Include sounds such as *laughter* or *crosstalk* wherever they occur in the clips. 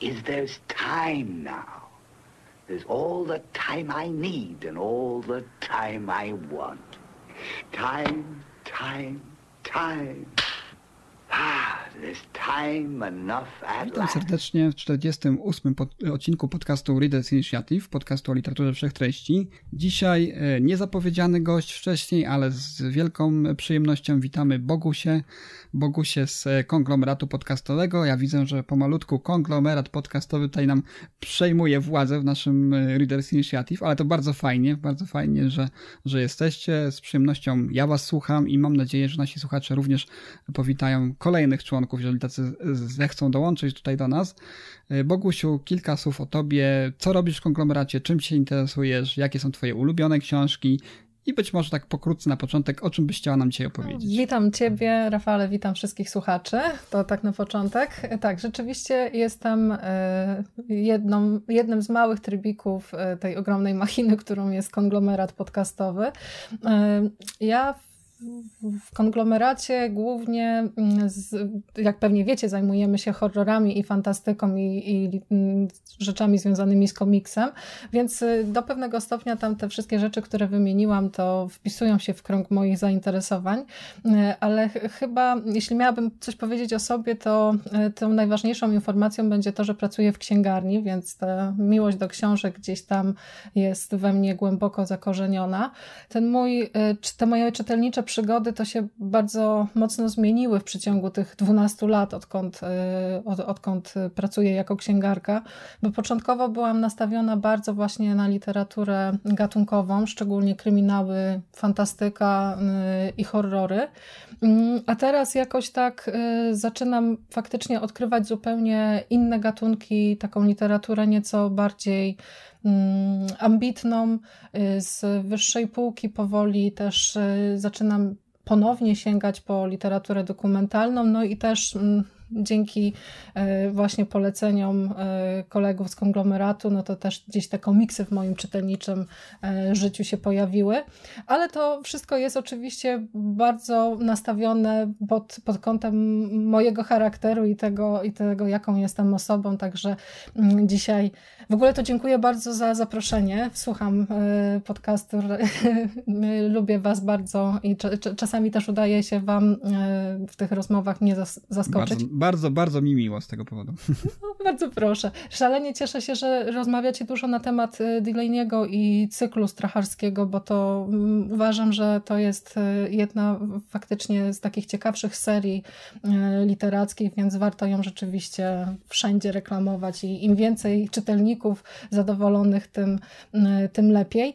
is there's time now. There's all the time I need and all the time I want. Time, time, time. Ah, there's time enough at Witam last. serdecznie w 48. Pod, odcinku podcastu Readers Initiative, podcastu o literaturze wszechtreści. Dzisiaj e, niezapowiedziany gość wcześniej, ale z wielką przyjemnością witamy Bogusie. Bogusie z e, konglomeratu podcastowego. Ja widzę, że pomalutku konglomerat podcastowy tutaj nam przejmuje władzę w naszym e, Readers Initiative, ale to bardzo fajnie, bardzo fajnie, że, że jesteście. Z przyjemnością ja was słucham i mam nadzieję, że nasi słuchacze również powitają kolejnych członków, jeżeli tacy zechcą dołączyć tutaj do nas. E, Bogusiu, kilka słów o tobie. Co robisz w konglomeracie? Czym się interesujesz? Jakie są twoje ulubione książki? I być może tak pokrótce na początek, o czym byś chciała nam dzisiaj opowiedzieć? Witam Ciebie, Rafale, witam wszystkich słuchaczy. To tak na początek. Tak, rzeczywiście jestem e, jedną, jednym z małych trybików e, tej ogromnej machiny, którą jest konglomerat podcastowy. E, Ja w konglomeracie głównie, mm, z, jak pewnie wiecie, zajmujemy się horrorami i fantastyką i, i mm, rzeczami związanymi z komiksem, więc y, do pewnego stopnia tam te wszystkie rzeczy, które wymieniłam, to wpisują się w krąg moich zainteresowań, y, ale ch chyba, jeśli miałabym coś powiedzieć o sobie, to y, tą najważniejszą informacją będzie to, że pracuję w księgarni, więc ta miłość do książek gdzieś tam jest we mnie głęboko zakorzeniona. Ten mój, te moje czytelnicze przygody to się bardzo mocno zmieniły w przeciągu tych 12 lat, odkąd, od, odkąd pracuję jako księgarka, bo początkowo byłam nastawiona bardzo właśnie na literaturę gatunkową, szczególnie kryminały, fantastyka i horrory. A teraz jakoś tak zaczynam faktycznie odkrywać zupełnie inne gatunki, taką literaturę nieco bardziej ambitną, z wyższej półki powoli też zaczynam ponownie sięgać po literaturę dokumentalną, no i też dzięki właśnie poleceniom kolegów z konglomeratu, no to też gdzieś te komiksy w moim czytelniczym życiu się pojawiły. Ale to wszystko jest oczywiście bardzo nastawione pod, pod kątem mojego charakteru i tego, i tego, jaką jestem osobą. Także dzisiaj w ogóle to dziękuję bardzo za zaproszenie. Słucham podcastu, *laughs* lubię Was bardzo i czasami też udaje się Wam w tych rozmowach mnie zaskoczyć. Bardzo bardzo, bardzo mi miło z tego powodu. *laughs* No, bardzo proszę. Szalenie cieszę się, że rozmawiacie dużo na temat Delaney'ego i cyklu stracharskiego, bo to uważam, że to jest jedna faktycznie z takich ciekawszych serii literackich, więc warto ją rzeczywiście wszędzie reklamować i im więcej czytelników zadowolonych, tym, tym lepiej.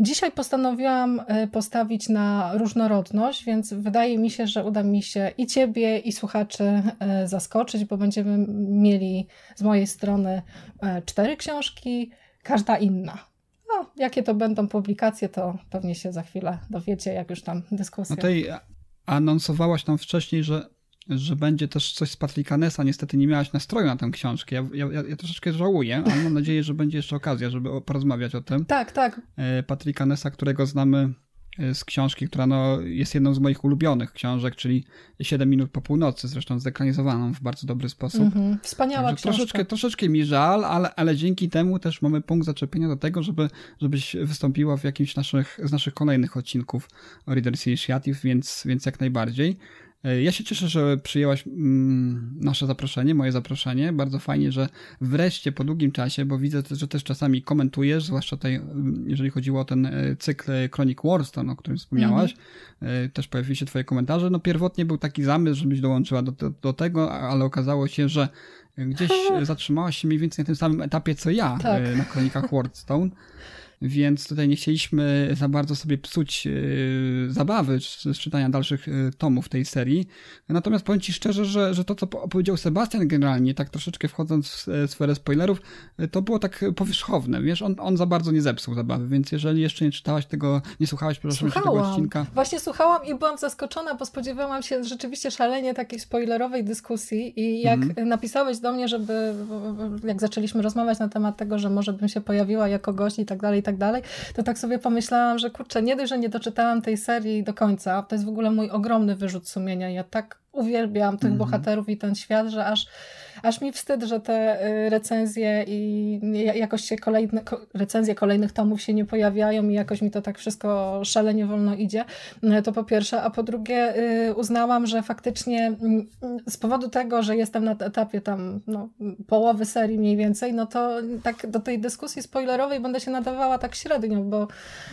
Dzisiaj postanowiłam postawić na różnorodność, więc wydaje mi się, że uda mi się i Ciebie, i słuchaczy zaskoczyć, bo będziemy mieli z mojej strony cztery książki, każda inna. No, jakie to będą publikacje, to pewnie się za chwilę dowiecie, jak już tam dyskusja. No tutaj anonsowałaś tam wcześniej, że, że będzie też coś z Patricka Nessa. Niestety nie miałaś nastroju na tę książkę. Ja, ja, ja troszeczkę żałuję, ale mam nadzieję, że będzie jeszcze okazja, żeby porozmawiać o tym. Tak, tak. Patricka Nessa, którego znamy z książki, która no, jest jedną z moich ulubionych książek, czyli 7 minut po północy, zresztą zekranizowaną w bardzo dobry sposób. Mm-hmm. Wspaniała Także książka. Troszeczkę, troszeczkę mi żal, ale, ale dzięki temu też mamy punkt zaczepienia do tego, żeby, żebyś wystąpiła w jakimś naszych, z naszych kolejnych odcinków o Readers Initiative, więc, więc jak najbardziej. Ja się cieszę, że przyjęłaś nasze zaproszenie, moje zaproszenie. Bardzo fajnie, że wreszcie po długim czasie, bo widzę, że też czasami komentujesz, zwłaszcza tutaj, jeżeli chodziło o ten cykl Chronic Warstone, o którym wspomniałaś, mm-hmm. też pojawiły się twoje komentarze. No pierwotnie był taki zamysł, żebyś dołączyła do, do, do tego, ale okazało się, że gdzieś *laughs* zatrzymałaś się mniej więcej na tym samym etapie, co ja tak. na Kronikach Warstone. *laughs* więc tutaj nie chcieliśmy za bardzo sobie psuć zabawy z czytania dalszych tomów tej serii. Natomiast powiem Ci szczerze, że, że to, co opowiedział Sebastian generalnie, tak troszeczkę wchodząc w sferę spoilerów, to było tak powierzchowne, wiesz, on, on za bardzo nie zepsuł zabawy, więc jeżeli jeszcze nie czytałaś tego, nie słuchałaś, przepraszam, tego odcinka. Właśnie słuchałam i byłam zaskoczona, bo spodziewałam się rzeczywiście szalenie takiej spoilerowej dyskusji i jak mm. napisałeś do mnie, żeby, jak zaczęliśmy rozmawiać na temat tego, że może bym się pojawiła jako gość i tak dalej, i tak dalej, to tak sobie pomyślałam, że kurczę, nie dość, że nie doczytałam tej serii do końca, to jest w ogóle mój ogromny wyrzut sumienia. Ja tak uwielbiam tych mm. bohaterów i ten świat, że aż aż mi wstyd, że te y, recenzje i jakoś się kolejne, recenzje kolejnych tomów się nie pojawiają i jakoś mi to tak wszystko szalenie wolno idzie. Y, to po pierwsze, a po drugie y, uznałam, że faktycznie mm, z powodu tego, że jestem na etapie tam no, połowy serii mniej więcej, no to tak do tej dyskusji spoilerowej będę się nadawała tak średnio, bo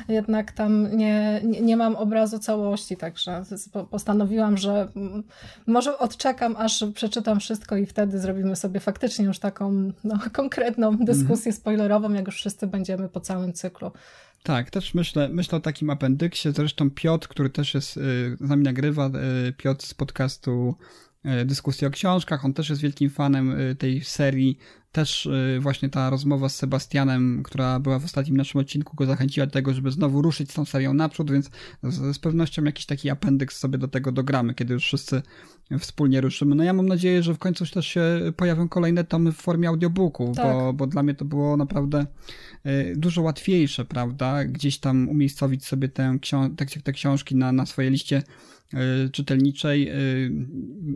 jednak tam nie, nie mam obrazu całości, także postanowiłam, że mm, może odczekam, aż przeczytam wszystko i wtedy zrobię zrobimy sobie faktycznie już taką no, konkretną dyskusję spoilerową, jak już wszyscy będziemy po całym cyklu. Tak, też myślę, myślę o takim apendyksie. Zresztą Piotr, który też jest, y, z nami nagrywa, y, Piotr z podcastu y, Dyskusji o książkach, on też jest wielkim fanem tej serii też y, właśnie ta rozmowa z Sebastianem, która była w ostatnim naszym odcinku, go zachęciła do tego, żeby znowu ruszyć z tą serią naprzód, więc z, z pewnością jakiś taki apendyks sobie do tego dogramy, kiedy już wszyscy wspólnie ruszymy. No ja mam nadzieję, że w końcu też się pojawią kolejne tomy w formie audiobooku, tak. bo, bo dla mnie to było naprawdę y, dużo łatwiejsze, prawda? Gdzieś tam umiejscowić sobie tę, te, te książki na, na swojej liście czytelniczej,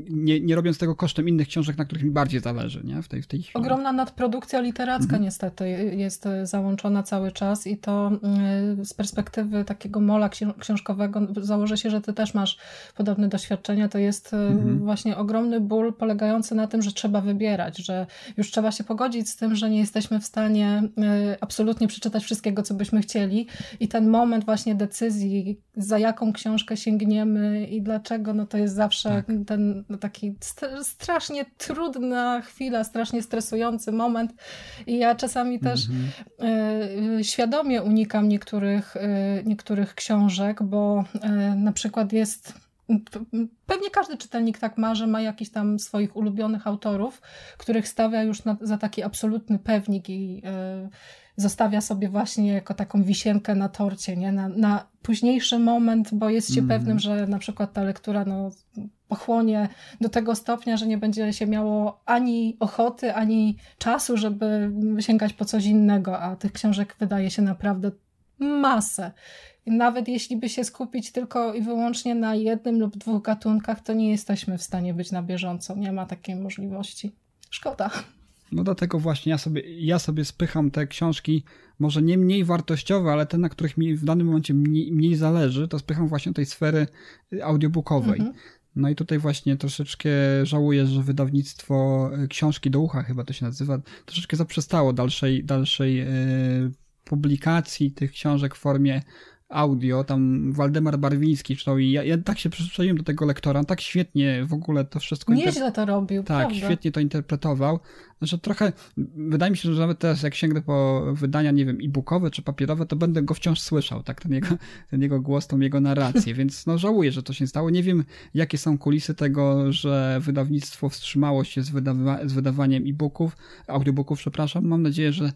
nie, nie robiąc tego kosztem innych książek, na których mi bardziej zależy, nie? W tej, w tej chwili. Ogromna nadprodukcja literacka mhm. niestety jest załączona cały czas i to z perspektywy takiego mola książkowego założę się, że ty też masz podobne doświadczenia, to jest mhm. właśnie ogromny ból polegający na tym, że trzeba wybierać, że już trzeba się pogodzić z tym, że nie jesteśmy w stanie absolutnie przeczytać wszystkiego, co byśmy chcieli i ten moment właśnie decyzji, za jaką książkę sięgniemy i dlaczego, no to jest zawsze tak. ten taki strasznie trudna chwila, strasznie stresująca moment i ja czasami też mm-hmm. świadomie unikam niektórych, e, niektórych książek, bo e, na przykład jest Pewnie każdy czytelnik tak ma, że ma jakiś tam swoich ulubionych autorów, których stawia już na, za taki absolutny pewnik i zostawia sobie właśnie jako taką wisienkę na torcie, nie? Na, na późniejszy moment, bo jest się mm. pewnym, że na przykład ta lektura no, pochłonie do tego stopnia, że nie będzie się miało ani ochoty, ani czasu, żeby sięgać po coś innego, a tych książek wydaje się naprawdę masę. I nawet jeśli by się skupić tylko i wyłącznie na jednym lub dwóch gatunkach, to nie jesteśmy w stanie być na bieżąco. Nie ma takiej możliwości. Szkoda. No dlatego właśnie ja sobie, ja sobie spycham te książki, może nie mniej wartościowe, ale te, na których mi w danym momencie mniej, mniej zależy, to spycham właśnie tej sfery audiobookowej. Mhm. No i tutaj właśnie troszeczkę żałuję, że wydawnictwo e, Książki do Ucha chyba to się nazywa, troszeczkę zaprzestało dalszej, dalszej yy, publikacji tych książek w formie audio, tam Waldemar Barwiński czytał i ja, ja tak się przyzwyczaiłem do tego lektora, on tak świetnie w ogóle to wszystko... Nieźle to robił, Tak, prawda? świetnie to interpretował, że trochę, wydaje mi się, że nawet teraz jak sięgnę po wydania, nie wiem, e-bookowe czy papierowe, to będę go wciąż słyszał, tak, ten jego, *laughs* ten jego głos, tą jego narrację, więc no żałuję, że to się stało. Nie wiem, jakie są kulisy tego, że wydawnictwo wstrzymało się z, wydawa z wydawaniem e-booków, audiobooków, przepraszam. Mam nadzieję, że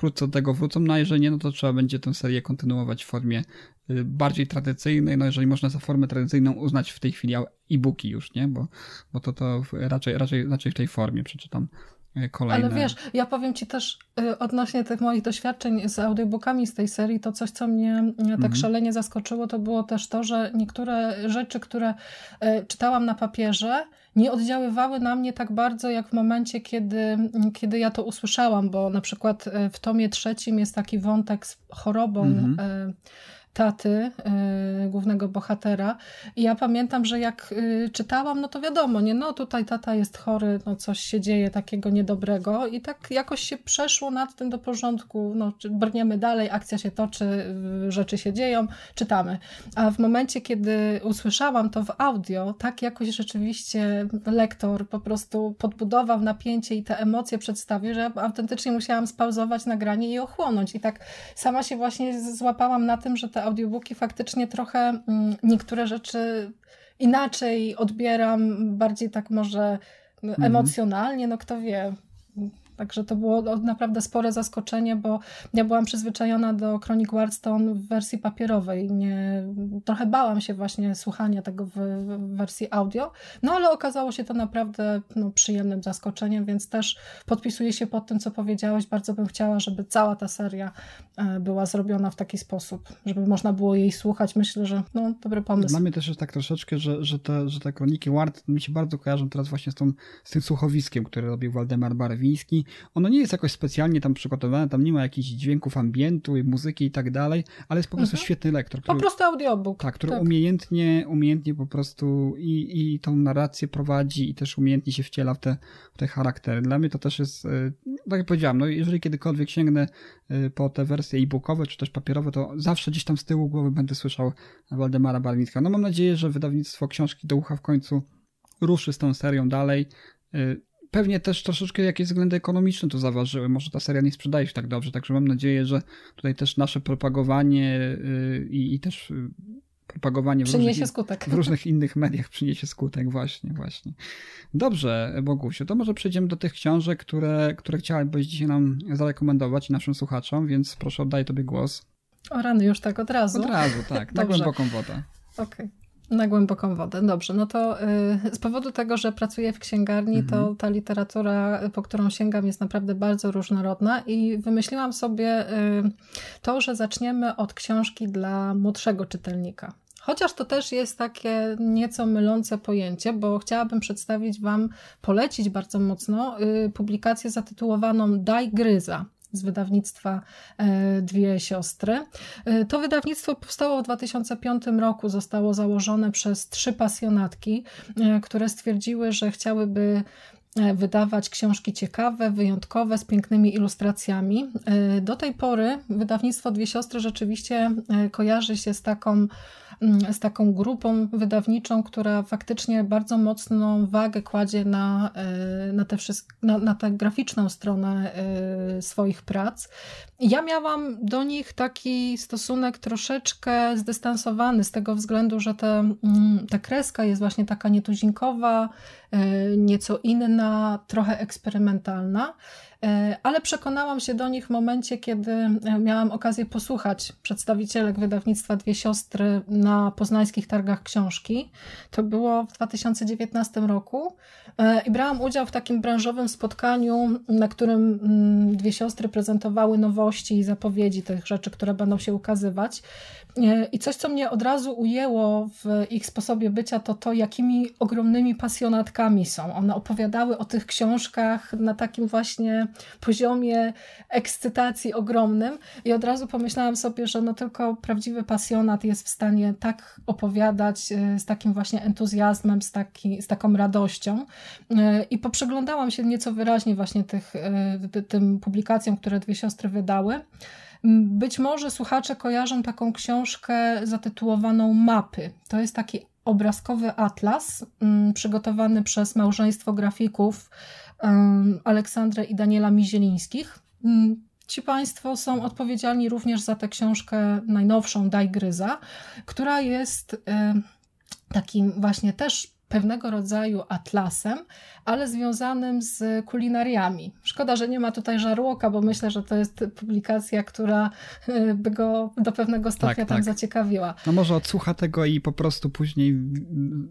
wkrótce do tego wrócą, no a jeżeli nie, no to trzeba będzie tę serię kontynuować w formie y, bardziej tradycyjnej, no jeżeli można za formę tradycyjną uznać w tej chwili e-booki już, nie, bo, bo to, to raczej, raczej, raczej w tej formie przeczytam E, kolejne. Ale wiesz, ja powiem Ci też y, odnośnie tych moich doświadczeń z audiobookami z tej serii, to coś, co mnie tak mhm. szalenie zaskoczyło, to było też to, że niektóre rzeczy, które y, czytałam na papierze, nie oddziaływały na mnie tak bardzo, jak w momencie, kiedy, kiedy ja to usłyszałam, bo na przykład y, w tomie trzecim jest taki wątek z chorobą mhm taty, głównego bohatera. I ja pamiętam, że jak czytałam, no to wiadomo, nie, no tutaj tata jest chory, no coś się dzieje takiego niedobrego i tak jakoś się przeszło nad tym do porządku, no brniemy dalej, akcja się toczy, rzeczy się dzieją, czytamy. A w momencie, kiedy usłyszałam to w audio, tak jakoś rzeczywiście lektor po prostu podbudował napięcie i te emocje przedstawił, że autentycznie musiałam spauzować nagranie i ochłonąć. I tak sama się właśnie złapałam na tym, że te audiobooki faktycznie trochę mm, niektóre rzeczy inaczej odbieram, bardziej tak może mhm. emocjonalnie, no kto wie. Także to było naprawdę spore zaskoczenie, bo ja byłam przyzwyczajona do Chronic Wardstone w wersji papierowej. Nie, trochę bałam się właśnie słuchania tego w, w wersji audio, no ale okazało się to naprawdę no, przyjemnym zaskoczeniem, więc też podpisuję się pod tym, co powiedziałeś. Bardzo bym chciała, żeby cała ta seria e, była zrobiona w taki sposób, żeby można było jej słuchać. Myślę, że no, dobry pomysł. Dla mnie też jest tak troszeczkę, że, że, te, że te kroniki Ward mi się bardzo kojarzą teraz właśnie z, tą, z tym słuchowiskiem, które robił Waldemar Barwiński ono nie jest jakoś specjalnie tam przygotowane, tam nie ma jakichś dźwięków ambientu i muzyki i tak dalej, ale jest po prostu mhm. świetny lektor. Który, po prostu audiobook. Tak, który tak. umiejętnie, umiejętnie po prostu i, i tą narrację prowadzi i też umiejętnie się wciela w te, w te charaktery. Dla mnie to też jest, e, tak jak powiedziałem, no jeżeli kiedykolwiek sięgnę e, po te wersje e-bookowe czy też papierowe, to zawsze gdzieś tam z tyłu głowy będę słyszał Waldemara Barwicka. No mam nadzieję, że wydawnictwo Książki do Ucha w końcu ruszy z tą serią dalej e, pewnie też troszeczkę jakieś względy ekonomiczne tu zaważyły. Może ta seria nie sprzedaje się tak dobrze, także mam nadzieję, że tutaj też nasze propagowanie y, i, i też y, propagowanie w różnych, w różnych innych mediach przyniesie skutek, właśnie, właśnie. Dobrze, Bogusiu, to może przejdziemy do tych książek, które, które chciałabyś dzisiaj nam zarekomendować naszym słuchaczom, więc proszę oddaję tobie głos. O rany, już tak od razu. Od razu, tak, na głęboką wodę. Okej. Okay. Na głęboką wodę. Dobrze, no to y, z powodu tego, że pracuję w księgarni, mhm. to ta literatura, po którą sięgam, jest naprawdę bardzo różnorodna i wymyśliłam sobie y, to, że zaczniemy od książki dla młodszego czytelnika. Chociaż to też jest takie nieco mylące pojęcie, bo chciałabym przedstawić Wam, polecić bardzo mocno y, publikację zatytułowaną Daj Gryza z wydawnictwa e, Dwie Siostry. E, to wydawnictwo powstało w 2005 roku, zostało założone przez trzy pasjonatki, e, które stwierdziły, że chciałyby wydawać książki ciekawe, wyjątkowe, z pięknymi ilustracjami. Do tej pory wydawnictwo Dwie Siostry rzeczywiście kojarzy się z taką Mm, z taką grupą wydawniczą, która faktycznie bardzo mocną wagę kładzie na, e, na, te na, na tę graficzną stronę e, swoich prac. Ja miałam do nich taki stosunek troszeczkę zdystansowany z tego względu, że te, mm, ta kreska jest właśnie taka nietuzinkowa, e, nieco inna, trochę eksperymentalna. E, ale przekonałam się do nich w momencie, kiedy e, miałam okazję posłuchać przedstawicielek wydawnictwa Dwie Siostry na poznańskich targach książki. To było w 2019 roku e, i brałam udział w takim branżowym spotkaniu, na którym mm, Dwie Siostry prezentowały nowości i zapowiedzi tych rzeczy, które będą się ukazywać. I coś, co mnie od razu ujęło w ich sposobie bycia, to to, jakimi ogromnymi pasjonatkami są. One opowiadały o tych książkach na takim właśnie poziomie ekscytacji ogromnym i od razu pomyślałam sobie, że no tylko prawdziwy pasjonat jest w stanie tak opowiadać e, z takim właśnie entuzjazmem, z, taki, z taką radością e, i poprzeglądałam się nieco wyraźnie właśnie tych, e, tym publikacjom, które dwie siostry wydały. Być może słuchacze kojarzą taką książkę zatytułowaną Mapy. To jest taki obrazkowy atlas przygotowany przez małżeństwo grafików Aleksandrę i Daniela Mizielińskich. Ci Państwo są odpowiedzialni również za tę książkę najnowszą Daj Gryza, która jest takim właśnie też pewnego rodzaju atlasem, ale związanym z kulinariami. Szkoda, że nie ma tutaj żarłoka, bo myślę, że to jest publikacja, która e, by go do pewnego stopnia tak, tam tak. zaciekawiła. No może odsłucha tego i po prostu później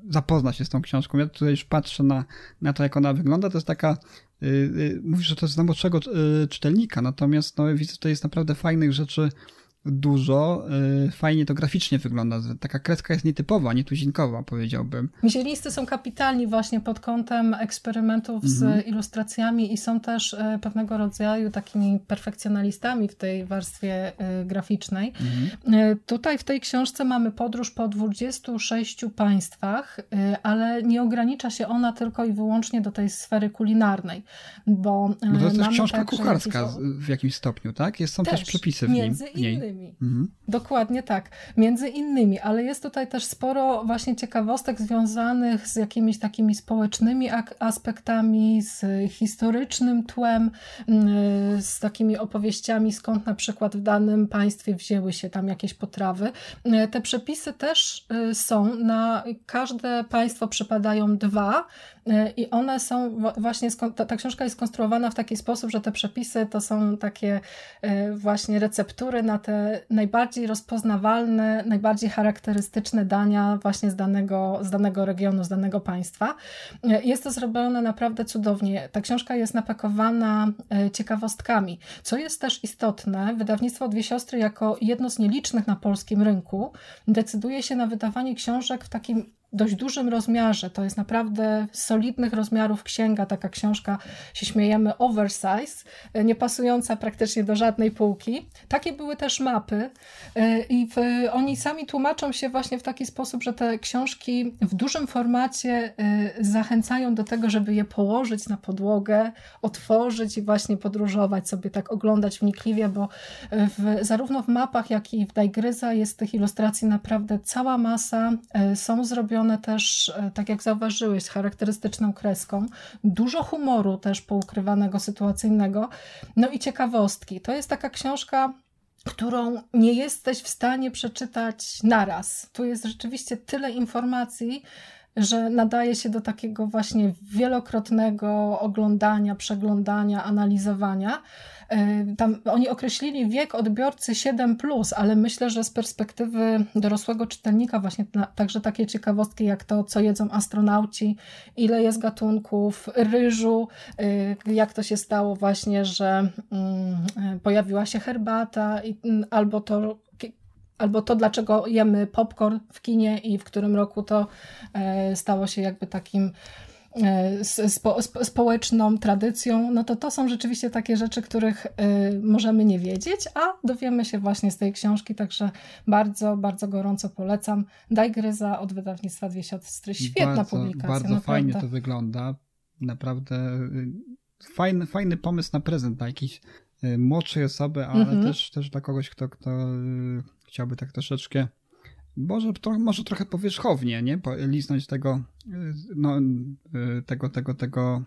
zapozna się z tą książką. Ja tutaj już patrzę na, na to, jak ona wygląda. To jest taka y, y, Mówisz, że to jest dla młodszego y, czytelnika, natomiast no, widzę, że tutaj jest naprawdę fajnych rzeczy dużo. Y, fajnie to graficznie wygląda. Taka kreska jest nietypowa, nietuzinkowa, powiedziałbym. Mizielińscy są kapitalni właśnie pod kątem eksperymentów z mhm. ilustracjami i są też y, pewnego rodzaju takimi perfekcjonalistami w tej warstwie y, graficznej. Mhm. Tutaj w tej książce mamy podróż po 26 państwach, ale nie ogranicza się ona tylko i wyłącznie do tej sfery kulinarnej, bo, bo to jest też książka kucharska jakieś... w jakimś stopniu, tak? Jest, są też, też przepisy w, nim, w niej. Innymi. Mhm. Dokładnie tak. Między innymi, ale jest tutaj też sporo właśnie ciekawostek związanych z jakimiś takimi społecznymi aspektami, z historycznym tłem, mm, z takimi opowieściami, skąd na przykład w danym państwie wzięły się tam jakieś potrawy. Te przepisy też y, są, na każde państwo przypadają dwa y, i one są właśnie, ta, książka jest skonstruowana w taki sposób, że te przepisy to są takie y, właśnie receptury na te najbardziej rozpoznawalne, najbardziej charakterystyczne dania właśnie z danego, z danego regionu, z danego państwa. Jest to zrobione naprawdę cudownie. Ta książka jest napakowana ciekawostkami. Co jest też istotne, wydawnictwo Dwie Siostry jako jedno z nielicznych na polskim rynku decyduje się na wydawanie książek w takim dość dużym rozmiarze. To jest naprawdę solidnych rozmiarów księga, taka książka, się śmiejemy, oversize, e, nie pasująca praktycznie do żadnej półki. Takie były też mapy e, i w, oni sami tłumaczą się właśnie w taki sposób, że te książki w dużym formacie e, zachęcają do tego, żeby je położyć na podłogę, otworzyć i właśnie podróżować sobie, tak oglądać wnikliwie, bo w, zarówno w mapach, jak i w Dajgryza jest tych ilustracji naprawdę cała masa. Są zrobione zrobione też, e, tak jak zauważyłeś, z charakterystyczną kreską. Dużo humoru też poukrywanego, sytuacyjnego. No i ciekawostki. To jest taka książka, którą nie jesteś w stanie przeczytać naraz. Tu jest rzeczywiście tyle informacji, że nadaje się do takiego właśnie wielokrotnego oglądania, przeglądania, analizowania. E, tam oni określili wiek odbiorcy 7, ale myślę, że z perspektywy dorosłego czytelnika, właśnie także takie ciekawostki jak to, co jedzą astronauci, ile jest gatunków ryżu, e, jak to się stało właśnie, że mm, e, pojawiła się herbata, albo to albo to, dlaczego jemy popcorn w kinie i w którym roku to stało się jakby takim E, spo, społeczną tradycją, no to to są rzeczywiście takie rzeczy, których e, możemy nie wiedzieć, a dowiemy się właśnie z tej książki, także bardzo, bardzo gorąco polecam. Daj Gryza od wydawnictwa Dwie Siostry. Świetna bardzo, publikacja. Bardzo naprawdę. fajnie to wygląda. Naprawdę y, fajny, fajny pomysł na prezent dla jakiejś y, młodszej osoby, ale mhm. też, też dla kogoś, kto, kto y, chciałby tak troszeczkę może, to, może trochę powierzchownie, nie? Liznąć tego, no, tego, tego, tego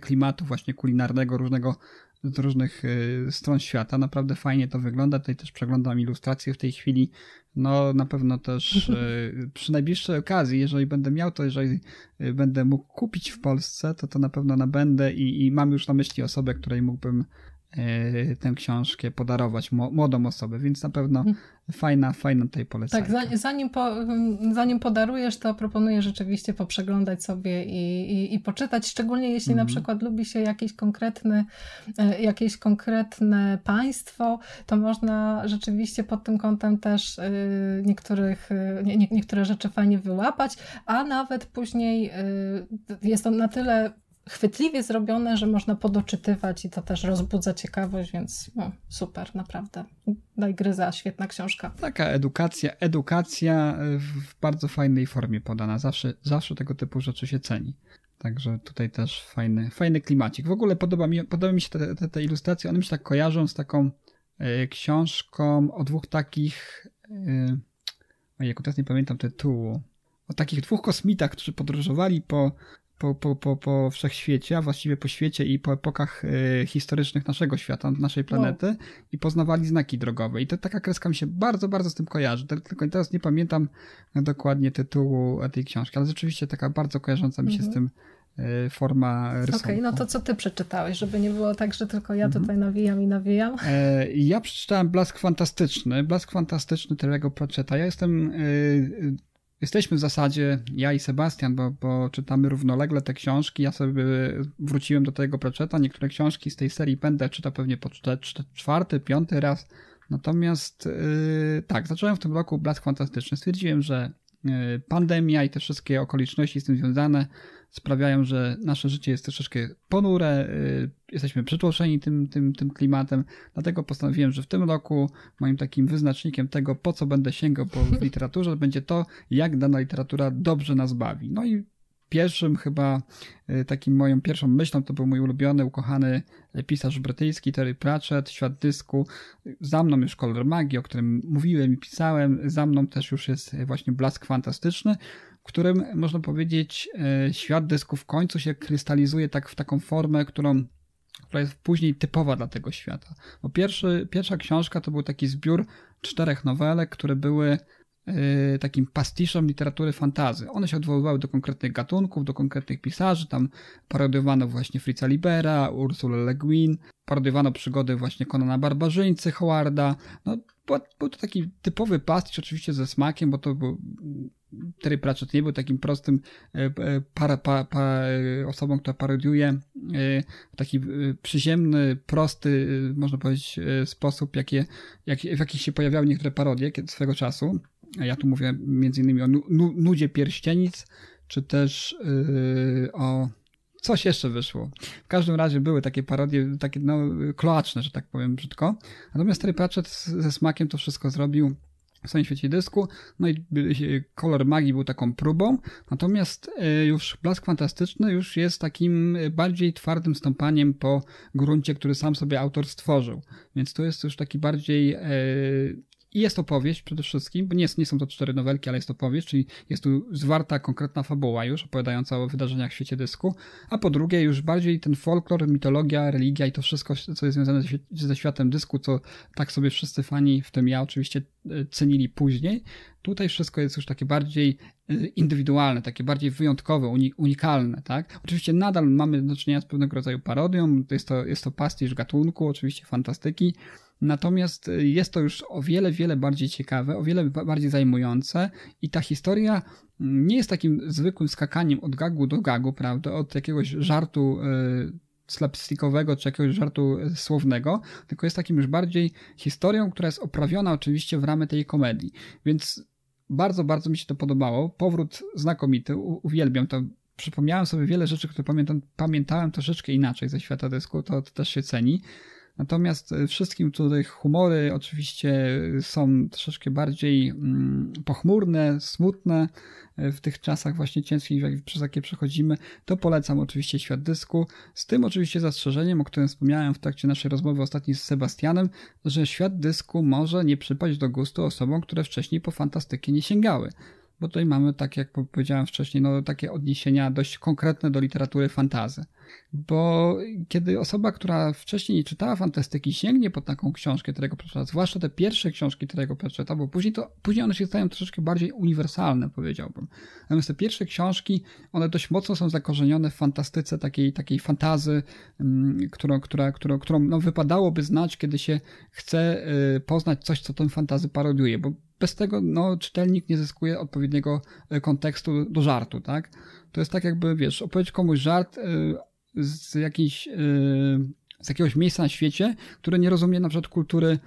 klimatu właśnie kulinarnego, różnego, z różnych y, stron świata. Naprawdę fajnie to wygląda. Tutaj też przeglądam ilustracje w tej chwili. No na pewno też *laughs* y, przy najbliższej okazji, jeżeli będę miał to, jeżeli y, będę mógł kupić w Polsce, to to na pewno nabędę i, i mam już na myśli osobę, której mógłbym tę książkę podarować młodą osobę, więc na pewno mhm. fajna, fajna tutaj polecajka. Tak, zanim, po, zanim podarujesz, to proponuję rzeczywiście poprzeglądać sobie i, i, i poczytać, szczególnie jeśli mhm. na przykład lubi się jakieś konkretne, jakieś konkretne państwo, to można rzeczywiście pod tym kątem też e, niektórych, e, nie, niektóre rzeczy fajnie wyłapać, a nawet później jest to na tyle chwytliwie zrobione, że można podoczytywać i to też rozbudza ciekawość, więc no, super, naprawdę. Daj gryza, świetna książka. Taka edukacja, edukacja w bardzo fajnej formie podana. Zawsze, zawsze tego typu rzeczy się ceni. Także tutaj też fajny, fajny klimacik. W ogóle podoba mi, podoba mi się te, te, te ilustracje. One mi się tak kojarzą z taką y, książką o dwóch takich. Y, ojej, teraz nie pamiętam tytułu. O takich dwóch kosmitach, którzy podróżowali po po, po, po, po wszechświecie, a właściwie po świecie i po epokach y, historycznych naszego świata, naszej planety i poznawali znaki drogowe. I to taka kreska mi się bardzo, bardzo z tym kojarzy. Tylko teraz nie pamiętam dokładnie tytułu tej książki, ale rzeczywiście taka bardzo kojarząca mi się z mhm. tym y, forma rysunku. Okej, okay, no to co ty przeczytałeś, żeby nie było tak, że tylko ja tutaj mhm. nawijam i nawijam? E, ja przeczytałem Blask Fantastyczny. Blask Fantastyczny Terego Pratchetta. Ja jestem y, jesteśmy w zasadzie, ja i Sebastian, bo, bo czytamy równolegle te książki. Ja sobie wróciłem do tego Pratchetta. Niektóre książki z tej serii będę czytał pewnie po czwarty, piąty raz. Natomiast yy, tak, zacząłem w tym roku Blask Fantastyczny. Stwierdziłem, że yy, pandemia i te wszystkie okoliczności z tym związane sprawiają, że nasze życie jest troszeczkę ponure, yy, jesteśmy przytłoczeni tym, tym, tym klimatem, dlatego postanowiłem, że w tym roku moim takim wyznacznikiem tego, po co będę sięgał po *laughs* literaturze, będzie to, jak dana literatura dobrze nas bawi. No i pierwszym chyba y, takim moją pierwszą myślą to był mój ulubiony, ukochany pisarz brytyjski Terry Pratchett, Świat Dysku. Za mną już Kolor Magii, o którym mówiłem i pisałem. Za mną też już jest właśnie Blask Fantastyczny, którym można powiedzieć y, Świat Dysku w końcu się krystalizuje tak w taką formę, którą która jest później typowa dla tego świata. Bo pierwszy, pierwsza książka to był taki zbiór czterech nowelek, które były Y, takim pastiszem literatury fantazy. One się odwoływały do konkretnych gatunków, do konkretnych pisarzy, tam parodiowano właśnie Fritza Libera, Ursula Le Guin, parodiowano przygody właśnie Konana Barbarzyńcy, Howarda. No, był to taki typowy pastisz, oczywiście ze smakiem, bo to był Terry Pratchett nie był takim prostym e, e, para, pa, pa, osobą, która parodiuje e, w taki przyziemny, prosty, można powiedzieć, sposób, jakie, jak, w jaki się pojawiały niektóre parodie swego czasu. Ja tu mówię między innymi o nudzie pierścienic, czy też o coś jeszcze wyszło. W każdym razie były takie parodie, takie no, kloaczne, że tak powiem brzydko. Natomiast Terry Pratchett ze smakiem to wszystko zrobił w swoim świecie dysku, no i kolor magii był taką próbą, natomiast y, już Blask Fantastyczny już jest takim bardziej twardym stąpaniem po gruncie, który sam sobie autor stworzył, więc to jest już taki bardziej i jest opowieść przede wszystkim, bo nie, nie są to cztery nowelki, ale jest opowieść, czyli jest tu zwarta konkretna fabuła już, opowiadająca o wydarzeniach w świecie dysku, a po drugie już bardziej ten folklor, mitologia, religia i to wszystko, co jest związane ze światem dysku, co tak sobie wszyscy fani, w tym ja oczywiście, e, cenili później. Tutaj wszystko jest już takie bardziej e, indywidualne, takie bardziej wyjątkowe, unikalne, tak? Oczywiście nadal mamy do czynienia z pewnego rodzaju parodią, jest to, jest to pastisz gatunku, oczywiście fantastyki, Natomiast y, jest to już o wiele, wiele bardziej ciekawe, o wiele bardziej zajmujące i ta historia mm, nie jest takim zwykłym skakaniem od gagu do gagu, prawda, od jakiegoś żartu y, slapstickowego czy jakiegoś żartu y, słownego, tylko jest takim już bardziej historią, która jest oprawiona oczywiście w ramy tej komedii. Więc bardzo, bardzo mi się to podobało. Powrót znakomity, uwielbiam to. Przypomniałem sobie wiele rzeczy, które pamiętam, pamiętałem troszeczkę inaczej ze świata dysku, to, to też się ceni. Natomiast e, wszystkim tutaj humory oczywiście są troszeczkę bardziej mm, pochmurne, smutne e, w tych czasach właśnie ciężkich, przez jakie przechodzimy. To polecam oczywiście Świat Dysku, z tym oczywiście zastrzeżeniem, o którym wspomniałem w trakcie naszej rozmowy ostatniej z Sebastianem, że Świat Dysku może nie przypaść do gustu osobom, które wcześniej po fantastykę nie sięgały bo tutaj mamy, tak jak powiedziałem wcześniej, no, takie odniesienia dość konkretne do literatury fantazy. Bo kiedy osoba, która wcześniej nie czytała fantastyki, sięgnie po taką książkę Terego Pratchetta, zwłaszcza te pierwsze książki Terego Pratchetta, bo później, to, później one się stają troszeczkę bardziej uniwersalne, powiedziałbym. Natomiast te pierwsze książki, one dość mocno są zakorzenione w fantastyce takiej, takiej fantazy, um, którą, która, którą, którą no, wypadałoby znać, kiedy się chce y, poznać coś, co tę fantazy parodiuje, bo bez tego no, czytelnik nie zyskuje odpowiedniego e, kontekstu do żartu, tak? To jest tak jakby, wiesz, opowiedzieć komuś żart e, z jakiejś e, z jakiegoś miejsca na świecie, które nie rozumie na przykład kultury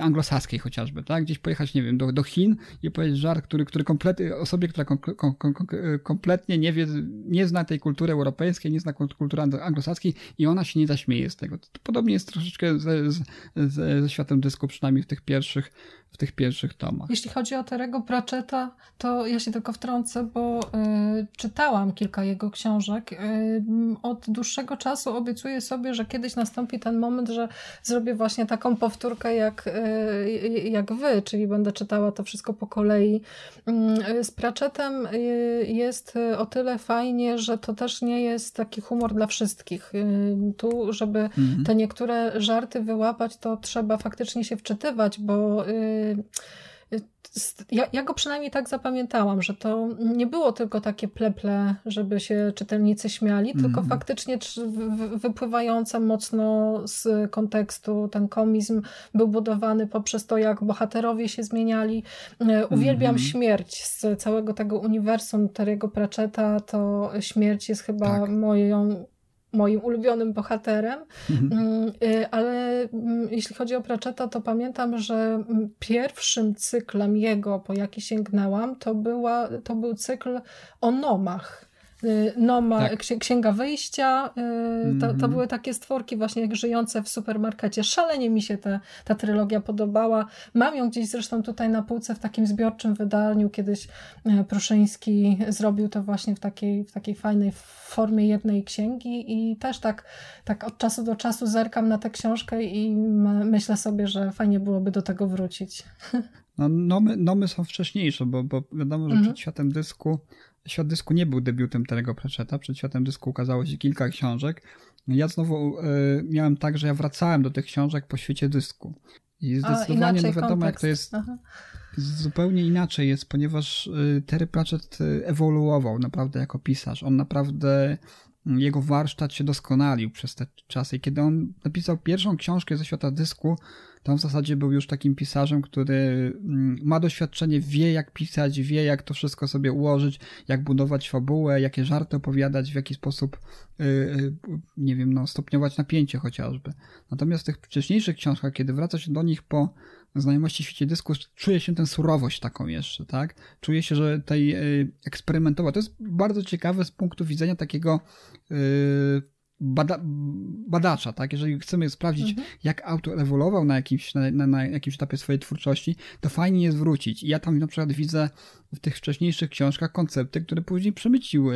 anglosaskiej chociażby, tak? Gdzieś pojechać, nie wiem, do, do Chin i powiedzieć żart, który, który kompletnie, osobie, która kom, kom, kom, kompletnie nie wie, nie zna tej kultury europejskiej, nie zna kultury anglosaskiej i ona się nie zaśmieje z tego. To podobnie jest troszeczkę ze, ze, ze światem dysku, przynajmniej w tych pierwszych w tych pierwszych tomach. Jeśli chodzi o Terego Pratchetta, to ja się tylko wtrącę, bo y, czytałam kilka jego książek. Y, od dłuższego czasu obiecuję sobie, że kiedyś nastąpi ten moment, że zrobię właśnie taką powtórkę jak, y, jak wy, czyli będę czytała to wszystko po kolei. Y, z Pratchettem y, jest o tyle fajnie, że to też nie jest taki humor dla wszystkich. Tu, żeby mhm. te niektóre żarty wyłapać, to trzeba faktycznie się wczytywać, bo ja, ja, go przynajmniej tak zapamiętałam, że to nie było tylko takie pleple, żeby się czytelnicy śmiali, mm. tylko faktycznie wypływające mocno z kontekstu. Ten komizm był budowany poprzez to, jak bohaterowie się zmieniali. E, uwielbiam mm. śmierć z całego tego uniwersum Terry'ego Pratchetta. To śmierć jest chyba tak. moją moim ulubionym bohaterem, mhm. mm, y, ale mm, jeśli chodzi o Pratchetta, to pamiętam, że mm, pierwszym cyklem jego, po jaki sięgnęłam, to, była, to był cykl o nomach. Y, Noma, tak. Księga Wyjścia, -hmm. to, to, mhm. były takie stworki właśnie żyjące w supermarkecie. Szalenie mi się ta, ta trylogia podobała. Mam ją gdzieś zresztą tutaj na półce w takim zbiorczym wydaniu. Kiedyś e, Pruszyński zrobił to właśnie w takiej, w takiej fajnej formie jednej księgi i też tak, tak od czasu do czasu zerkam na tę książkę i myślę sobie, że fajnie byłoby do tego wrócić. *laughs* No, nomy, nomy są wcześniejsze, bo, bo wiadomo, że -hmm. przed światem dysku Świat dysku nie był debiutem Terego Pratchetta. Przed światem dysku ukazało się kilka książek. Ja znowu y, miałem tak, że ja wracałem do tych książek po świecie dysku. I zdecydowanie, no wiadomo, jak to jest. Aha. Zupełnie inaczej jest, ponieważ y, Terry Pratchett y, ewoluował naprawdę jako pisarz. On naprawdę jego warsztat się doskonalił przez te czasy. I kiedy on napisał pierwszą książkę ze świata dysku, on w zasadzie był już takim pisarzem, który mm, ma doświadczenie, wie jak pisać, wie jak to wszystko sobie ułożyć, jak budować fabułę, jakie żarty opowiadać, w jaki sposób, y, y, nie wiem, no, stopniować napięcie chociażby. Natomiast w tych wcześniejszych książkach, kiedy wraca się do nich po znajomości w świecie dysku, czuje się tę surowość taką jeszcze, tak? Czuje się, że tej y, eksperymentowa. To jest bardzo ciekawe z punktu widzenia takiego bada, badacza, tak? Jeżeli chcemy sprawdzić, mhm. jak autor ewoluował na jakimś, na, na, na, jakimś etapie swojej twórczości, to fajnie jest wrócić. I ja tam na przykład widzę w tych wcześniejszych książkach koncepty, które później przemycił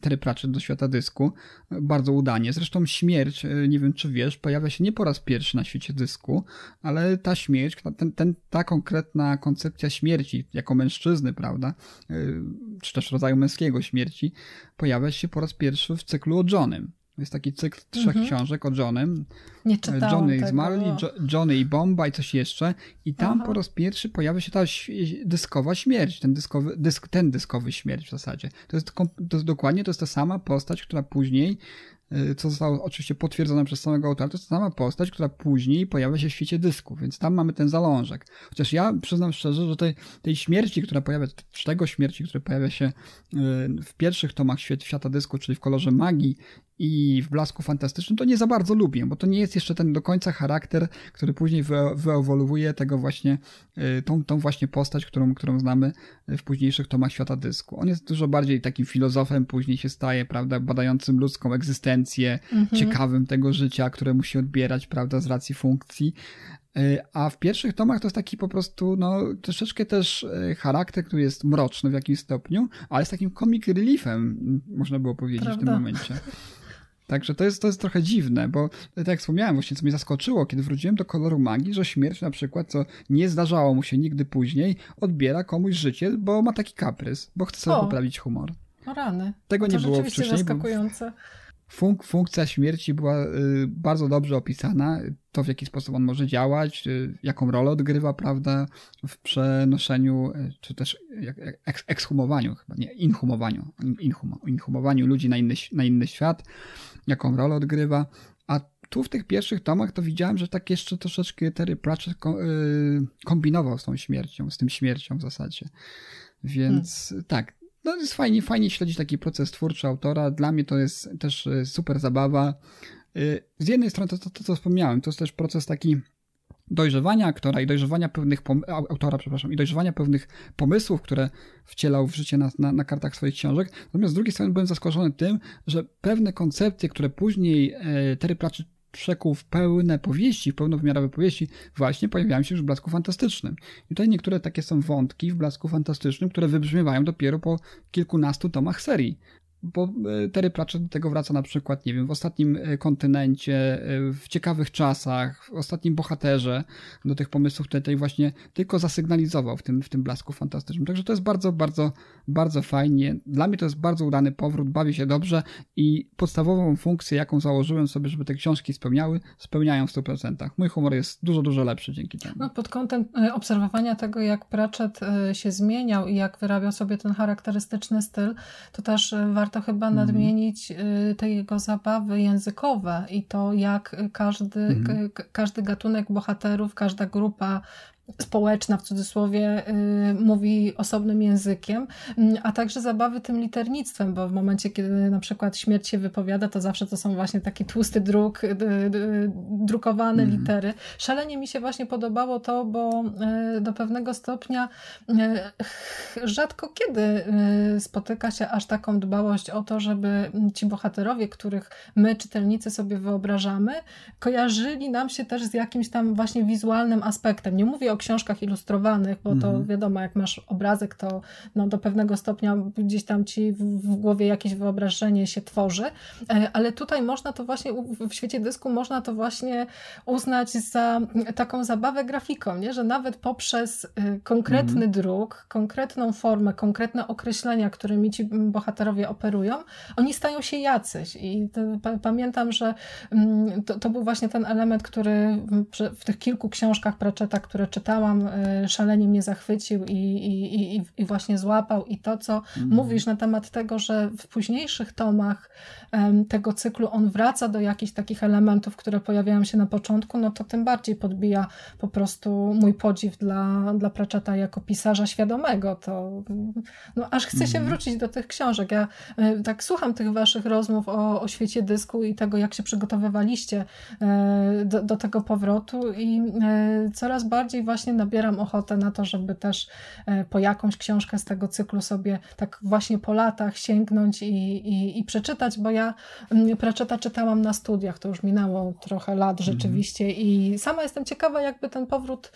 Terry Pratchett do świata dysku bardzo udanie. Zresztą śmierć, y, nie wiem czy wiesz, pojawia się nie po raz pierwszy na świecie dysku, ale ta śmierć, ten, ten, ta konkretna koncepcja śmierci jako mężczyzny, prawda, y, czy też rodzaju męskiego śmierci, pojawia się po raz pierwszy w cyklu o Johnem. Jest taki cykl trzech mhm. książek o Johnem. Nie czytałam Johnny tego. i Marley, jo Johnny i Bomba i coś jeszcze. I tam Aha. po raz pierwszy pojawia się ta dyskowa śmierć, ten dyskowy, dysk, ten dyskowy śmierć w zasadzie. To jest, to jest dokładnie to jest ta sama postać, która później Y, co zostało oczywiście potwierdzone przez samego autora, to jest ta sama postać, która później pojawia się w świecie dysku, więc tam mamy ten zalążek. Chociaż ja przyznam szczerze, że tej, tej śmierci, która pojawia, tego śmierci, który pojawia się y, w pierwszych tomach świata dysku, czyli w kolorze magii i w blasku fantastycznym, to nie za bardzo lubię, bo to nie jest jeszcze ten do końca charakter, który później wyewoluuje tego właśnie, y, tą, tą właśnie postać, którą, którą znamy w późniejszych tomach świata dysku. On jest dużo bardziej takim filozofem, później się staje, prawda, badającym ludzką egzystencję, mhm. ciekawym tego życia, które musi odbierać, prawda, z racji funkcji. Y, a w pierwszych tomach to jest taki po prostu, no, troszeczkę też y, charakter, który jest mroczny w jakimś stopniu, ale jest takim comic reliefem, można było powiedzieć Prawda. w tym momencie. Także to jest, to jest trochę dziwne, bo tak jak wspomniałem, właśnie co mnie zaskoczyło, kiedy wróciłem do koloru magii, że śmierć na przykład, co nie zdarzało mu się nigdy później, odbiera komuś życie, bo ma taki kaprys, bo chce sobie o, poprawić humor. O rany. Tego to nie było wcześniej. zaskakujące. Funk, funkcja śmierci była y, bardzo dobrze opisana, to w jaki sposób on może działać, y, jaką rolę odgrywa, prawda, w przenoszeniu, y, czy też eks, ekshumowaniu chyba, nie, inhumowaniu, inhum, inhumowaniu ludzi na inny, na inny świat jaką rolę odgrywa. A tu w tych pierwszych tomach to widziałem, że tak jeszcze troszeczkę Terry Pratchett kombinował z tą śmiercią, z tym śmiercią w zasadzie. Więc hmm. tak, no jest fajnie, fajnie śledzić taki proces twórczy autora. Dla mnie to jest też y, super zabawa. Y, z jednej strony to, to, to co wspomniałem, to jest też proces taki dojrzewania aktora i dojrzewania pewnych autora, przepraszam, i dojrzewania pewnych pomysłów, które wcielał w życie na, na, na, kartach swoich książek. Natomiast z drugiej strony byłem zaskoczony tym, że pewne koncepcje, które później e, Terry Pratchett przekuł w pełne powieści, w pełnowymiarowe powieści, właśnie pojawiają się już w Blasku Fantastycznym. I tutaj niektóre takie są wątki w Blasku Fantastycznym, które wybrzmiewają dopiero po kilkunastu tomach serii bo e, Terry Pratchett do tego wraca na przykład, nie wiem, w ostatnim e, kontynencie, e, w ciekawych czasach, w ostatnim bohaterze do tych pomysłów tutaj właśnie tylko zasygnalizował w tym, w tym blasku fantastycznym. Także to jest bardzo, bardzo, bardzo fajnie. Dla mnie to jest bardzo udany powrót, bawię się dobrze i podstawową funkcję, jaką założyłem sobie, żeby te książki spełniały, spełniają w 100%. Mój humor jest dużo, dużo lepszy dzięki temu. No, pod kątem obserwowania tego, jak Pratchett się zmieniał i jak wyrabiał sobie ten charakterystyczny styl, to też warto warto chyba mhm. nadmienić y, te jego zabawy językowe i to, jak każdy, mhm. każdy gatunek bohaterów, każda grupa społeczna w cudzysłowie mówi osobnym językiem, mm, a także zabawy tym liternictwem, bo w momencie, kiedy na przykład śmierć się wypowiada, to zawsze to są właśnie taki tłusty druk, drukowane mhm. litery. Szalenie mi się właśnie podobało to, bo do pewnego stopnia rzadko kiedy spotyka się aż taką dbałość o to, żeby ci bohaterowie, których my, czytelnicy, sobie wyobrażamy, kojarzyli nam się też z jakimś tam właśnie wizualnym aspektem. Nie mówię o książkach ilustrowanych, bo to mhm. wiadomo, jak masz obrazek, to no, do pewnego stopnia gdzieś tam ci w, w głowie jakieś wyobrażenie się tworzy, e, ale tutaj można to właśnie, w świecie dysku można to właśnie uznać za taką zabawę grafiką, nie? że nawet poprzez y, konkretny mhm. druk, konkretną formę, konkretne określenia, którymi ci bohaterowie operują, oni stają się jacyś i pamiętam, że mm, to, to, był właśnie ten element, który w tych kilku książkach Pratchetta, które czytałam, y, szalenie mnie zachwycił i, i, i, i właśnie złapał i to, co mhm. mówisz na temat tego, że w późniejszych tomach tego cyklu on wraca do jakichś takich elementów, które pojawiają się na początku, no to tym bardziej podbija po prostu mój podziw dla, dla Pratchetta jako pisarza świadomego. To no, aż chce się mhm. wrócić do tych książek. Ja y, tak słucham tych waszych rozmów o, o świecie dysku i tego, jak się przygotowywaliście e, do, do tego powrotu i e, coraz bardziej właśnie nabieram ochotę na to, żeby też e, po jakąś książkę z tego cyklu sobie tak właśnie po latach sięgnąć i, i, i przeczytać, bo ja mm, Pratchetta czytałam na studiach, to już minęło trochę lat mhm. rzeczywiście mhm. i sama jestem ciekawa, jakby ten powrót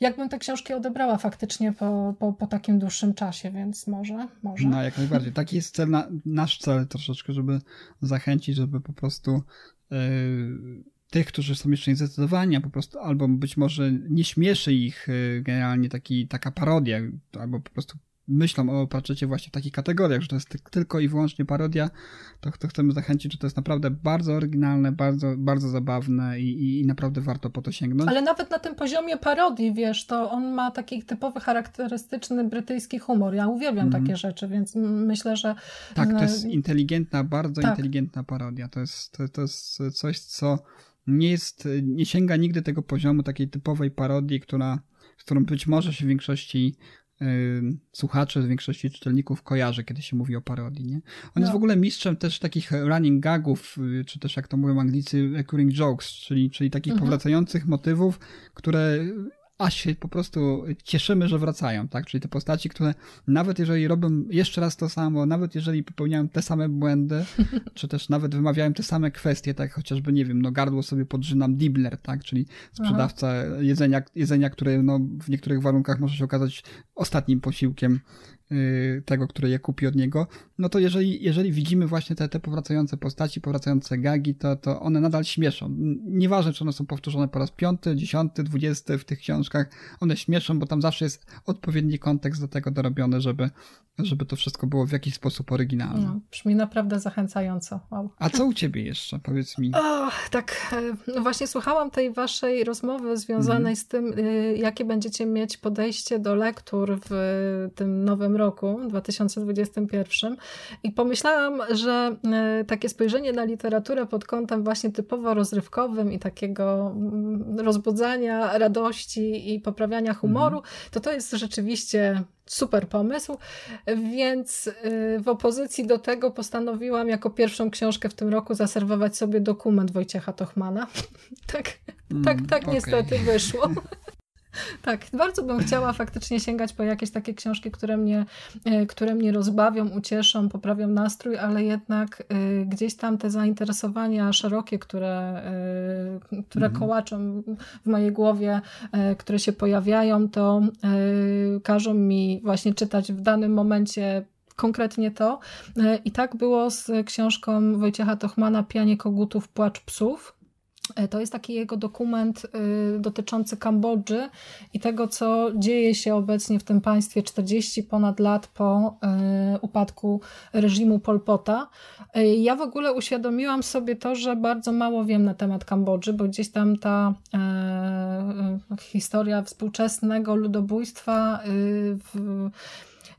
jakbym te książki odebrała faktycznie po, po, po takim dłuższym czasie, więc może, może. No, jak najbardziej. Taki jest cel, na, nasz cel troszeczkę, żeby zachęcić, żeby po prostu yy, tych, którzy są jeszcze niezdecydowani, a po prostu albo być może nie śmieszy ich yy, generalnie taki, taka parodia, albo po prostu myślą o Pratchetcie właśnie w takich kategoriach, że to jest tylko i wyłącznie parodia, to, to chcemy zachęcić, że to jest naprawdę bardzo oryginalne, bardzo, bardzo zabawne i, i, i, naprawdę warto po to sięgnąć. Ale nawet na tym poziomie parodii, wiesz, to on ma taki typowy, charakterystyczny brytyjski humor. Ja uwielbiam mm. takie rzeczy, więc myślę, że... Tak, to jest inteligentna, bardzo tak. inteligentna parodia. To jest, to, to jest coś, co nie jest, nie sięga nigdy tego poziomu takiej typowej parodii, która, z którą być może się w większości słuchaczy, z większości czytelników kojarzy, kiedy się mówi o parodii. Nie? On no. jest w ogóle mistrzem też takich running gagów, y, czy też jak to mówią Anglicy, recurring jokes, czyli, czyli takich mhm. powracających motywów, które a się po prostu cieszymy, że wracają, tak? Czyli te postaci, które nawet jeżeli robią jeszcze raz to samo, nawet jeżeli popełniają te same błędy, *laughs* czy też nawet wymawiają te same kwestie, tak chociażby, nie wiem, no gardło sobie podrzynam Dibler, tak? Czyli sprzedawca jedzenia, jedzenia, które no, w niektórych warunkach może się okazać ostatnim posiłkiem tego, który je kupi od niego, no to jeżeli, jeżeli widzimy właśnie te, te powracające postaci, powracające gagi, to, to one nadal śmieszą. Nieważne, czy one są powtórzone po raz piąty, dziesiąty, dwudziesty w tych książkach, one śmieszą, bo tam zawsze jest odpowiedni kontekst do tego dorobiony, żeby, żeby to wszystko było w jakiś sposób oryginalne. No, brzmi naprawdę zachęcająco. Wow. A co u ciebie jeszcze? Powiedz mi. O, tak, e, no właśnie słuchałam tej waszej rozmowy związanej mm. z tym, y, jakie będziecie mieć podejście do lektur w tym nowym roku, 2021 i pomyślałam, że e, takie spojrzenie na literaturę pod kątem właśnie typowo rozrywkowym i takiego mm, rozbudzania radości i poprawiania humoru, mhm. to to jest rzeczywiście super pomysł, więc e, w opozycji do tego postanowiłam jako pierwszą książkę w tym roku zaserwować sobie dokument Wojciecha Tochmana. *laughs* tak, mm, tak, tak okay. niestety wyszło. *laughs* Tak, bardzo bym chciała faktycznie sięgać po jakieś takie książki, które mnie, e, które mnie rozbawią, ucieszą, poprawią nastrój, ale jednak e, gdzieś tam te zainteresowania szerokie, które, e, które mhm. kołaczą w mojej głowie, które się pojawiają, to każą mi właśnie czytać w danym momencie konkretnie to. I tak było z książką Wojciecha Tochmana Pianie kogutów, płacz psów to jest taki jego dokument y, dotyczący Kambodży i tego, co dzieje się obecnie w tym państwie 40 ponad lat po y, upadku reżimu Pol Pota. E, ja w ogóle uświadomiłam sobie to, że bardzo mało wiem na temat Kambodży, bo gdzieś tam ta e, historia współczesnego ludobójstwa y, w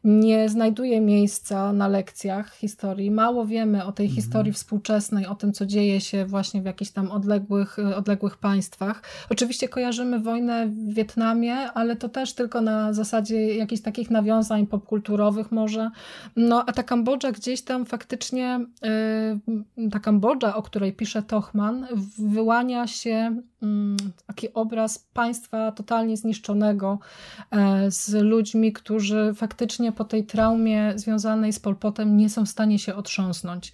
nie znajduje miejsca na lekcjach historii. Mało wiemy o tej mhm. historii współczesnej, o tym, co dzieje się właśnie w jakichś tam odległych, odległych państwach. Oczywiście kojarzymy wojnę w Wietnamie, ale to też tylko na zasadzie jakichś takich nawiązań popkulturowych może. No a ta Kambodża gdzieś tam faktycznie, yy, ta Kambodża, o której pisze Tochman, wyłania się taki obraz państwa totalnie zniszczonego e, z ludźmi, którzy faktycznie po tej traumie związanej z Polpotem nie są w stanie się otrząsnąć.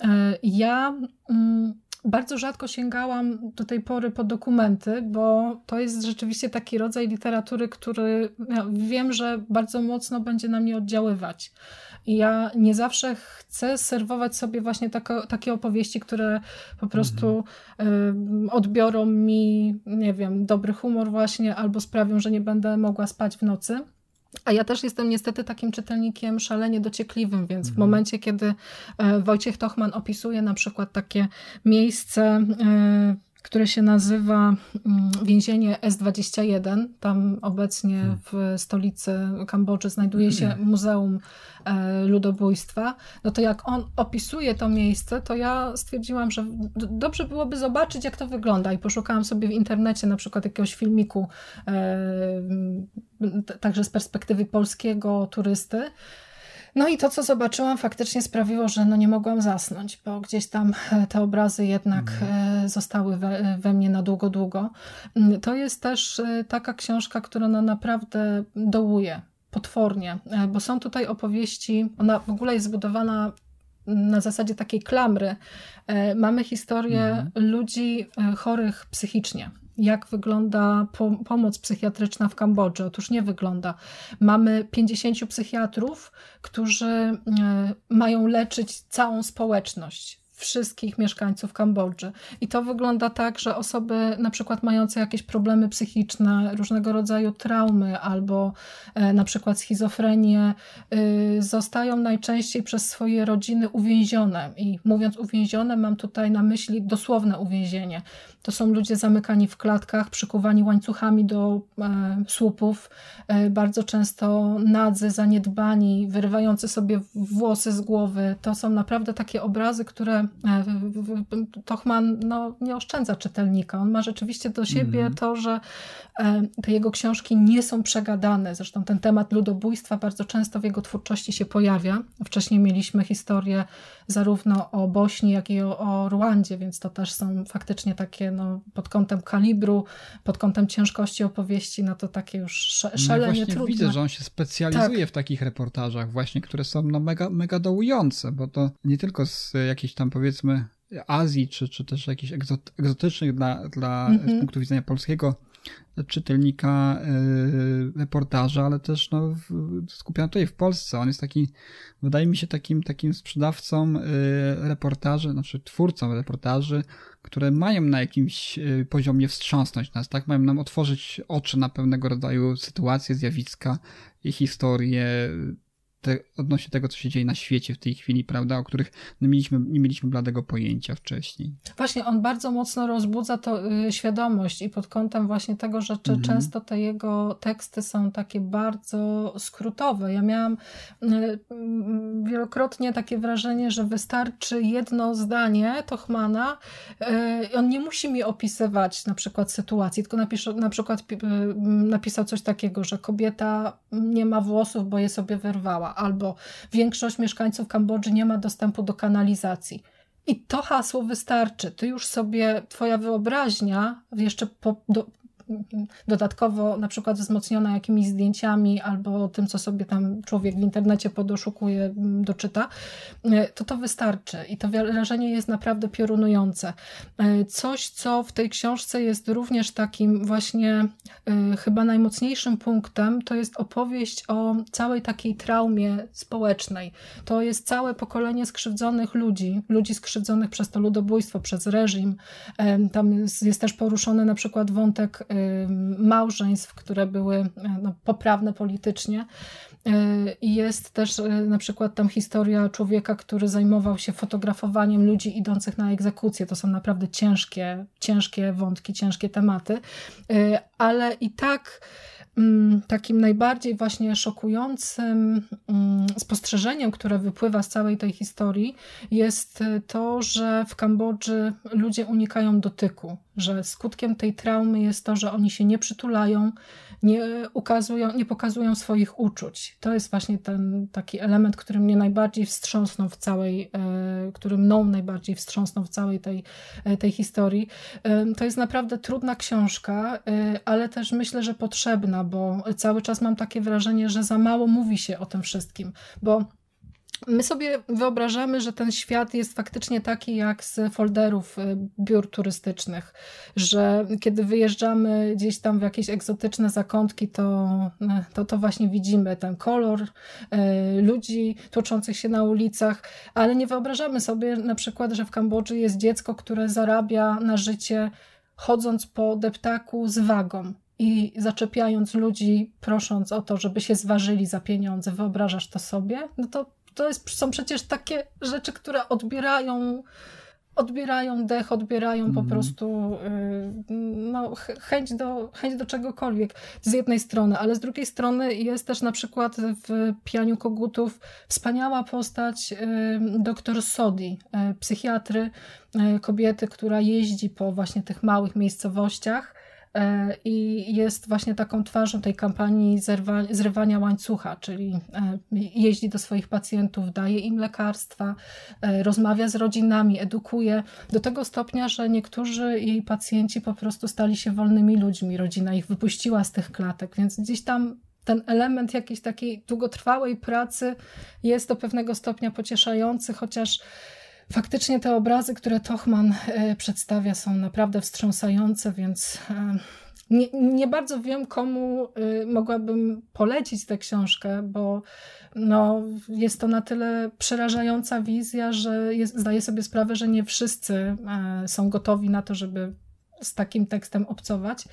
E, ja mm, bardzo rzadko sięgałam do tej pory po dokumenty, bo to jest rzeczywiście taki rodzaj literatury, który ja wiem, że bardzo mocno będzie na mnie oddziaływać. I ja nie zawsze chcę serwować sobie właśnie takie, takie opowieści, które po prostu mhm. y, odbiorą mi, nie wiem, dobry humor właśnie, albo sprawią, że nie będę mogła spać w nocy. A ja też jestem niestety takim czytelnikiem szalenie dociekliwym, więc w mhm. momencie, kiedy e, Wojciech Tochman opisuje na przykład takie miejsce, e, które się nazywa mm, więzienie S21. Tam obecnie hmm. w stolicy Kambodży znajduje się hmm. Muzeum e, Ludobójstwa. No to jak on opisuje to miejsce, to ja stwierdziłam, że dobrze byłoby zobaczyć, jak to wygląda. I poszukałam sobie w internecie na przykład jakiegoś filmiku, także z perspektywy polskiego turysty. No i to, co zobaczyłam, faktycznie sprawiło, że no nie mogłam zasnąć, bo gdzieś tam e, te obrazy jednak mm. zostały we, we, mnie na długo, długo. Mm, to jest też e, taka książka, która no naprawdę dołuje potwornie, bo są tutaj opowieści, ona w ogóle jest zbudowana na zasadzie takiej klamry. Mamy historię mm. ludzi chorych psychicznie jak wygląda pomoc psychiatryczna w Kambodży. Otóż nie wygląda. Mamy 50 psychiatrów, którzy e, mają leczyć całą społeczność wszystkich mieszkańców Kambodży. I to wygląda tak, że osoby na przykład mające jakieś problemy psychiczne, różnego rodzaju traumy albo e, na przykład schizofrenię, y, zostają najczęściej przez swoje rodziny uwięzione. I mówiąc uwięzione, mam tutaj na myśli dosłowne uwięzienie. To są ludzie zamykani w klatkach, przykuwani łańcuchami do e, słupów, e, bardzo często nadzy, zaniedbani, wyrywający sobie włosy z głowy. To są naprawdę takie obrazy, które Tochman no, nie oszczędza czytelnika. On ma rzeczywiście do siebie mm. to, że te jego książki nie są przegadane. Zresztą ten temat ludobójstwa bardzo często w jego twórczości się pojawia. Wcześniej mieliśmy historię zarówno o Bośni, jak i o, o Ruandzie, więc to też są faktycznie takie no, pod kątem kalibru, pod kątem ciężkości opowieści, no to takie już szalenie no trudne. Widzę, że on się specjalizuje tak. w takich reportażach właśnie, które są no, mega, mega dołujące, bo to nie tylko z jakiejś tam powiedzmy Azji, czy, czy też jakichś egzotycznych dla, dla mm -hmm. z punktu widzenia polskiego czytelnika y, reportaża, ale też no, skupiam tutaj w Polsce. On jest taki, wydaje mi się, takim, takim sprzedawcą y, reportaży, znaczy twórcą reportaży, które mają na jakimś y, poziomie wstrząsnąć nas, tak? Mają nam otworzyć oczy na pewnego rodzaju sytuacje, zjawiska i historie, te, odnośnie tego, co się dzieje na świecie w tej chwili, prawda, o których nie mieliśmy, nie mieliśmy bladego pojęcia wcześniej. Właśnie, on bardzo mocno rozbudza to y, świadomość i pod kątem właśnie tego, że mhm. często te jego teksty są takie bardzo skrótowe. Ja miałam y, y, wielokrotnie takie wrażenie, że wystarczy jedno zdanie Tochmana, y, on nie musi mi opisywać na przykład sytuacji, tylko napisze, na przykład y, napisał coś takiego, że kobieta nie ma włosów, bo je sobie wyrwała albo większość mieszkańców Kambodży nie ma dostępu do kanalizacji. I to hasło wystarczy. Ty już sobie, twoja wyobraźnia jeszcze po, do, dodatkowo na przykład wzmocniona jakimiś zdjęciami albo tym, co sobie tam człowiek w internecie podoszukuje, mm, doczyta, e, to to wystarczy i to wrażenie jest naprawdę piorunujące. E, coś, co w tej książce jest również takim właśnie e, chyba najmocniejszym punktem, to jest opowieść o całej takiej traumie społecznej. To jest całe pokolenie skrzywdzonych ludzi, ludzi skrzywdzonych przez to ludobójstwo, przez reżim. Tam jest, jest też poruszony na przykład wątek małżeństw, które były e, no, poprawne politycznie. E, I jest też na przykład tam historia człowieka, który zajmował się fotografowaniem ludzi idących na egzekucję. To są naprawdę ciężkie, ciężkie wątki, ciężkie tematy, ale i tak takim najbardziej właśnie szokującym mm, spostrzeżeniem, które wypływa z całej tej historii, jest to, że w Kambodży ludzie unikają dotyku, że skutkiem tej traumy jest to, że oni się nie przytulają, nie, ukazują, nie pokazują swoich uczuć. To jest właśnie ten taki element, który mnie najbardziej wstrząsnął w całej, e, który mną najbardziej wstrząsnął w całej tej, e, tej historii. E, to jest naprawdę trudna książka, ale też myślę, że potrzebna, bo cały czas mam takie wrażenie, że za mało mówi się o tym wszystkim, bo My sobie wyobrażamy, że ten świat jest faktycznie taki jak z folderów y, biur turystycznych, że kiedy wyjeżdżamy gdzieś tam w jakieś egzotyczne zakątki, to y, to, to właśnie widzimy ten kolor y, ludzi tłoczących się na ulicach, ale nie wyobrażamy sobie na przykład, że w Kambodży jest dziecko, które zarabia na życie chodząc po deptaku z wagą i zaczepiając ludzi, prosząc o to, żeby się zważyli za pieniądze. Wyobrażasz to sobie? No to to jest, są przecież takie rzeczy, które odbierają odbierają dech, odbierają mm. po mhm. prostu y, no, chęć, do, chęć do czegokolwiek z jednej strony, ale z drugiej strony jest też na przykład w Pianiu Kogutów wspaniała postać y, doktor Sodi, y, psychiatry, kobiety, która jeździ po właśnie tych małych miejscowościach i jest właśnie taką twarzą tej kampanii zerwa, zrywania łańcucha, czyli e, jeździ do swoich pacjentów, daje im lekarstwa, e, rozmawia z rodzinami, edukuje do tego stopnia, że niektórzy jej pacjenci po prostu stali się wolnymi ludźmi. Rodzina ich wypuściła z tych klatek, więc gdzieś tam ten element jakiejś takiej długotrwałej pracy jest do pewnego stopnia pocieszający, chociaż Faktycznie te obrazy, które Tochman e, przedstawia, są naprawdę wstrząsające, więc e, nie, nie, bardzo wiem, komu e, mogłabym polecić tę książkę, bo no, jest to na tyle przerażająca wizja, że jest, zdaję sobie sprawę, że nie wszyscy są gotowi na to, żeby z takim tekstem obcować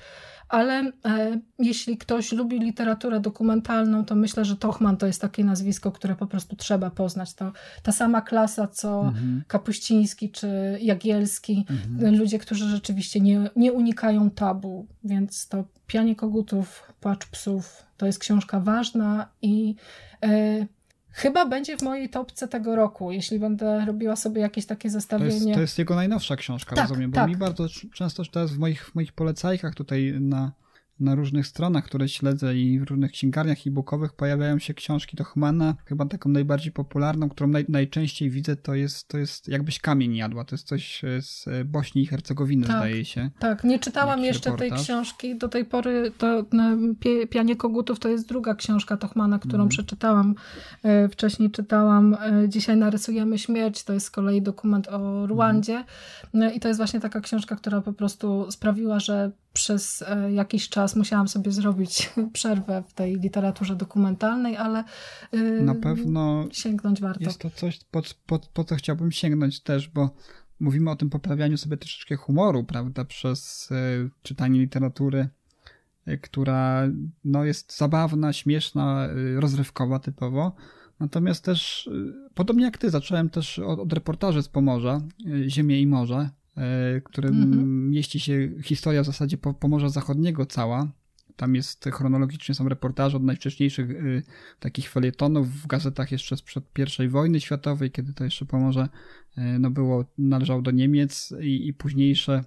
ale e, jeśli ktoś lubi literaturę dokumentalną, to myślę, że Tochman to jest takie nazwisko, które po prostu trzeba poznać. To ta sama klasa, co mhm. Kapuściński czy Jagielski, mhm. ludzie, którzy rzeczywiście nie, nie unikają tabu, więc to Pianie Kogutów, Płacz Psów to jest książka ważna i e, Chyba będzie w mojej topce tego roku, jeśli będę robiła sobie jakieś takie zestawienie. To jest, to jest jego najnowsza książka, tak, rozumiem, bo tak. mi bardzo często teraz w moich, w moich polecajkach tutaj na na różnych stronach, które śledzę i w różnych księgarniach e-bookowych pojawiają się książki Tochmana. Chyba taką najbardziej popularną, którą naj, najczęściej widzę, to jest, to jest jakbyś kamień jadła. To jest coś z Bośni i Hercegowiny, tak, zdaje się. Tak, nie czytałam jeszcze reportaż. tej książki. Do tej pory to Pianie Kogutów to jest druga książka Tochmana, którą mm. przeczytałam. E, wcześniej czytałam e, Dzisiaj narysujemy śmierć. To jest z kolei dokument o Ruandzie. Mm. I to jest właśnie taka książka, która po prostu sprawiła, że przez e, jakiś czas musiałam sobie zrobić *laughs* przerwę w tej literaturze dokumentalnej, ale y, na pewno sięgnąć warto. Jest to coś, po, po, po co chciałbym sięgnąć też, bo mówimy o tym poprawianiu sobie troszeczkę humoru, prawda, przez y, czytanie literatury, y, która no, jest zabawna, śmieszna, rozrywkowa typowo. Natomiast też, podobnie jak ty, zacząłem też od, od reportaży z Pomorza, Ziemię i Morze, E, którym mhm. mieści się historia w zasadzie Pomorza Zachodniego cała. Tam jest chronologicznie są reportaże od najwcześniejszych y, takich felietonów w gazetach jeszcze sprzed I wojny światowej, kiedy to jeszcze Pomorze y, no było, należało do Niemiec i, i późniejsze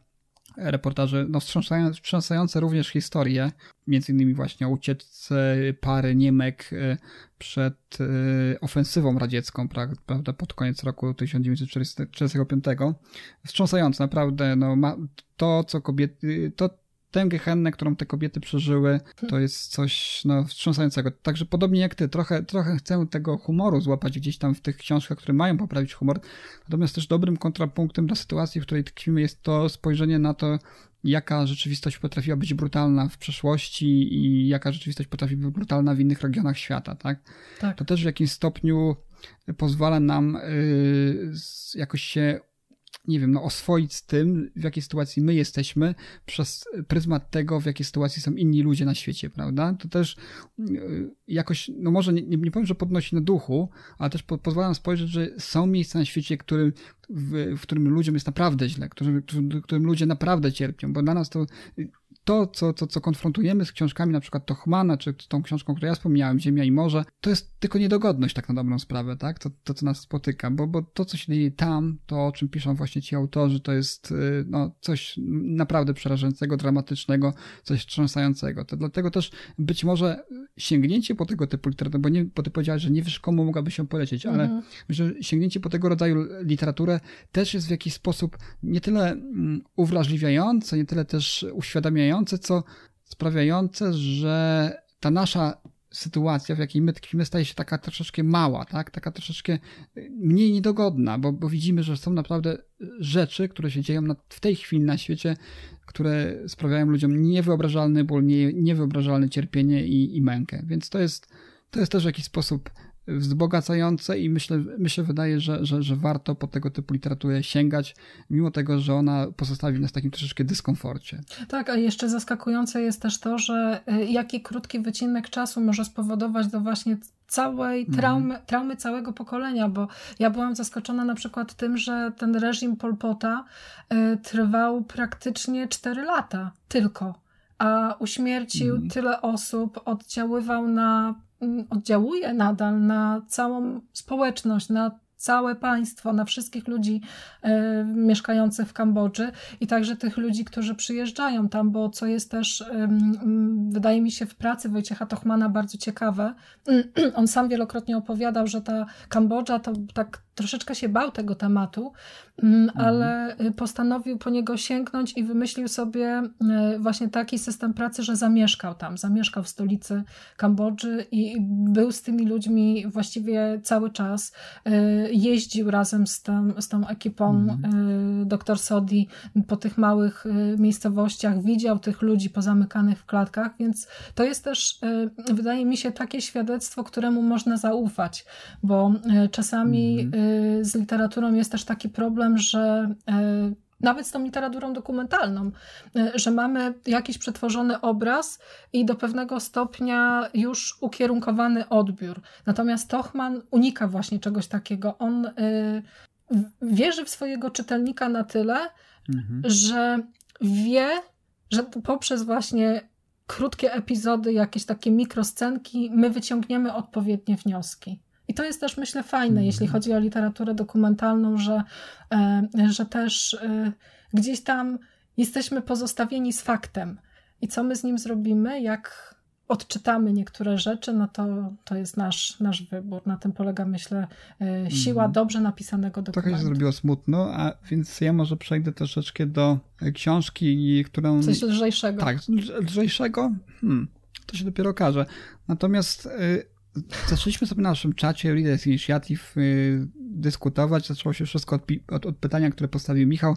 reportaże, no wstrząsające, wstrząsające również historie, między innymi właśnie o ucieczce pary Niemek e, przed e, ofensywą radziecką, prawda, pod koniec roku 1945. Wstrząsające, naprawdę, no, to co kobiety, to tę gehennę, którą te kobiety przeżyły, to jest coś no, wstrząsającego. Także podobnie jak ty, trochę, trochę chcę tego humoru złapać gdzieś tam w tych książkach, które mają poprawić humor, natomiast też dobrym kontrapunktem dla sytuacji, w której tkwimy jest to spojrzenie na to, jaka rzeczywistość potrafiła być brutalna w przeszłości i jaka rzeczywistość potrafi być brutalna w innych regionach świata, tak? tak. To też w jakimś stopniu pozwala nam y, jakoś się nie wiem, no, oswoić z tym, w jakiej sytuacji my jesteśmy, przez pryzmat tego, w jakiej sytuacji są inni ludzie na świecie, prawda? To też y, jakoś, no może nie, nie powiem, że podnosi na duchu, ale też po, pozwala nam spojrzeć, że są miejsca na świecie, który, w, w którym ludziom jest naprawdę źle, którym, którym ludzie naprawdę cierpią, bo dla nas to to, co, co, co konfrontujemy z książkami, na przykład Tochmana, czy tą książką, którą ja wspomniałem, Ziemia i Morze, to jest tylko niedogodność tak na dobrą sprawę, tak? To, to co nas spotyka, bo, bo to, co się dzieje tam, to o czym piszą właśnie ci autorzy, to jest y, no, coś naprawdę przerażającego, dramatycznego, coś wstrząsającego. To dlatego też być może sięgnięcie po tego typu literaturę, bo, nie, bo ty powiedziałeś, że nie wiesz komu mogłaby się polecieć, ale mhm. myślę, że sięgnięcie po tego rodzaju literaturę też jest w jakiś sposób nie tyle mm, uwrażliwiające, nie tyle też uświadamiające, co sprawiające, że ta nasza sytuacja, w jakiej my tkwimy, staje się taka troszeczkę mała, tak? taka troszeczkę mniej niedogodna, bo, bo widzimy, że są naprawdę rzeczy, które się dzieją na, w tej chwili na świecie, które sprawiają ludziom niewyobrażalny ból, nie, niewyobrażalne cierpienie i, i mękę. Więc to jest, to jest też w jakiś sposób wzbogacające i myślę, myślę wydaje, że, że, że warto po tego typu literaturę sięgać, mimo tego, że ona pozostawi nas w takim troszeczkę dyskomforcie. Tak, a jeszcze zaskakujące jest też to, że y, jaki krótki wycinek czasu może spowodować do właśnie całej mhm. traumy, traumy całego pokolenia, bo ja byłam zaskoczona na przykład tym, że ten reżim Polpota y, trwał praktycznie 4 lata tylko, a uśmiercił mm. tyle osób, oddziaływał na oddziałuje nadal na całą społeczność, na całe państwo, na wszystkich ludzi y, mieszkających w Kambodży i także tych ludzi, którzy przyjeżdżają tam, bo co jest też, wydaje mi się, w pracy Wojciecha Tochmana bardzo ciekawe. *clears throat* On sam wielokrotnie opowiadał, że ta Kambodża to tak troszeczkę się bał tego tematu, mm, mhm. ale postanowił po niego sięgnąć i wymyślił sobie właśnie taki system pracy, że zamieszkał tam, zamieszkał w stolicy Kambodży i był z tymi ludźmi właściwie cały czas jeździł razem z, tą, z tą ekipą mm. dr Sodi po tych małych y, miejscowościach, widział tych ludzi pozamykanych w klatkach, więc to jest też, y, wydaje mi się, takie świadectwo, któremu można zaufać, bo czasami mm. Z literaturą jest też taki problem, że nawet z tą literaturą dokumentalną, e, że mamy jakiś przetworzony obraz i do pewnego stopnia już ukierunkowany odbiór. Natomiast Tochman unika właśnie czegoś takiego. On y, wierzy w swojego czytelnika na tyle, mhm. że wie, że poprzez właśnie krótkie epizody, jakieś takie mikroscenki, my wyciągniemy odpowiednie wnioski. I to jest też, myślę, fajne, jeśli chodzi o literaturę dokumentalną, że, e, że też e, gdzieś tam jesteśmy pozostawieni z faktem. I co my z nim zrobimy, jak odczytamy niektóre rzeczy, no to, to jest nasz, nasz wybór. Na tym polega, myślę, e, siła mm. dobrze napisanego dokumentu. Trochę się zrobiło smutno, a więc ja może przejdę troszeczkę do książki, którą... Coś lżejszego. Tak, lżejszego? Hmm, to się dopiero okaże. Natomiast zaczęliśmy sobie na naszym czacie Readers Initiative y, dyskutować. Zaczęło się wszystko od, od, od, pytania, które postawił Michał.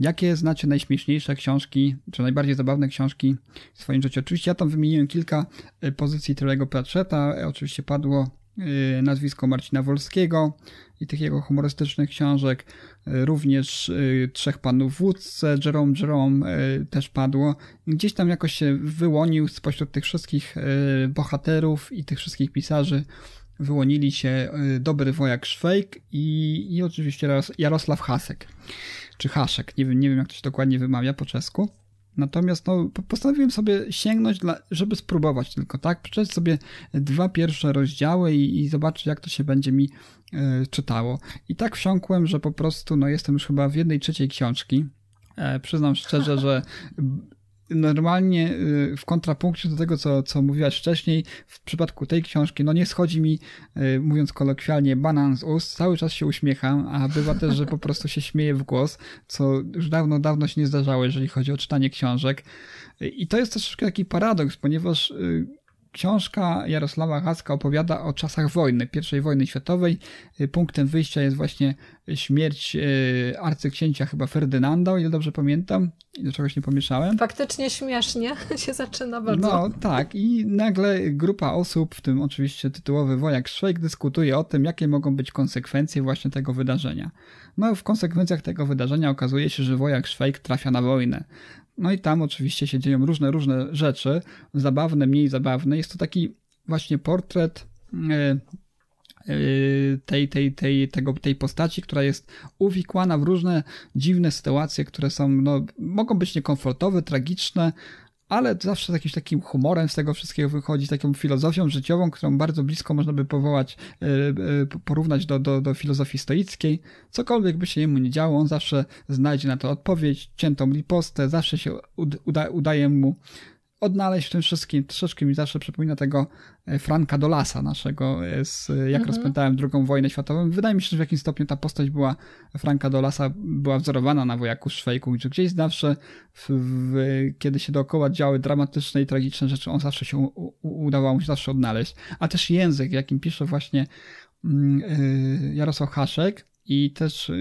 Jakie znacie najśmieszniejsze książki, czy najbardziej zabawne książki w swoim życiu? Oczywiście ja tam wymieniłem kilka y, pozycji Tylego Pratchetta. Oczywiście padło nazwisko Marcina Wolskiego i tych jego humorystycznych książek. Również y, Trzech Panów w Wódce, Jerome Jerome y, też padło. Gdzieś tam jakoś się wyłonił spośród tych wszystkich y, bohaterów i tych wszystkich pisarzy wyłonili się Dobry Wojak Szwejk i, i oczywiście Jarosław Hasek, czy Haszek, nie wiem, nie wiem jak to się dokładnie wymawia po czesku. Natomiast no, postanowiłem sobie sięgnąć, dla, żeby spróbować tylko, tak? Przeczytać sobie dwa pierwsze rozdziały i, i zobaczyć, jak to się będzie mi e, czytało. I tak wsiąkłem, że po prostu no, jestem już chyba w jednej trzeciej książki. E, przyznam szczerze, że normalnie y, w kontrapunkcie do tego, co, co mówiłaś wcześniej, w przypadku tej książki, no nie schodzi mi, y, mówiąc kolokwialnie, banan z ust, cały czas się uśmiecham, a bywa też, że po prostu się śmieję w głos, co już dawno, dawno się nie zdarzało, jeżeli chodzi o czytanie książek. I to jest troszeczkę taki paradoks, ponieważ y, Książka Jarosława Haska opowiada o czasach wojny, I wojny światowej. Punktem wyjścia jest właśnie śmierć e, arcyksięcia chyba Ferdynanda, o ile dobrze pamiętam. I do czegoś nie pomieszałem. Faktycznie śmiesznie *laughs* się zaczyna bardzo. No tak i nagle grupa osób, w tym oczywiście tytułowy wojak Szwejk, dyskutuje o tym, jakie mogą być konsekwencje właśnie tego wydarzenia. No w konsekwencjach tego wydarzenia okazuje się, że wojak Szwejk trafia na wojnę. No i tam oczywiście się dzieją różne, różne rzeczy, zabawne, mniej zabawne. Jest to taki właśnie portret e, e, tej, tej, tej, tego, tej postaci, która jest uwikłana w różne dziwne sytuacje, które są, no, mogą być niekomfortowe, tragiczne, ale zawsze z jakimś takim humorem z tego wszystkiego wychodzi, taką filozofią życiową, którą bardzo blisko można by powołać, e, e, porównać do, do, do filozofii stoickiej. Cokolwiek by się jemu nie działo, on zawsze znajdzie na to odpowiedź, ciętą ripostę, zawsze się uda, udaje mu odnaleźć w tym wszystkim. Troszeczkę mi zawsze przypomina tego e, Franka Dolasa naszego, e, z, jak mhm. rozpętałem drugą wojnę światową. Wydaje mi się, że w jakimś stopniu ta postać była, Franka Dolasa była wzorowana na wojaku Szwejku, że gdzieś zawsze, w, w, kiedy się dookoła działy dramatyczne i tragiczne rzeczy, on zawsze się u, udawało mu się zawsze odnaleźć. A też język, jakim pisze właśnie mm, e, Jarosław Haszek i też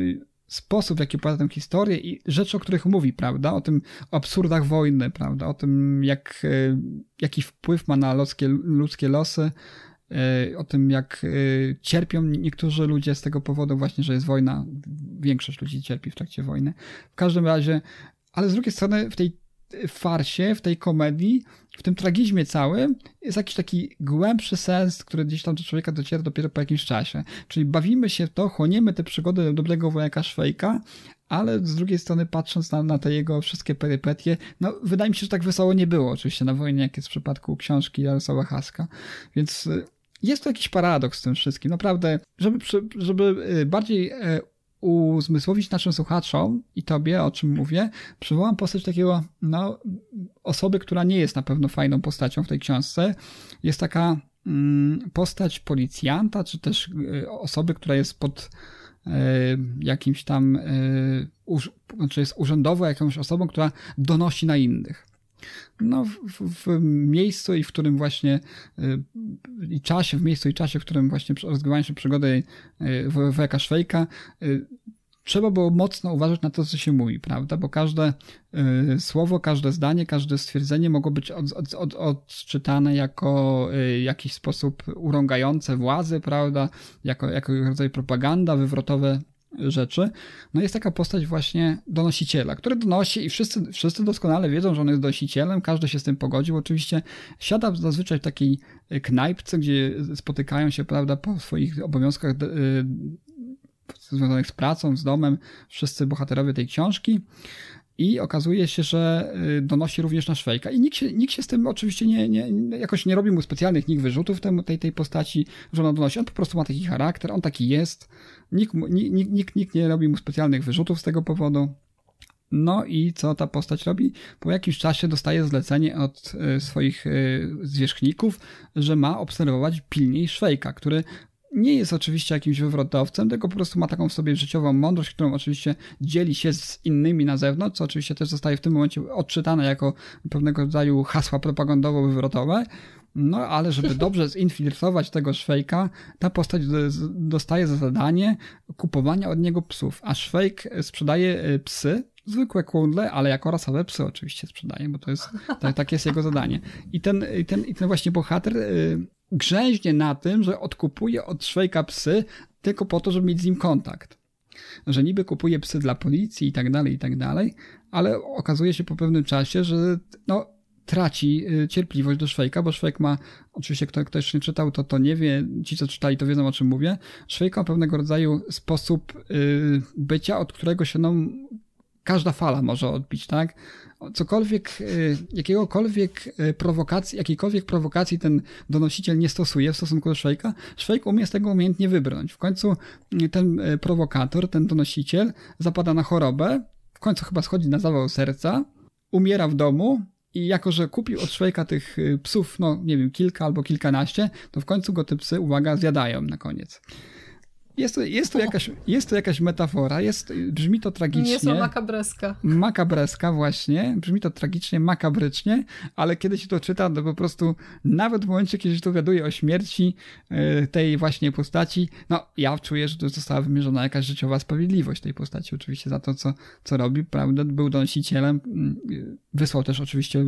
sposób, w jaki opowiada tę historię i rzeczy, o których mówi, prawda? O tym absurdach wojny, prawda? O tym, jak, e, jaki wpływ ma na ludzkie, ludzkie losy, e, o tym, jak e, cierpią niektórzy ludzie z tego powodu właśnie, że jest wojna. Większość ludzi cierpi w trakcie wojny. W każdym razie, ale z drugiej strony w tej farsie, w tej komedii, w tym tragizmie całym jest jakiś taki głębszy sens, który gdzieś tam do człowieka dociera dopiero po jakimś czasie. Czyli bawimy się w to, chłoniemy te przygody dobrego wojaka Szwejka, ale z drugiej strony patrząc na, na te jego wszystkie perypetie, no wydaje mi się, że tak wesoło nie było oczywiście na wojnie, jak jest w przypadku książki Jarosława Haska. Więc y, jest to jakiś paradoks w tym wszystkim. Naprawdę, żeby, żeby y, bardziej e, uzmysłowić naszym słuchaczom i tobie, o czym mówię, przywołam postać takiego, no, osoby, która nie jest na pewno fajną postacią w tej książce. Jest taka mm, postać policjanta, czy też y, osoby, która jest pod y, jakimś tam, y, znaczy jest urzędowo jakąś osobą, która donosi na innych no, w, w, miejscu i w którym właśnie y, i czasie, w miejscu i czasie, w którym właśnie rozgrywają się przygody y, wojaka Szwejka, y, trzeba było mocno uważać na to, co się mówi, prawda? Bo każde słowo, każde zdanie, każde stwierdzenie mogło być od, od, od, odczytane jako jakiś sposób urągające władzy, prawda? Jako, jako rodzaj propaganda, wywrotowe rzeczy, no jest taka postać właśnie donosiciela, który donosi i wszyscy, wszyscy doskonale wiedzą, że on jest donosicielem, każdy się z tym pogodził. Oczywiście siada zazwyczaj w takiej knajpce, gdzie spotykają się, prawda, po swoich obowiązkach y, związanych z pracą, z domem, wszyscy bohaterowie tej książki. I okazuje się, że y, donosi również na Szwejka. I nikt się, nikt się z tym oczywiście nie, nie, jakoś nie robi mu specjalnych nikt wyrzutów tej, tej postaci, że ona donosi. On po prostu ma taki charakter, on taki jest. Nikt, nikt, nikt, nikt nie robi mu specjalnych wyrzutów z tego powodu. No i co ta postać robi? Po jakimś czasie dostaje zlecenie od y, swoich y, zwierzchników, że ma obserwować pilniej Szwejka, który nie jest oczywiście jakimś wywrotowcem, tylko po prostu ma taką w sobie życiową mądrość, którą oczywiście dzieli się z innymi na zewnątrz, co oczywiście też zostaje w tym momencie odczytane jako pewnego rodzaju hasła propagandowo-wywrotowe. No, ale żeby *laughs* dobrze zinfiltrować tego szwejka, ta postać dostaje za zadanie kupowania od niego psów, a szwejk sprzedaje y, psy, zwykłe kundle, ale jako rasowe psy oczywiście sprzedaje, bo to jest, tak, tak jest jego zadanie. I ten, i ten, i ten właśnie bohater y, grzęźnie na tym, że odkupuje od Szwejka psy tylko po to, żeby mieć z nim kontakt. Że niby kupuje psy dla policji i tak dalej, i tak dalej, ale okazuje się po pewnym czasie, że no, traci y, cierpliwość do Szwejka, bo Szwejk ma, oczywiście kto, kto jeszcze nie czytał, to to nie wie, ci co czytali to wiedzą o czym mówię, Szwejk ma pewnego rodzaju sposób y, bycia, od którego się no, każda fala może odbić, tak? Cokolwiek, y, jakiegokolwiek y, prowokacji, jakiejkolwiek prowokacji ten donosiciel nie stosuje w stosunku do Szwejka, Szwejk umie z tego umiejętnie wybrnąć. W końcu y, ten prowokator, ten donosiciel zapada na chorobę, w końcu chyba schodzi na zawał serca, umiera w domu i jako, że kupił od Szwejka tych psów, no nie wiem, kilka albo kilkanaście, to w końcu go te psy, uwaga, zjadają na koniec. Jest to, jest, to jakaś, jest to jakaś metafora, jest, brzmi to tragicznie. Nie są makabreska. Makabreska właśnie, brzmi to tragicznie, makabrycznie, ale kiedy się to czyta, to po prostu nawet w momencie, kiedy się dowiaduje o śmierci e, tej właśnie postaci, no ja czuję, że to została wymierzona jakaś życiowa sprawiedliwość tej postaci, oczywiście za to, co, co robi, prawda, był donosicielem, mm, wysłał też oczywiście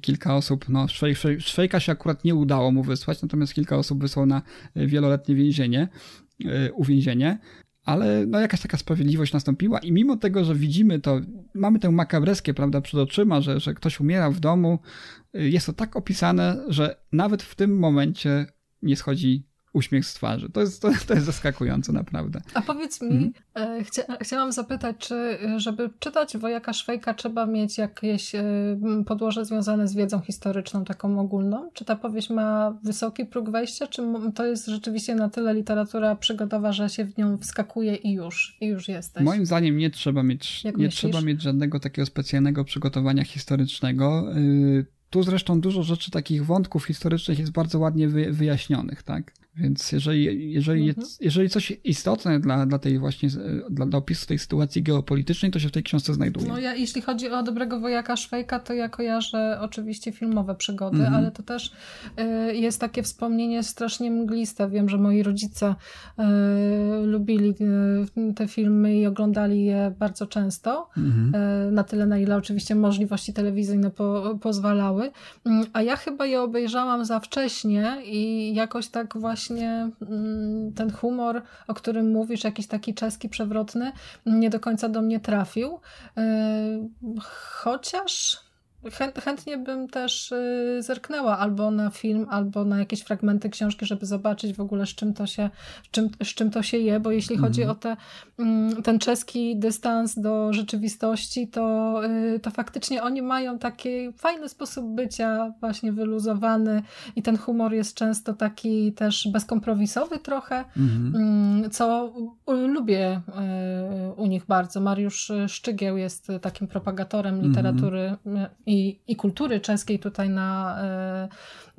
kilka osób, no Szwejka się akurat nie udało mu wysłać, natomiast kilka osób wysłał na wieloletnie więzienie, uwięzienie, ale no jakaś taka sprawiedliwość nastąpiła i mimo tego, że widzimy to, mamy tę makabreskę, prawda, przed oczyma, że, że ktoś umiera w domu, e, jest to tak opisane, że nawet w tym momencie nie schodzi uśmiech z twarzy. To jest, to, to jest zaskakujące naprawdę. A powiedz mi, mhm. E, chcia, chciałam zapytać, czy żeby czytać Wojaka Szwejka trzeba mieć jakieś e, podłoże związane z wiedzą historyczną, taką ogólną? Czy ta powieść ma wysoki próg wejścia, czy to jest rzeczywiście na tyle literatura przygodowa, że się w nią wskakuje i już, i już jesteś? Moim zdaniem nie trzeba mieć, nie trzeba mieć żadnego takiego specjalnego przygotowania historycznego. Y, tu zresztą dużo rzeczy, takich wątków historycznych jest bardzo ładnie wyjaśnionych, tak? Więc jeżeli, jeżeli, mhm. jeżeli coś istotne dla, dla tej właśnie, dla, dla opisu tej sytuacji geopolitycznej, to się w tej książce znajduje. No ja, jeśli chodzi o Dobrego Wojaka Szwejka, to ja kojarzę oczywiście filmowe przygody, mhm. ale to też y, jest takie wspomnienie strasznie mgliste. Wiem, że moi rodzice y, lubili y, te filmy i oglądali je bardzo często, mhm. Y, na tyle, na ile oczywiście możliwości telewizyjne po, pozwalały. Mm, a ja chyba je obejrzałam za wcześnie i jakoś tak właśnie właśnie mm, ten humor, o którym mówisz, jakiś taki czeski przewrotny, nie do końca do mnie trafił. E, chętnie bym też y, zerknęła albo na film, albo na jakieś fragmenty książki, żeby zobaczyć w ogóle z czym to się, z czym, z czym to się je, bo jeśli mhm. chodzi o te, mm, ten czeski dystans do rzeczywistości, to, y, to faktycznie oni mają taki fajny sposób bycia, właśnie wyluzowany i ten humor jest często taki też bezkompromisowy trochę, mhm. Mm, co lubię y, u nich bardzo. Mariusz Szczygieł jest takim propagatorem mhm. literatury i, i kultury czeskiej tutaj na,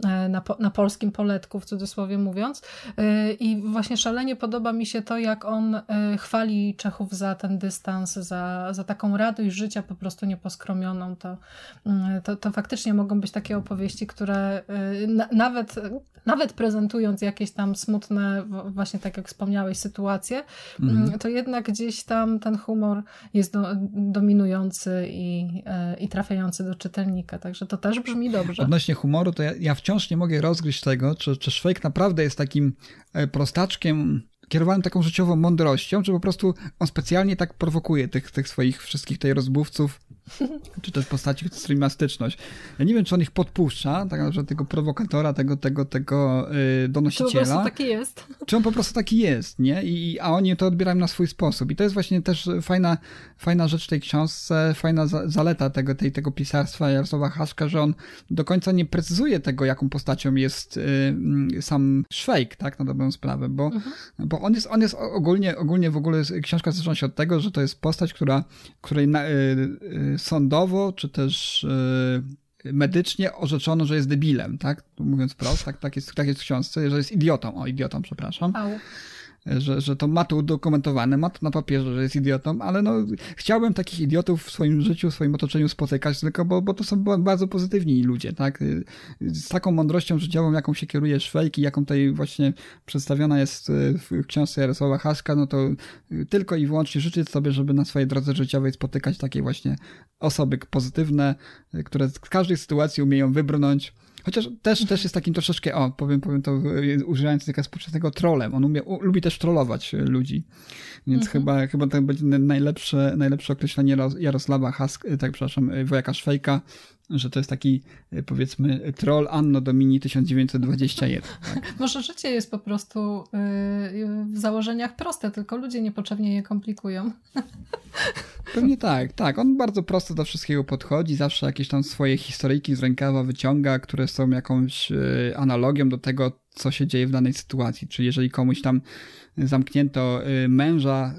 e, e, na, na polskim poletku, w cudzysłowie mówiąc. E, I właśnie szalenie podoba mi się to, jak on chwali Czechów za ten dystans, za, za taką radość życia po prostu nieposkromioną. To, mm, to, to faktycznie mogą być takie opowieści, które na, nawet, nawet prezentując jakieś tam smutne, właśnie tak jak wspomniałeś, sytuacje, mhm. to jednak gdzieś tam ten humor jest do, dominujący i, i trafiający do czytelnika, także to też brzmi dobrze. Odnośnie humoru, to ja, ja wciąż nie mogę rozgryźć tego, czy, czy Szwejk naprawdę jest takim e, prostaczkiem kierowanym taką życiową mądrością, czy po prostu on specjalnie tak prowokuje tych, tych swoich wszystkich tej rozbówców, *laughs* czy też postaci streamastyczność. Ja nie wiem, czy on ich podpuszcza, tak naprawdę tego prowokatora, tego, tego, tego yy, donosiciela. Czy on po prostu taki jest. *laughs* Czy on po prostu taki jest, nie? I, a oni to odbierają na swój sposób. I to jest właśnie też fajna, fajna rzecz tej książce, fajna za, zaleta tego, tej, tego pisarstwa Jarosława Haszka, że on do końca nie precyzuje tego, jaką postacią jest yy, sam Szwejk, tak, na dobrą sprawę, bo, mhm. bo on jest, on jest ogólnie, ogólnie w ogóle książka zaczyna się od tego, że to jest postać, która, której na, yy, sądowo, czy też yy, medycznie orzeczono, że jest debilem, tak? Mówiąc wprost, tak, tak, jest, tak jest w książce, że jest idiotą, o idiotą, przepraszam. Au że, że to ma to udokumentowane, ma to na papierze, że jest idiotą, ale no chciałbym takich idiotów w swoim życiu, w swoim otoczeniu spotykać, tylko bo, bo to są bardzo pozytywni ludzie, tak? Z taką mądrością życiową, jaką się kieruje Szwejk i jaką tutaj właśnie przedstawiona jest w książce Jarosława Haska, no to tylko i wyłącznie życzyć sobie, żeby na swojej drodze życiowej spotykać takie właśnie osoby pozytywne, które z każdej sytuacji umieją wybrnąć, Chociaż też, też jest takim troszeczkę, o, powiem, powiem to używając tego współczesnego trolem. On umie, u, lubi też trollować ludzi. Więc mhm. chyba, chyba to będzie najlepsze, najlepsze określenie Jarosława Hask, tak przepraszam, wojaka Szwejka, że to jest taki, powiedzmy, troll Anno Domini 1921. Tak? *laughs* Może życie jest po prostu yy, w założeniach proste, tylko ludzie niepotrzebnie je komplikują. *laughs* Pewnie tak, tak. On bardzo prosto do wszystkiego podchodzi, zawsze jakieś tam swoje historyjki z rękawa wyciąga, które są jakąś y, analogią do tego, co się dzieje w danej sytuacji. Czyli jeżeli komuś tam zamknięto y, męża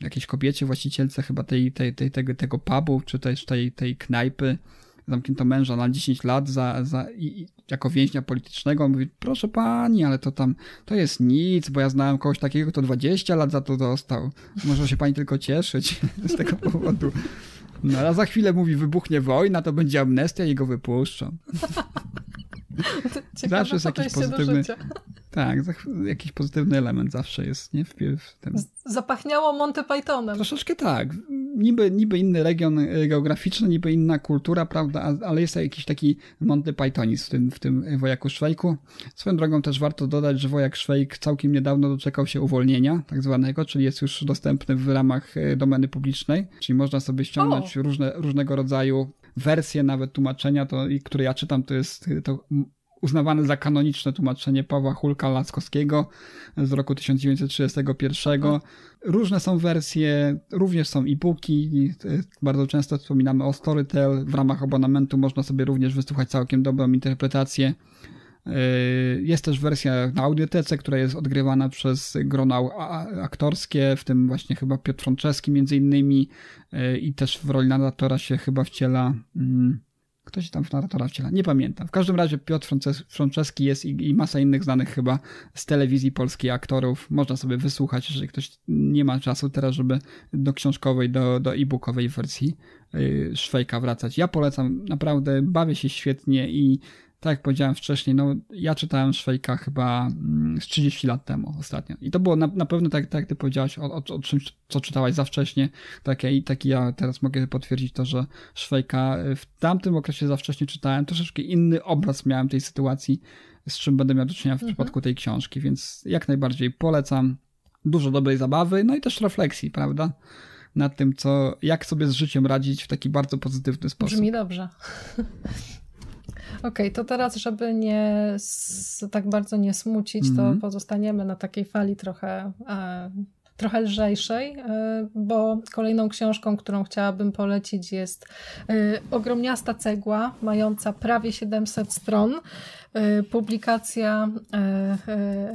y, jakiejś kobiecie, właścicielce chyba tej, tej, tej, tego, tego pubu, czy też tej, tej knajpy, zamknięto męża na 10 lat za, za, i, jako więźnia politycznego. On mówi, proszę pani, ale to tam, to jest nic, bo ja znałem kogoś takiego, kto 20 lat za to dostał. Może się pani tylko cieszyć *laughs* z tego powodu. No a za chwilę mówi, wybuchnie wojna, to będzie amnestia i go wypuszczą. *laughs* Ciekawe zawsze jest jakiś pozytywny. Tak, jakiś pozytywny element zawsze jest, nie? W, w tym. Zapachniało Monty Pythonem. Troszeczkę tak. Niby, niby inny region e, geograficzny, niby inna kultura, prawda, ale jest jakiś taki Monty Pythonizm w tym, w tym wojaku Szwejku. Swoją drogą też warto dodać, że wojak Szwejk całkiem niedawno doczekał się uwolnienia, tak zwanego, czyli jest już dostępny w ramach e, domeny publicznej, czyli można sobie ściągnąć różne, różnego rodzaju wersje, nawet tłumaczenia, to, które ja czytam, to jest to uznawane za kanoniczne tłumaczenie Pawła Hulka Laskowskiego z roku 1931. Różne są wersje, również są e-booki. Bardzo często wspominamy o Storytel. W ramach abonamentu można sobie również wysłuchać całkiem dobrą interpretację. Jest też wersja na audiotece, która jest odgrywana przez grono aktorskie, w tym właśnie chyba Piotr Franceski między innymi i też w roli narratora się chyba wciela mm, Ktoś tam w narratora wciela, nie pamiętam. W każdym razie Piotr Franceski jest i, i, masa innych znanych chyba z telewizji polskiej aktorów. Można sobie wysłuchać, jeżeli ktoś nie ma czasu teraz, żeby do książkowej, do, do e-bookowej wersji yy, Szwejka wracać. Ja polecam, naprawdę bawię się świetnie i tak jak powiedziałem wcześniej, no ja czytałem Szwejka chyba mm, z 30 lat temu ostatnio. I to było na, na pewno tak, tak jak ty powiedziałaś o, o, o czymś, co czytałaś za wcześnie. Tak, i tak ja teraz mogę potwierdzić to, że Szwejka w tamtym okresie za wcześnie czytałem. Troszeczkę inny obraz miałem tej sytuacji, z czym będę miał do czynienia w mhm. przypadku tej książki, więc jak najbardziej polecam. Dużo dobrej zabawy, no i też refleksji, prawda? Nad tym, co, jak sobie z życiem radzić w taki bardzo pozytywny sposób. Brzmi dobrze. Okej, okay, to teraz, żeby nie tak bardzo nie smucić, mm -hmm. to mhm. pozostaniemy na takiej fali trochę. E, trochę lżejszej, e, bo kolejną książką, którą chciałabym polecić jest e, Ogromniasta cegła, mająca prawie 700 stron. E, publikacja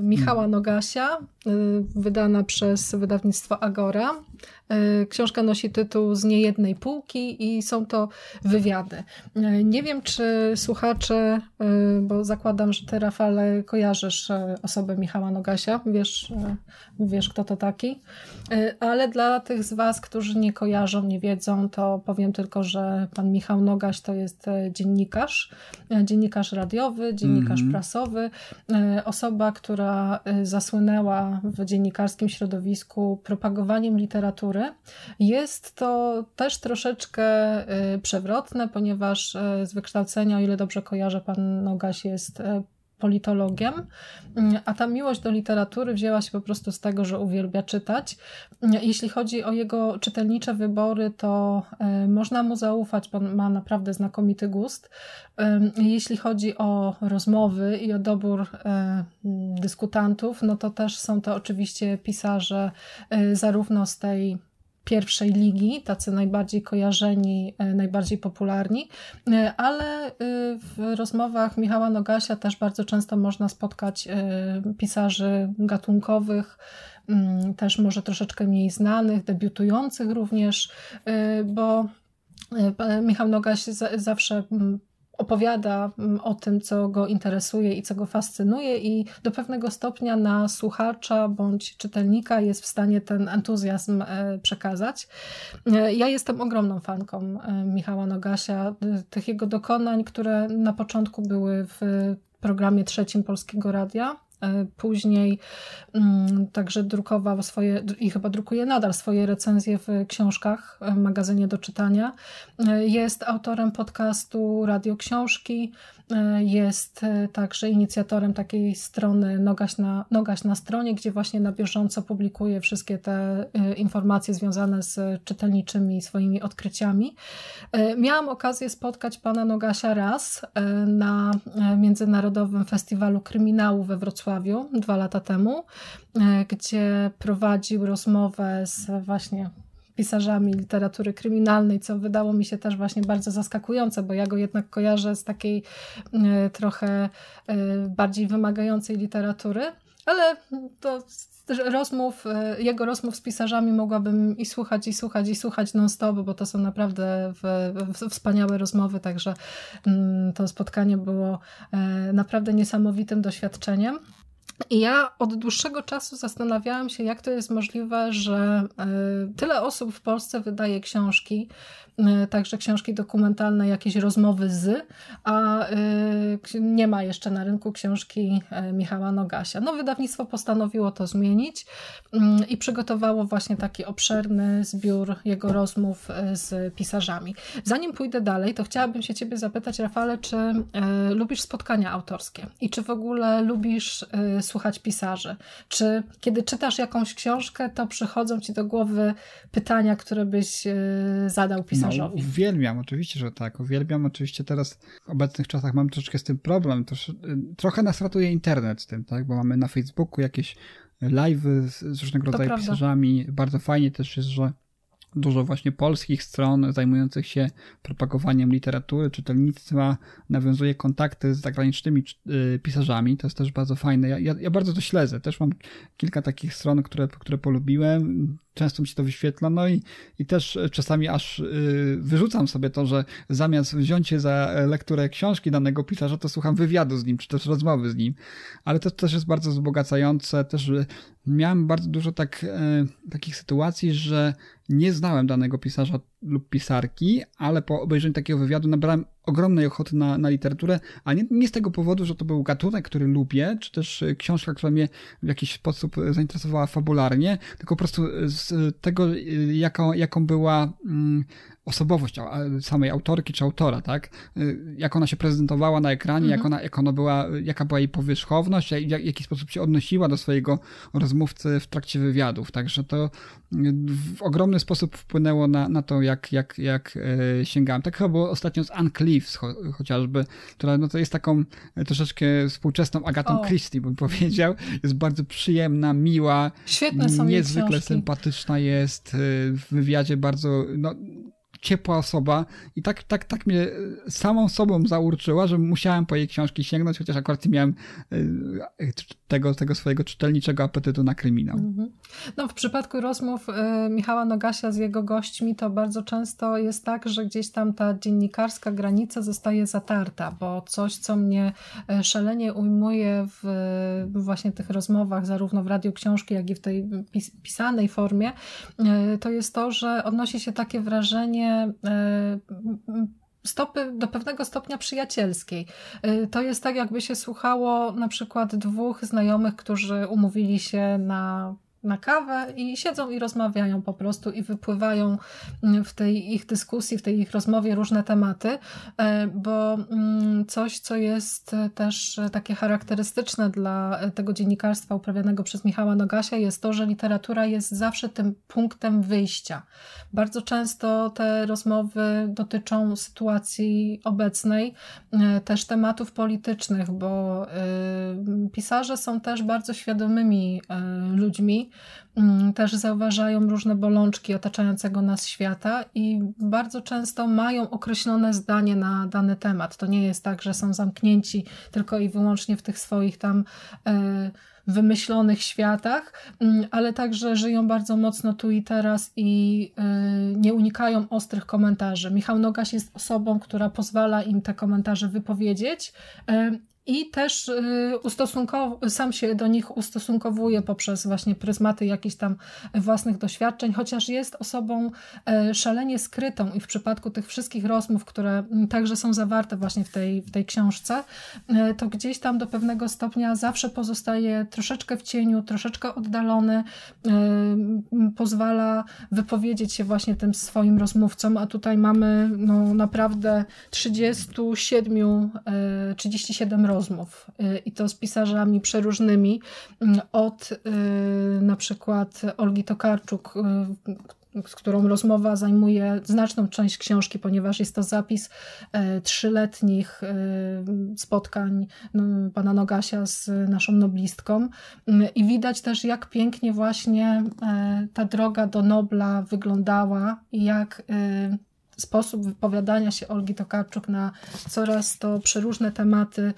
Michała Nogasia, wydana przez wydawnictwo Agora. E, książka nosi tytuł Z niejednej półki i są to wywiady. E, nie wiem, czy słuchacze, bo zakładam, że ty, Rafale, kojarzysz osobę Michała Nogasia, wiesz, wiesz kto to taki, ale dla tych z was, którzy nie kojarzą, nie wiedzą, to powiem tylko, że pan Michał Nogaś to jest dziennikarz, dziennikarz radiowy, dziennikarz mm -hmm. prasowy, osoba, która zasłynęła w dziennikarskim środowisku propagowaniem literatury. Jest to też troszeczkę y, przewrotne, ponieważ y, z wykształcenia, o ile dobrze kojarzę, pan Nogaś jest y, politologiem, a ta miłość do literatury wzięła się po prostu z tego, że uwielbia czytać. Jeśli chodzi o jego czytelnicze wybory, to można mu zaufać, bo ma naprawdę znakomity gust. Jeśli chodzi o rozmowy i o dobór dyskutantów, no to też są to oczywiście pisarze zarówno z tej pierwszej ligi, tacy najbardziej kojarzeni, e, najbardziej popularni, e, ale e, w rozmowach Michała Nogasia też bardzo często można spotkać pisarzy gatunkowych, mm, też może troszeczkę mniej znanych, debiutujących również, bo Michał Nogaś zawsze mm, opowiada mm, o tym, co go interesuje i co go fascynuje, i do pewnego stopnia na słuchacza bądź czytelnika jest w stanie ten entuzjazm e, przekazać. E, ja jestem ogromną fanką e, Michała Nogasia, tych jego dokonań, które na początku były w programie trzecim Polskiego Radia później mm, także drukował swoje i chyba drukuje nadal swoje recenzje w książkach, w magazynie do czytania. E, jest autorem podcastu Radio Książki, e, jest także inicjatorem takiej strony Nogaś na, Nogaś na stronie, gdzie właśnie na bieżąco publikuje wszystkie te informacje związane z czytelniczymi swoimi odkryciami. Miałam okazję spotkać pana Nogasia raz na Międzynarodowym Festiwalu Kryminału we Wrocławiu Wrocławiu dwa lata temu, e, gdzie prowadził rozmowę z właśnie pisarzami literatury kryminalnej, co wydało mi się też właśnie bardzo zaskakujące, bo ja go jednak kojarzę z takiej e, trochę e, bardziej wymagającej literatury, ale to rozmów, jego rozmów z pisarzami mogłabym i słuchać, i słuchać, i słuchać non-stop, bo to są naprawdę wspaniałe rozmowy, także mm, to spotkanie było naprawdę niesamowitym doświadczeniem. I ja od dłuższego czasu zastanawiałam się, jak to jest możliwe, że e, tyle osób w Polsce wydaje książki, e, także książki dokumentalne, jakieś rozmowy z, a e, nie ma jeszcze na rynku książki Michała Nogasia. No, wydawnictwo postanowiło to zmienić mm, i przygotowało właśnie taki obszerny zbiór jego rozmów z pisarzami. Zanim pójdę dalej, to chciałabym się Ciebie zapytać, Rafale, czy lubisz spotkania autorskie i czy w ogóle lubisz y, słuchać pisarzy? Czy kiedy czytasz jakąś książkę, to przychodzą ci do głowy pytania, które byś y, zadał pisarzowi? No, uwielbiam, oczywiście, że tak. Uwielbiam, oczywiście teraz w obecnych czasach mam troszeczkę z tym problem. Trosz, trochę nas ratuje internet z tym, tak? Bo mamy na Facebooku jakieś live'y z, z różnego rodzaju prawda. pisarzami. Bardzo fajnie też jest, że dużo właśnie polskich stron zajmujących się propagowaniem literatury, czytelnictwa, nawiązuje kontakty z zagranicznymi y, pisarzami. To jest też bardzo fajne. Ja, ja, ja bardzo to śledzę. Też mam kilka takich stron, które, które polubiłem często mi się to wyświetla, no i, i też czasami aż yy, wyrzucam sobie to, że zamiast wziąć się za lekturę książki danego pisarza, to słucham wywiadu z nim, czy też rozmowy z nim, ale to też jest bardzo wzbogacające, też miałem bardzo dużo tak, yy, takich sytuacji, że nie znałem danego pisarza lub pisarki, ale po obejrzeniu takiego wywiadu nabrałem ogromnej ochoty na, na literaturę, a nie, nie z tego powodu, że to był gatunek, który lubię, czy też książka, która mnie w jakiś sposób zainteresowała fabularnie, tylko po prostu z tego, jaką, jaką była mm, osobowość samej autorki czy autora, tak? Jak ona się prezentowała na ekranie, mhm. jak, ona, jak ona była, jaka była jej powierzchowność, w jaki sposób się odnosiła do swojego rozmówcy w trakcie wywiadów. Także to w ogromny sposób wpłynęło na, na to, jak, jak, jak e, sięgałem. Tak chyba było ostatnio z Anne Cleeves cho chociażby, która no to jest taką troszeczkę współczesną Agatą o. Christie, bym powiedział. Jest bardzo przyjemna, miła. Świetne są Niezwykle sympatyczna jest. E, w wywiadzie bardzo, no, ciepła osoba i tak, tak, tak mnie e, samą sobą zaurczyła, że musiałem po jej książki sięgnąć, chociaż akurat miałem e, tego, tego swojego czytelniczego apetytu na kryminał. Mhm. No w przypadku rozmów e, Michała Nogasia z jego gośćmi to bardzo często jest tak, że gdzieś tam ta dziennikarska granica zostaje zatarta, bo coś, co mnie szalenie ujmuje w właśnie tych rozmowach, zarówno w radiu książki, jak i w tej pis pisanej formie, to jest to, że odnosi się takie wrażenie E, stopy do pewnego stopnia przyjacielskiej. E, to jest tak, jakby się słuchało na przykład dwóch znajomych, którzy umówili się na na kawę i siedzą i rozmawiają po prostu i wypływają mm, w tej ich dyskusji, w tej ich rozmowie różne tematy, e, bo mm, coś, co jest też takie charakterystyczne dla tego dziennikarstwa uprawianego przez Michała Nogasia jest to, że literatura jest zawsze tym punktem wyjścia. Bardzo często te rozmowy dotyczą sytuacji obecnej, e, też tematów politycznych, bo e, pisarze są też bardzo świadomymi ludźmi, też zauważają różne bolączki otaczającego nas świata i bardzo często mają określone zdanie na dany temat. To nie jest tak, że są zamknięci tylko i wyłącznie w tych swoich tam e, wymyślonych światach, mm, ale także żyją bardzo mocno tu i teraz i e, nie unikają ostrych komentarzy. Michał Nogaś jest osobą, która pozwala im te komentarze wypowiedzieć e, i też y, sam się do nich ustosunkowuje poprzez właśnie pryzmaty jakichś tam własnych doświadczeń, chociaż jest osobą e, szalenie skrytą i w przypadku tych wszystkich rozmów, które także są zawarte właśnie w tej, w tej książce, e, to gdzieś tam do pewnego stopnia zawsze pozostaje troszeczkę w cieniu, troszeczkę oddalony, e, pozwala wypowiedzieć się właśnie tym swoim rozmówcom, a tutaj mamy no, naprawdę 37, 37 rozmów rozmów y, i to z pisarzami przeróżnymi, y, od y, na przykład Olgi Tokarczuk, z którą rozmowa zajmuje znaczną część książki, ponieważ jest to zapis trzyletnich spotkań no, pana Nogasia z naszą noblistką. I widać też, jak pięknie właśnie ta droga do Nobla wyglądała jak sposób wypowiadania się Olgi Tokarczuk na coraz to przeróżne tematy y,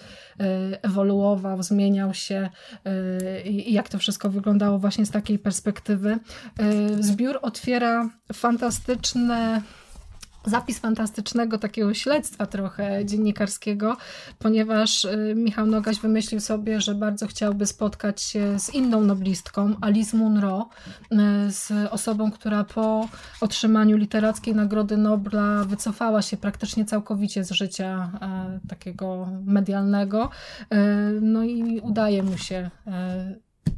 ewoluował, zmieniał się y, i jak to wszystko wyglądało właśnie z takiej perspektywy. Y, zbiór otwiera fantastyczne zapis fantastycznego takiego śledztwa trochę dziennikarskiego, ponieważ y, Michał Nogaś wymyślił sobie, że bardzo chciałby spotkać się z inną noblistką, Alice Munro, y, z osobą, która po otrzymaniu literackiej Nagrody Nobla wycofała się praktycznie całkowicie z życia y, takiego medialnego. No i udaje mu się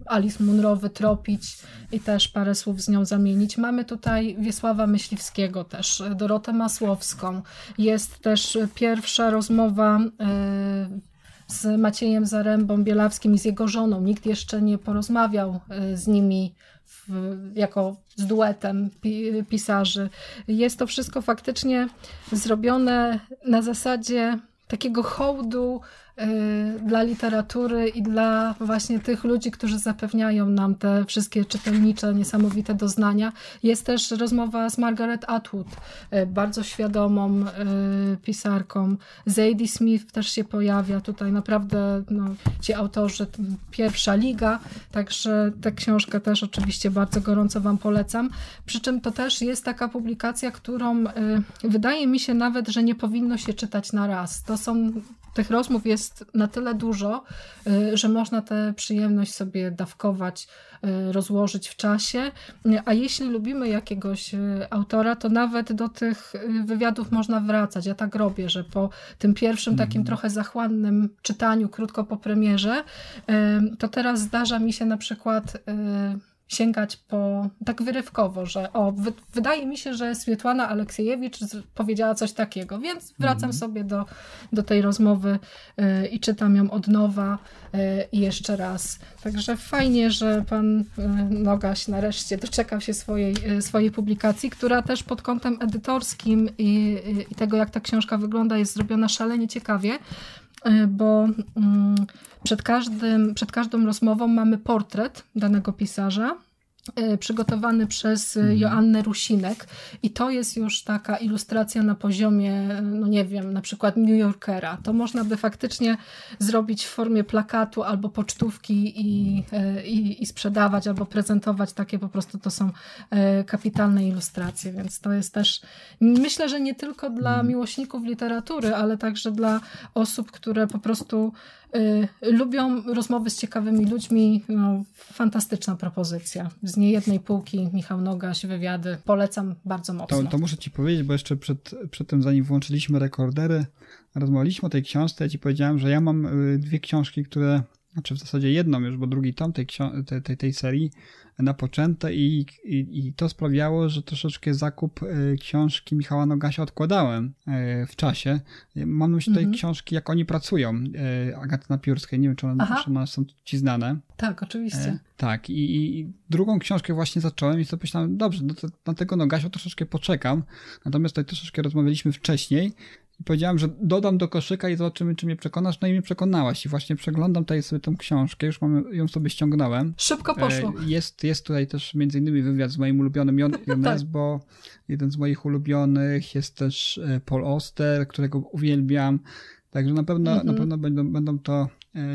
Alice Munro wytropić i też parę słów z nią zamienić. Mamy tutaj Wiesława Myśliwskiego też, Dorotę Masłowską. Jest też pierwsza rozmowa z Maciejem Zarębą Bielawskim i z jego żoną. Nikt jeszcze nie porozmawiał z nimi w, jako z duetem pisarzy. Jest to wszystko faktycznie zrobione na zasadzie takiego hołdu dla literatury i dla właśnie tych ludzi, którzy zapewniają nam te wszystkie czytelnicze, niesamowite doznania. Jest też rozmowa z Margaret Atwood, y, bardzo świadomą y, pisarką. Zadie Smith też się pojawia tutaj, naprawdę no, ci autorzy, pierwsza liga, także tę książkę też oczywiście bardzo gorąco Wam polecam. Przy czym to też jest taka publikacja, którą wydaje mi się nawet, że nie powinno się czytać na raz. To są tych rozmów jest na tyle dużo, y, że można tę przyjemność sobie dawkować, y, rozłożyć w czasie. A jeśli lubimy jakiegoś y, autora, to nawet do tych wywiadów można wracać. Ja tak robię, że po tym pierwszym takim mhm. trochę zachłannym czytaniu, krótko po premierze, to teraz zdarza mi się na przykład sięgać po tak wyrywkowo, że o, wy, wydaje mi się, że Swietłana Aleksiejewicz powiedziała coś takiego, więc wracam mm. sobie do, do tej rozmowy y, i czytam ją od nowa y, i jeszcze raz. Także fajnie, że pan y, Nogaś nareszcie doczekał się swojej, y, swojej publikacji, która też pod kątem edytorskim i, i tego, jak ta książka wygląda, jest zrobiona szalenie ciekawie y, bo mm, przed, każdym, przed każdą rozmową mamy portret danego pisarza, przygotowany przez mhm. Joannę Rusinek i to jest już taka ilustracja na poziomie, no nie wiem, na przykład New Yorkera. To można by faktycznie zrobić w formie plakatu albo pocztówki i, e, i, i sprzedawać, albo prezentować takie po prostu to są kapitalne ilustracje, więc to jest też myślę, że nie tylko dla mhm. miłośników literatury, ale także dla osób, które po prostu Y, lubią rozmowy z ciekawymi ludźmi. No, fantastyczna propozycja. Z niejednej półki Michał Nogaś, wywiady. Polecam bardzo mocno. To, to muszę ci powiedzieć, bo jeszcze przed, przed tym, zanim włączyliśmy rekordery, rozmawialiśmy o tej książce, ja ci powiedziałem, że ja mam y, dwie książki, które, znaczy w zasadzie jedną już, bo drugi tom tej, tej, tej, tej serii napoczęte i, i, i to sprawiało, że troszeczkę zakup e, książki Michała Nogasia odkładałem e, w czasie. Mam na myśli tutaj mhm. książki, jak oni pracują, e, Agaty Napiórskiej, nie wiem, czy one, czy one są ci znane. Tak, oczywiście. Tak, i, i, drugą książkę właśnie zacząłem i sobie myślałem, dobrze, no to, na tego Nogasia troszeczkę poczekam, natomiast tutaj troszeczkę rozmawialiśmy wcześniej i powiedziałem, że dodam do koszyka i zobaczymy, czy mnie przekonasz. No i mnie przekonałaś. I właśnie przeglądam tutaj sobie tą książkę, już mam, ją sobie ściągnąłem. Szybko poszło. E, jest, jest tutaj też między innymi wywiad z moim ulubionym Jon, *laughs* Jones, tak. jeden z moich ulubionych jest też e, Paul Oster, którego uwielbiam. Także na pewno, mm -hmm. na pewno będą, będą to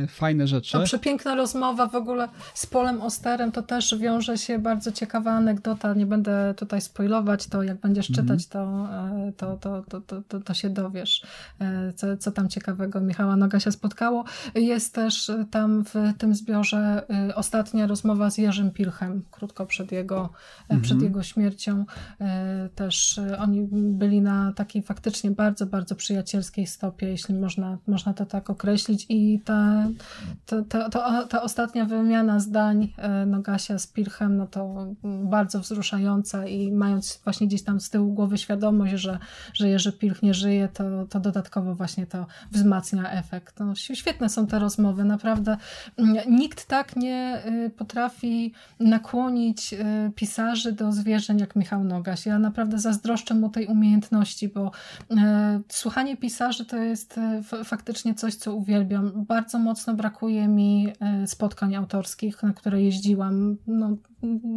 fajne rzeczy. To przepiękna rozmowa w ogóle z Polem Osterem, to też wiąże się bardzo ciekawa anegdota, nie będę tutaj spoilować, to jak będziesz -hmm. czytać, to, to, to, to, to, to się dowiesz, e, co, co tam ciekawego Michała Noga się spotkało. Jest też tam w tym zbiorze ostatnia rozmowa z Jerzym Pilchem, krótko przed jego, przed jego śmiercią. Też oni byli na takiej faktycznie bardzo, bardzo przyjacielskiej stopie, jeśli można, można to tak określić i ta to, to, to, ta ostatnia wymiana zdań e, Nogasia z Pirchem, no to bardzo wzruszająca i mając właśnie gdzieś tam z tyłu głowy świadomość, że, że Jerzy Pilch nie żyje, to, to dodatkowo właśnie to wzmacnia efekt. No, świetne są te rozmowy, naprawdę. Nikt tak nie y, potrafi nakłonić y, pisarzy do zwierzeń jak Michał Nogaś. Ja naprawdę zazdroszczę mu tej umiejętności, bo e, słuchanie pisarzy to jest e, faktycznie coś, co uwielbiam. Bardzo bardzo mocno brakuje mi e, spotkań autorskich, na które jeździłam no,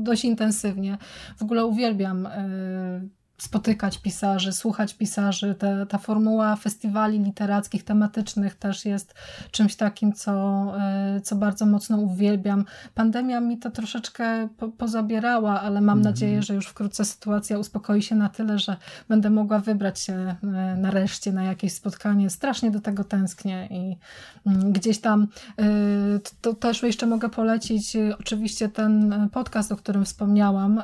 dość intensywnie. W ogóle uwielbiam e, spotykać pisarzy, słuchać pisarzy. Te, ta formuła festiwali literackich, tematycznych też jest czymś takim, co, e, co bardzo mocno uwielbiam. Pandemia mi to troszeczkę po, pozabierała, ale mam mm. nadzieję, że już wkrótce sytuacja uspokoi się na tyle, że będę mogła wybrać się e, nareszcie na jakieś spotkanie. Strasznie do tego tęsknię i mm, gdzieś tam e, to też jeszcze mogę polecić oczywiście ten podcast, o którym wspomniałam,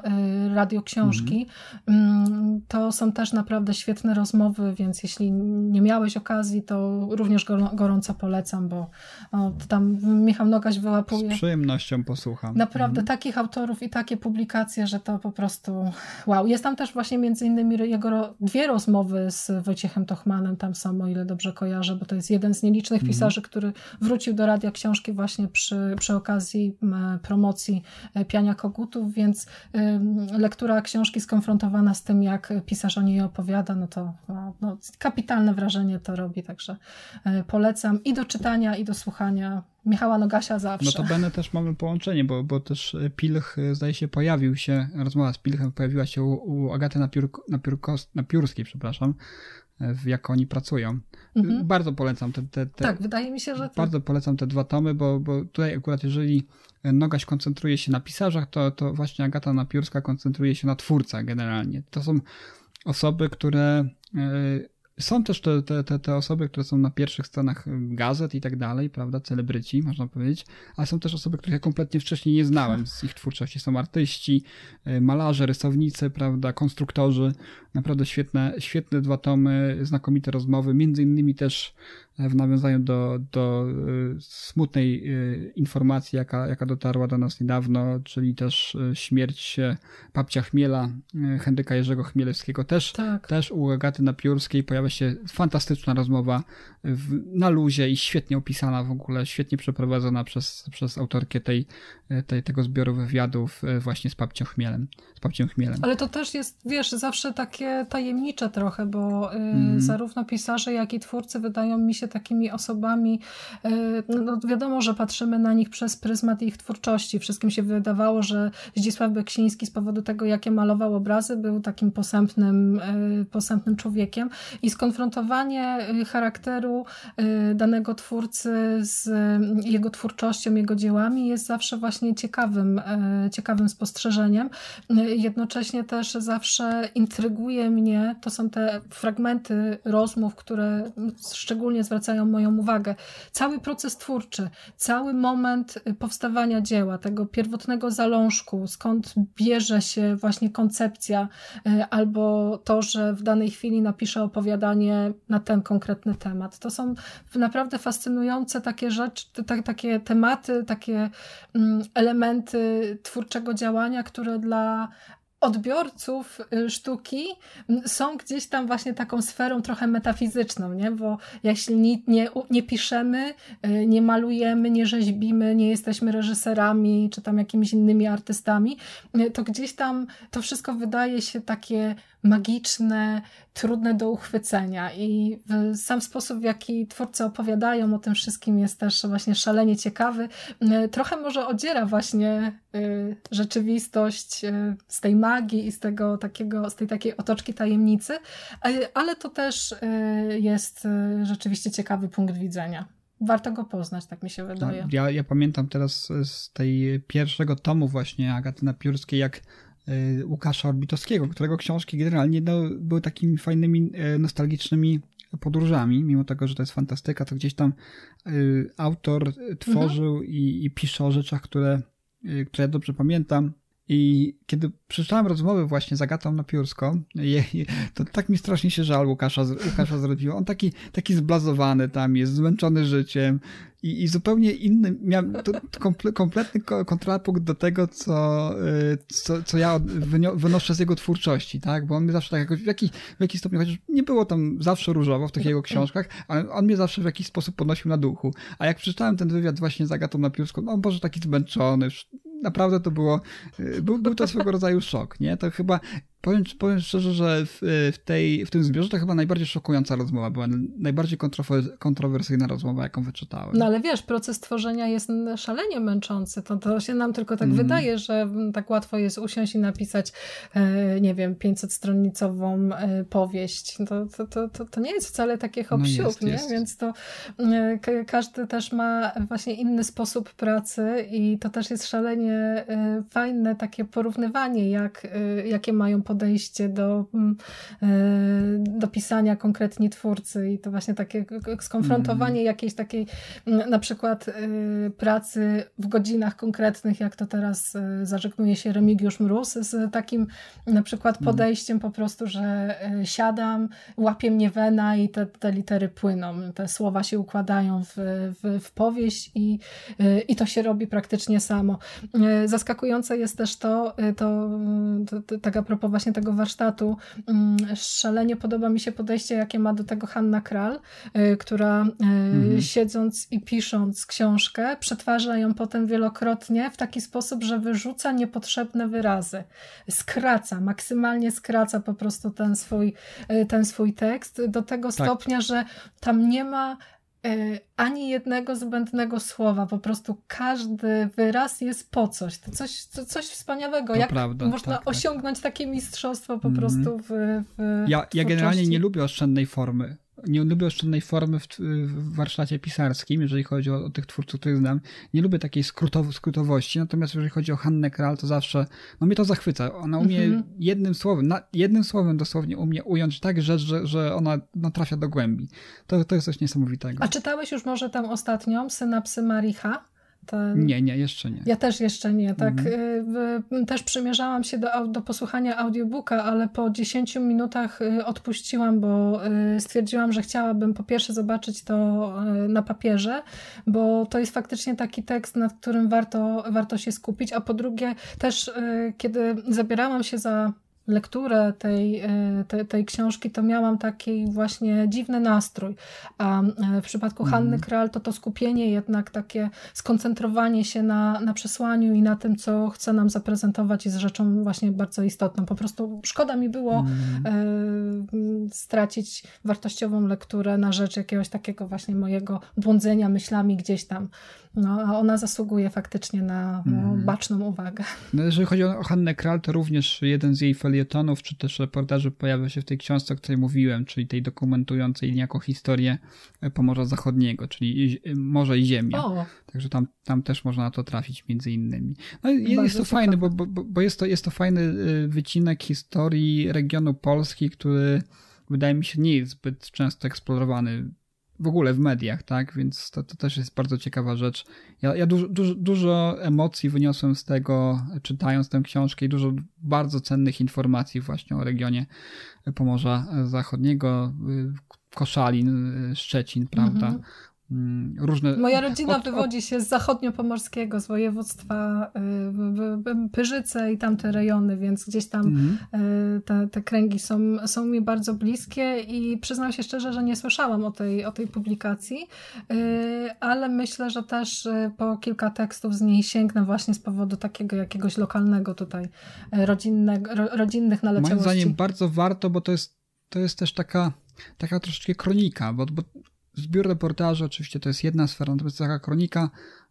Radio Książki. Mm to są też naprawdę świetne rozmowy, więc jeśli nie miałeś okazji, to również gorąco polecam, bo o, tam Michał Nogaś wyłapuje. Z przyjemnością posłucham. Naprawdę mhm. takich autorów i takie publikacje, że to po prostu wow. Jest tam też właśnie między innymi jego dwie rozmowy z Wojciechem Tochmanem, tam są, o ile dobrze kojarzę, bo to jest jeden z nielicznych mhm. pisarzy, który wrócił do Radia Książki właśnie przy, przy okazji promocji e, Piania Kogutów, więc lektura książki skonfrontowana z tym, jak pisarz o niej opowiada, no to no, kapitalne wrażenie to robi, także e, polecam i do czytania, i do słuchania. Michała Nogasia zawsze. No to będę też mamy połączenie, bo, bo też Pilch zdaje się pojawił się, rozmowa z Pilchem pojawiła się u, u Agaty Napiór, Napiórkos, Napiórskiej, przepraszam, jak oni pracują. Mhm. Bardzo polecam te, te, te, Tak, wydaje mi się, że. Bardzo polecam te dwa tomy, bo, bo tutaj akurat jeżeli Nogaś koncentruje się na pisarzach, to, to właśnie Agata Napiórska koncentruje się na twórcach generalnie. To są osoby, które e, są też te, te, te, osoby, które są na pierwszych stronach gazet i tak dalej, prawda, celebryci, można powiedzieć, ale są też osoby, których ja kompletnie wcześniej nie znałem z ich twórczości. Są artyści, e, malarze, rysownicy, prawda, konstruktorzy. Naprawdę świetne, świetne dwa tomy, znakomite rozmowy, między innymi też w nawiązaniu do, do y, smutnej y, informacji, jaka, jaka dotarła do nas niedawno, czyli też śmierć babcia Chmiela, Henryka Jerzego Chmielewskiego. Też, tak. też u Agaty Napiórskiej pojawia się fantastyczna rozmowa w, na luzie i świetnie opisana w ogóle, świetnie przeprowadzona przez, przez autorkę tej, tej, tego zbioru wywiadów właśnie z babcią Chmielem. Z babcią Chmielem. Ale to też jest, wiesz, zawsze takie tajemnicze trochę, bo mm. zarówno pisarze, jak i twórcy wydają mi się takimi osobami, e, no, no wiadomo, że patrzymy na nich przez pryzmat ich twórczości. Wszystkim się wydawało, że Zdzisław Beksiński z powodu tego, jakie malował obrazy, był takim posępnym, e, posępnym człowiekiem i skonfrontowanie e, charakteru danego twórcy z jego twórczością, jego dziełami jest zawsze właśnie ciekawym, ciekawym spostrzeżeniem. Jednocześnie też zawsze intryguje mnie, to są te fragmenty rozmów, które szczególnie zwracają moją uwagę. Cały proces twórczy, cały moment y, powstawania dzieła, tego pierwotnego zalążku, skąd bierze się właśnie koncepcja, y, albo to, że w danej chwili napiszę opowiadanie na ten konkretny temat. To są naprawdę fascynujące takie rzeczy, takie tematy, takie mm, elementy twórczego działania, które dla odbiorców y, sztuki są gdzieś tam właśnie taką sferą trochę metafizyczną, nie? bo jeśli nie, nie, nie piszemy, y, nie malujemy, nie rzeźbimy, nie jesteśmy reżyserami czy tam jakimiś innymi artystami, y, to gdzieś tam to wszystko wydaje się takie magiczne, trudne do uchwycenia i sam sposób, w jaki twórcy opowiadają o tym wszystkim jest też właśnie szalenie ciekawy. Trochę może odziera właśnie rzeczywistość z tej magii, i z tego takiego, z tej takiej otoczki tajemnicy, ale to też jest rzeczywiście ciekawy punkt widzenia. Warto go poznać, tak mi się wydaje. Tak, ja, ja pamiętam teraz z tej pierwszego tomu właśnie Agaty Napiórskiej, jak Łukasza Orbitowskiego, którego książki generalnie no, były takimi fajnymi, nostalgicznymi podróżami, mimo tego, że to jest fantastyka, to gdzieś tam autor tworzył mhm. i, i pisze o rzeczach, które, które ja dobrze pamiętam. I kiedy przeczytałem rozmowę właśnie z Agatą Napiórską, to tak mi strasznie się żal Łukasza, Łukasza zrobiło. On taki, taki zblazowany tam jest, zmęczony życiem i, i zupełnie inny, miałem komple, kompletny kontrapunkt do tego, co, y, co, co ja wynoszę z jego twórczości, tak? Bo on mnie zawsze tak jakoś, w jakiś, w jakiś stopniu, chociaż nie było tam zawsze różowo w tych jego książkach, ale on mnie zawsze w jakiś sposób podnosił na duchu. A jak przeczytałem ten wywiad właśnie z Agatą Napiórską, no Boże, taki zmęczony, naprawdę to było, y, był, był to swego rodzaju szok, nie? To chyba Powiem, powiem szczerze, że w, w, tej, w tym zbiorze to chyba najbardziej szokująca rozmowa była, najbardziej kontrowersyjna rozmowa, jaką wyczytałem. No ale wiesz, proces tworzenia jest szalenie męczący. To, to się nam tylko tak mm. wydaje, że tak łatwo jest usiąść i napisać, e, nie wiem, 500-stronicową e, powieść. To, to, to, to, to nie jest wcale takie hop no jest, nie? Jest. Więc to e, każdy też ma właśnie inny sposób pracy i to też jest szalenie fajne takie porównywanie, jak, jakie mają podejście do, mm, do pisania konkretnie twórcy i to właśnie takie skonfrontowanie mm. jakiejś takiej mm, na przykład pracy w godzinach konkretnych, jak to teraz zażegnuje się Remigiusz Mróz z takim na przykład mhm. podejściem po prostu, że siadam, łapie mnie wena i te, te litery płyną, te słowa się układają w, w, w powieść i, i to się robi praktycznie samo. Zaskakujące jest też to, to, to, to tak a propos właśnie tego warsztatu, mm, szalenie podoba mi się podejście, jakie ma do tego Hanna Kral, y, która mhm. siedząc i pisząc książkę, przetwarza ją potem wielokrotnie w taki sposób, że wyrzuca niepotrzebne wyrazy. Skraca, maksymalnie skraca po prostu ten swój, ten swój tekst do tego tak. stopnia, że tam nie ma E, ani jednego zbędnego słowa, po prostu każdy wyraz jest po coś, to coś, to coś wspaniałego, to jak prawda, można tak, tak. osiągnąć tak. takie mistrzostwo po mm. prostu w, w ja, ja generalnie nie lubię oszczędnej formy, nie lubię oszczędnej formy w, w warsztacie pisarskim, jeżeli chodzi o, o, tych twórców, których znam. Nie lubię takiej skrótow, skrótowości, natomiast jeżeli chodzi o Hannę Kral, to zawsze, no mnie to zachwyca. Ona umie mm -hmm. jednym słowem, na, jednym słowem dosłownie umie ująć tak rzecz, że, że ona no, trafia do głębi. To, to jest coś niesamowitego. A czytałeś już może tam ostatnią, Synapsy Maricha? Ten... Nie, nie, jeszcze nie. Ja też jeszcze nie, tak. Mhm. Y, też przymierzałam się do, do posłuchania audiobooka, ale po 10 minutach y, odpuściłam, bo y, stwierdziłam, że chciałabym po pierwsze zobaczyć to na papierze, bo to jest faktycznie taki tekst, nad którym warto, warto się skupić, a po drugie też kiedy zabierałam się za lekturę tej, e, tej, tej książki, to miałam taki właśnie dziwny nastrój. A e, w przypadku Hanny mhm. Kral to to skupienie jednak takie skoncentrowanie się na, na przesłaniu i na tym, co chce nam zaprezentować jest rzeczą właśnie bardzo istotną. Po prostu szkoda mi było mm. stracić wartościową lekturę na rzecz jakiegoś takiego właśnie mojego błądzenia myślami gdzieś tam. No, a ona zasługuje faktycznie na mm. baczną uwagę. No, jeżeli chodzi o Hannę Kral, to również jeden z jej felietonów, czy też reportaży pojawia się w tej książce, o której mówiłem, czyli tej dokumentującej niejako historię Pomorza Zachodniego, czyli Morze i Ziemia. O. Także tam, tam też można na to trafić między innymi. No, jest to fajne, bo, bo, bo jest, to, jest to fajny y, wycinek historii regionu Polski, który wydaje mi się nie jest zbyt często eksplorowany w ogóle w mediach, tak? Więc to, to też jest bardzo ciekawa rzecz. Ja, ja dużo, dużo, emocji wyniosłem z tego, czytając tę książkę i dużo bardzo cennych informacji właśnie o regionie Pomorza Zachodniego, Koszalin, Szczecin, prawda? Mhm. Mm, różne... Moja rodzina od, wywodzi się z zachodniopomorskiego, z województwa y, Pyrzyce i tamte rejony, więc gdzieś tam mm. te, te kręgi są, są mi bardzo bliskie i przyznam się szczerze, że nie słyszałam o tej, o tej publikacji, y, ale myślę, że też po kilka tekstów z niej sięgnę właśnie z powodu takiego jakiegoś lokalnego tutaj rodzinnego, rodzinnych naleciałości. Moim zdaniem bardzo warto, bo to jest, to jest też taka, taka troszeczkę kronika, bo, bo Zbiór reportaży oczywiście to jest jedna sfera, natomiast taka kronika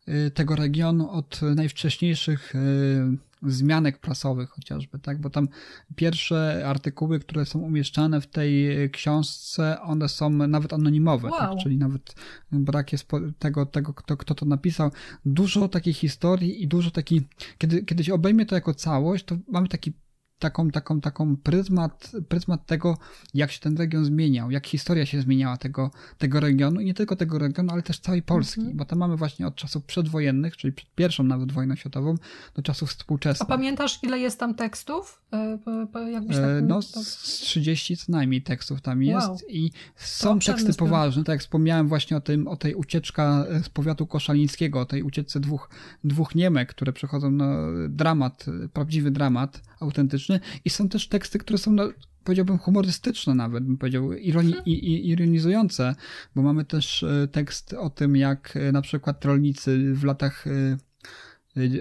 y, tego regionu od najwcześniejszych y, zmianek prasowych chociażby, tak? Bo tam pierwsze artykuły, które są umieszczane w tej książce, one są nawet anonimowe, tak? wow. tak? Czyli nawet brak jest tego, tego kto, kto to napisał. Dużo takich historii i dużo taki, kiedy, kiedy się obejmie to jako całość, to mamy taki taką, taką, taką pryzmat, pryzmat tego, jak się ten region zmieniał, jak historia się zmieniała tego, tego regionu i nie tylko tego regionu, ale też całej Polski, -hmm. bo tam mamy właśnie od czasów przedwojennych, czyli przed pierwszą nawet wojną światową, do czasów współczesnych. A pamiętasz, ile jest tam tekstów? E, jakbyś tak... E, no, z 30 co najmniej tekstów tam jest wow. i są teksty poważne, tak jak wspomniałem właśnie o, tym, o tej ucieczka z powiatu koszalińskiego, o tej ucieczce dwóch, dwóch Niemek, które przechodzą no, dramat, prawdziwy dramat, autentyczny, i są też teksty, które są no, powiedziałbym humorystyczne nawet, bym powiedział ironi, i, i, ironizujące, bo mamy też e, tekst o tym, jak e, na przykład rolnicy w latach e,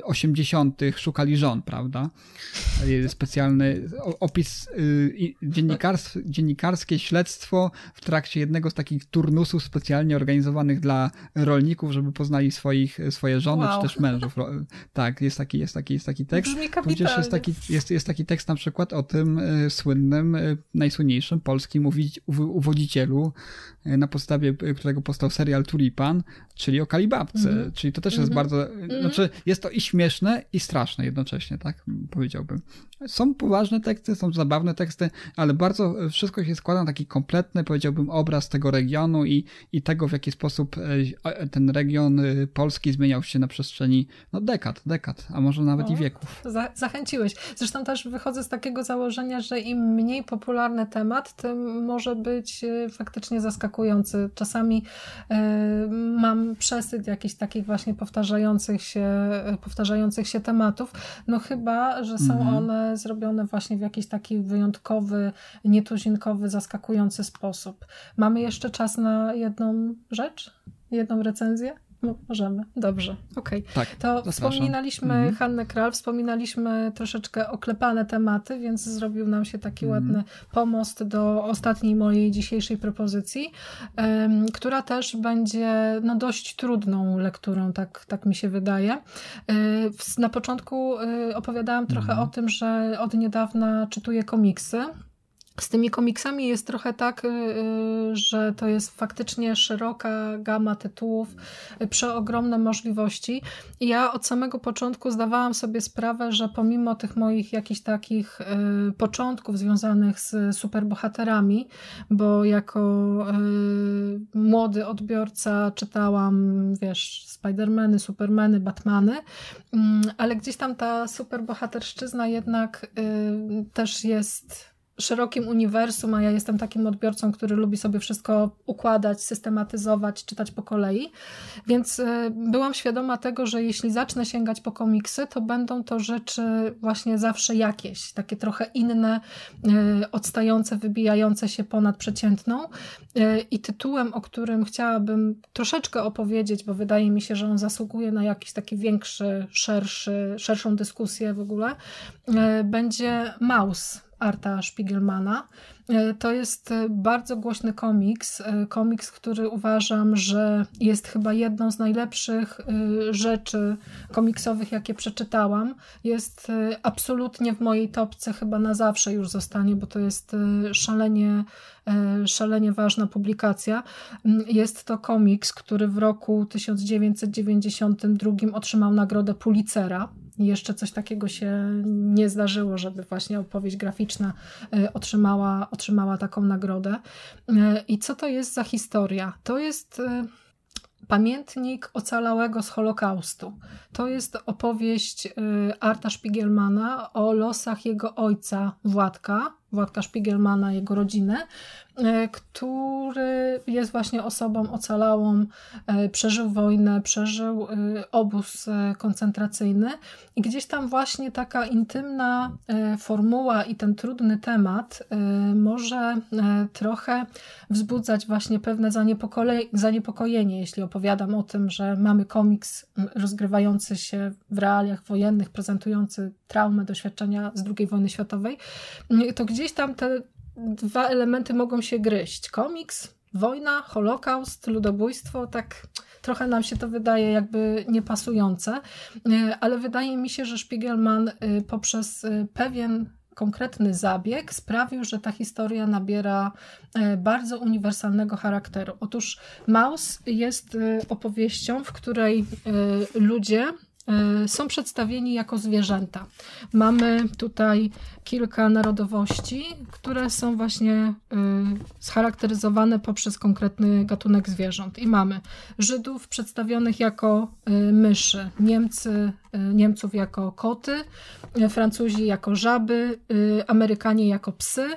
80. szukali żon, prawda? Specjalny opis, y, dziennikarskie śledztwo w trakcie jednego z takich turnusów specjalnie organizowanych dla rolników, żeby poznali swoich, swoje żony wow. czy też mężów. Tak, jest taki, jest taki, jest taki tekst. Brzmi jest taki, jest, jest taki tekst na przykład o tym y, słynnym, y, najsłynniejszym polskim uwodzicielu, na podstawie którego powstał serial Tulipan, czyli o Kalibabce. Mm. Czyli to też jest mm -hmm. bardzo, znaczy jest jest to i śmieszne, i straszne jednocześnie, tak powiedziałbym. Są poważne teksty, są zabawne teksty, ale bardzo wszystko się składa na taki kompletny, powiedziałbym, obraz tego regionu i, i tego, w jaki sposób e, ten region e, polski zmieniał się na przestrzeni no, dekad, dekad, a może nawet no, i wieków. Za, zachęciłeś. Zresztą też wychodzę z takiego założenia, że im mniej popularny temat, tym może być e, faktycznie zaskakujący. Czasami y, mam przesyt jakichś takich właśnie powtarzających się, powtarzających się tematów, no chyba, że są mhm. one zrobione właśnie w jakiś taki wyjątkowy, nietuzinkowy, zaskakujący sposób. Mamy jeszcze czas na jedną rzecz? Jedną recenzję? No, możemy. Dobrze, okej. Okay. Tak, to zapraszam. wspominaliśmy mhm. Hannę Kral, wspominaliśmy troszeczkę oklepane tematy, więc zrobił nam się taki mhm. ładny pomost do ostatniej mojej dzisiejszej propozycji, um, która też będzie no, dość trudną lekturą, tak, tak mi się wydaje. Um, na początku um, opowiadałam trochę mhm. o tym, że od niedawna czytuję komiksy. Z tymi komiksami jest trochę tak, y, y, że to jest faktycznie szeroka gama tytułów, y, przeogromne możliwości. I ja od samego początku zdawałam sobie sprawę, że pomimo tych moich jakichś takich początków związanych z superbohaterami, bo jako młody odbiorca czytałam, wiesz, Spidermany, Supermany, Batmany, mm, ale gdzieś tam ta superbohaterszczyzna jednak też jest szerokim uniwersum, a ja jestem takim odbiorcą, który lubi sobie wszystko układać, systematyzować, czytać po kolei. Więc y, byłam świadoma tego, że jeśli zacznę sięgać po komiksy, to będą to rzeczy właśnie zawsze jakieś, takie trochę inne, y, odstające, wybijające się ponad przeciętną. Y, I tytułem, o którym chciałabym troszeczkę opowiedzieć, bo wydaje mi się, że on zasługuje na jakiś taki większy, szerszy, szerszą dyskusję w ogóle, będzie Maus Arta Spiegelmana. E, to jest e, bardzo głośny komiks, e, komiks, który uważam, że jest chyba jedną z najlepszych rzeczy komiksowych, jakie przeczytałam. Jest absolutnie w mojej topce, chyba na zawsze już zostanie, bo to jest szalenie, szalenie ważna publikacja. Mm, jest to komiks, który w roku 1992 otrzymał nagrodę Pulitzera jeszcze coś takiego się nie zdarzyło, żeby właśnie opowieść graficzna otrzymała, otrzymała taką nagrodę. E, I co to jest za historia? To jest e, pamiętnik ocalałego z Holokaustu. To jest opowieść Arta Spiegelmana o losach jego ojca Władka, Władka Spiegelmana, jego rodzinę, E, który jest właśnie osobą ocalałą, e, przeżył wojnę, przeżył e, obóz koncentracyjny. I gdzieś tam właśnie taka intymna formuła i ten trudny temat może trochę wzbudzać właśnie pewne zaniepokojenie, jeśli opowiadam o tym, że mamy komiks rozgrywający się w realiach wojennych, prezentujący traumę, doświadczenia z II wojny światowej, to gdzieś tam te dwa elementy mogą się gryźć. Komiks, wojna, holokaust, ludobójstwo, tak trochę nam się to wydaje jakby niepasujące, e, ale wydaje mi się, że Spiegelman e, poprzez e, pewien konkretny zabieg sprawił, że ta historia nabiera bardzo uniwersalnego charakteru. Otóż Maus jest opowieścią, w której ludzie są przedstawieni jako zwierzęta. Mamy tutaj kilka narodowości, które są właśnie e, scharakteryzowane poprzez konkretny gatunek zwierząt. I mamy Żydów przedstawionych jako e, myszy, Niemcy, Niemców jako koty, Francuzi jako żaby, Amerykanie jako psy,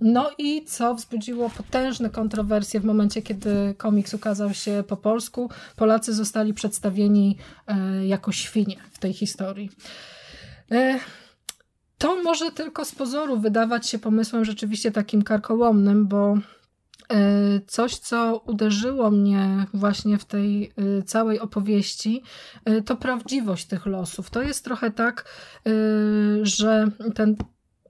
no i co wzbudziło potężne kontrowersje w momencie, kiedy komiks ukazał się po polsku. Polacy zostali przedstawieni jako świnie w tej historii. To może tylko z pozoru wydawać się pomysłem rzeczywiście takim karkołomnym, bo coś, co uderzyło mnie właśnie w tej całej opowieści, to prawdziwość tych losów. To jest trochę tak, że ten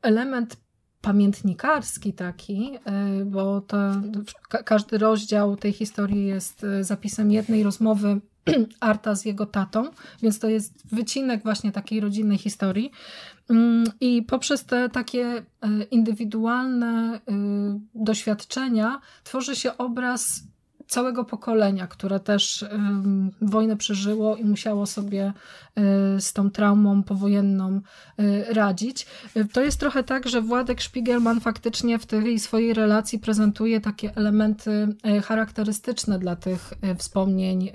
element pamiętnikarski taki, y, bo to, każdy rozdział tej historii jest y, zapisem jednej rozmowy *clears throat* Arta z jego tatą, więc to jest wycinek właśnie takiej rodzinnej historii. Mm, I poprzez te takie y, indywidualne doświadczenia tworzy się obraz całego pokolenia, które też wojnę przeżyło i musiało sobie z tą traumą powojenną radzić. To jest trochę tak, że Władek Szpigelman faktycznie w tej swojej relacji prezentuje takie elementy charakterystyczne dla tych wspomnień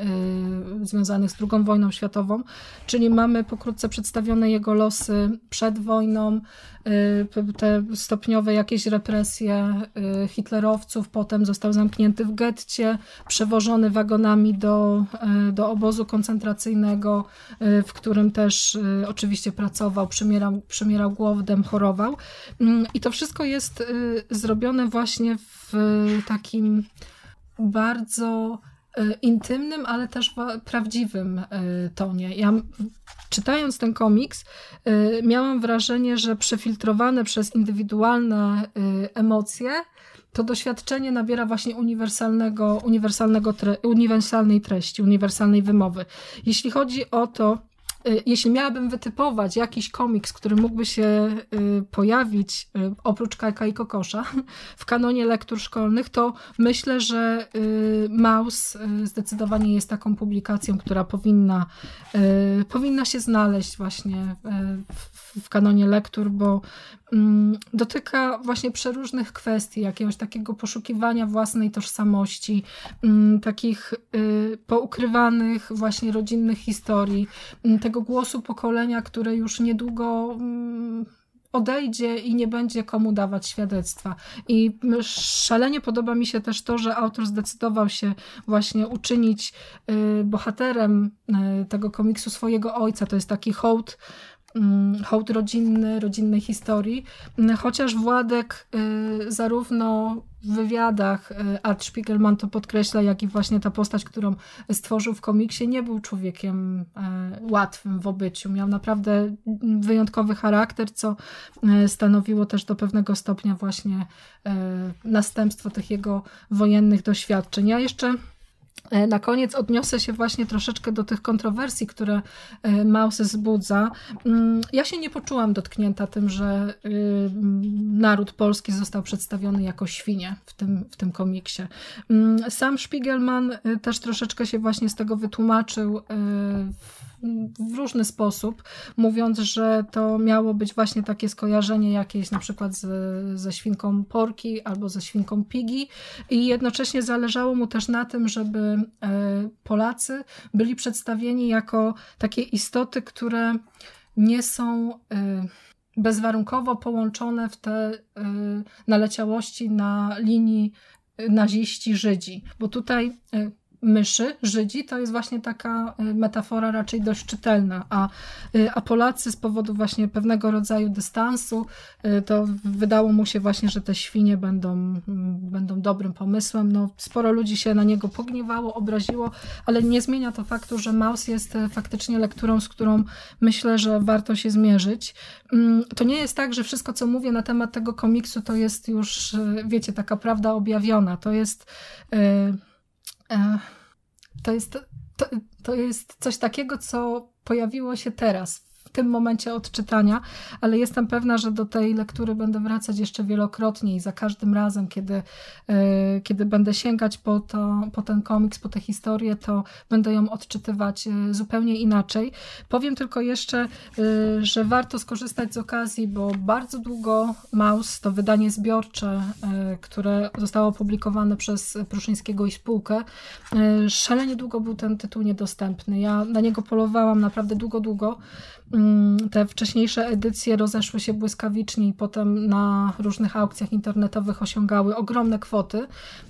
związanych z II wojną światową, czyli mamy pokrótce przedstawione jego losy przed wojną, te stopniowe jakieś represje y, hitlerowców, potem został zamknięty w getcie, przewożony wagonami do, y, do obozu koncentracyjnego, w którym też oczywiście pracował, przymierał, przymierał głodem, chorował. Mm, I to wszystko jest zrobione właśnie w takim bardzo E, intymnym, ale też prawdziwym e, tonie. Ja czytając ten komiks e, miałam wrażenie, że przefiltrowane przez indywidualne emocje to doświadczenie nabiera właśnie uniwersalnego, uniwersalnego tre, uniwersalnej treści, uniwersalnej wymowy. Jeśli chodzi o to, jeśli miałabym wytypować jakiś komiks, który mógłby się y, pojawić y, oprócz Kajka i Kokosza *laughs* w kanonie lektur szkolnych, to myślę, że Maus zdecydowanie jest taką publikacją, która powinna, powinna się znaleźć właśnie w kanonie lektur, bo dotyka właśnie przeróżnych kwestii, jakiegoś takiego poszukiwania własnej tożsamości, mm, takich poukrywanych właśnie rodzinnych historii, mm, tego głosu pokolenia, które już niedługo mm, odejdzie i nie będzie komu dawać świadectwa. I szalenie podoba mi się też to, że autor zdecydował się właśnie uczynić y, bohaterem y, tego komiksu swojego ojca. To jest taki hołd Mm, hołd rodzinny, rodzinnej historii, mm, chociaż Władek y, zarówno w wywiadach y, Art Spiegelman to podkreśla, jak i właśnie ta postać, którą stworzył w komiksie, nie był człowiekiem y, łatwym w obyciu. Miał naprawdę wyjątkowy charakter, co stanowiło też do pewnego stopnia właśnie następstwo tych jego wojennych doświadczeń. Ja jeszcze na koniec odniosę się właśnie troszeczkę do tych kontrowersji, które e, Maus wzbudza. Mm, ja się nie poczułam dotknięta tym, że y, naród polski został przedstawiony jako świnie w tym, w tym komiksie. Mm, sam Spiegelman y, też troszeczkę się właśnie z tego wytłumaczył y, w różny sposób, mówiąc, że to miało być właśnie takie skojarzenie jakieś na przykład z, ze świnką Porki albo ze świnką Pigi i jednocześnie zależało mu też na tym, żeby e, Polacy byli przedstawieni jako takie istoty, które nie są e, bezwarunkowo połączone w te e, naleciałości na linii naziści, Żydzi, bo tutaj myszy, Żydzi, to jest właśnie taka y, metafora raczej dość czytelna, a, y, a Polacy z powodu właśnie pewnego rodzaju dystansu, y, to wydało mu się właśnie, że te świnie będą, mm, będą dobrym pomysłem. No, sporo ludzi się na niego pogniewało, obraziło, ale nie zmienia to faktu, że Maus jest faktycznie lekturą, z którą myślę, że warto się zmierzyć. Mm, to nie jest tak, że wszystko, co mówię na temat tego komiksu, to jest już, wiecie, taka prawda objawiona. To jest... E, to jest, to, to jest coś takiego, co pojawiło się teraz, tym momencie odczytania, ale jestem pewna, że do tej lektury będę wracać jeszcze wielokrotnie i za każdym razem, kiedy, e, kiedy będę sięgać po, to, po ten komiks, po tę historię, to będę ją odczytywać e, zupełnie inaczej. Powiem tylko jeszcze, e, że warto skorzystać z okazji, bo bardzo długo Maus, to wydanie zbiorcze, które zostało opublikowane przez Pruszyńskiego i spółkę, szalenie długo był ten tytuł niedostępny. Ja na niego polowałam naprawdę długo, długo. Mm, te wcześniejsze edycje rozeszły się błyskawicznie i potem na różnych aukcjach internetowych osiągały ogromne kwoty.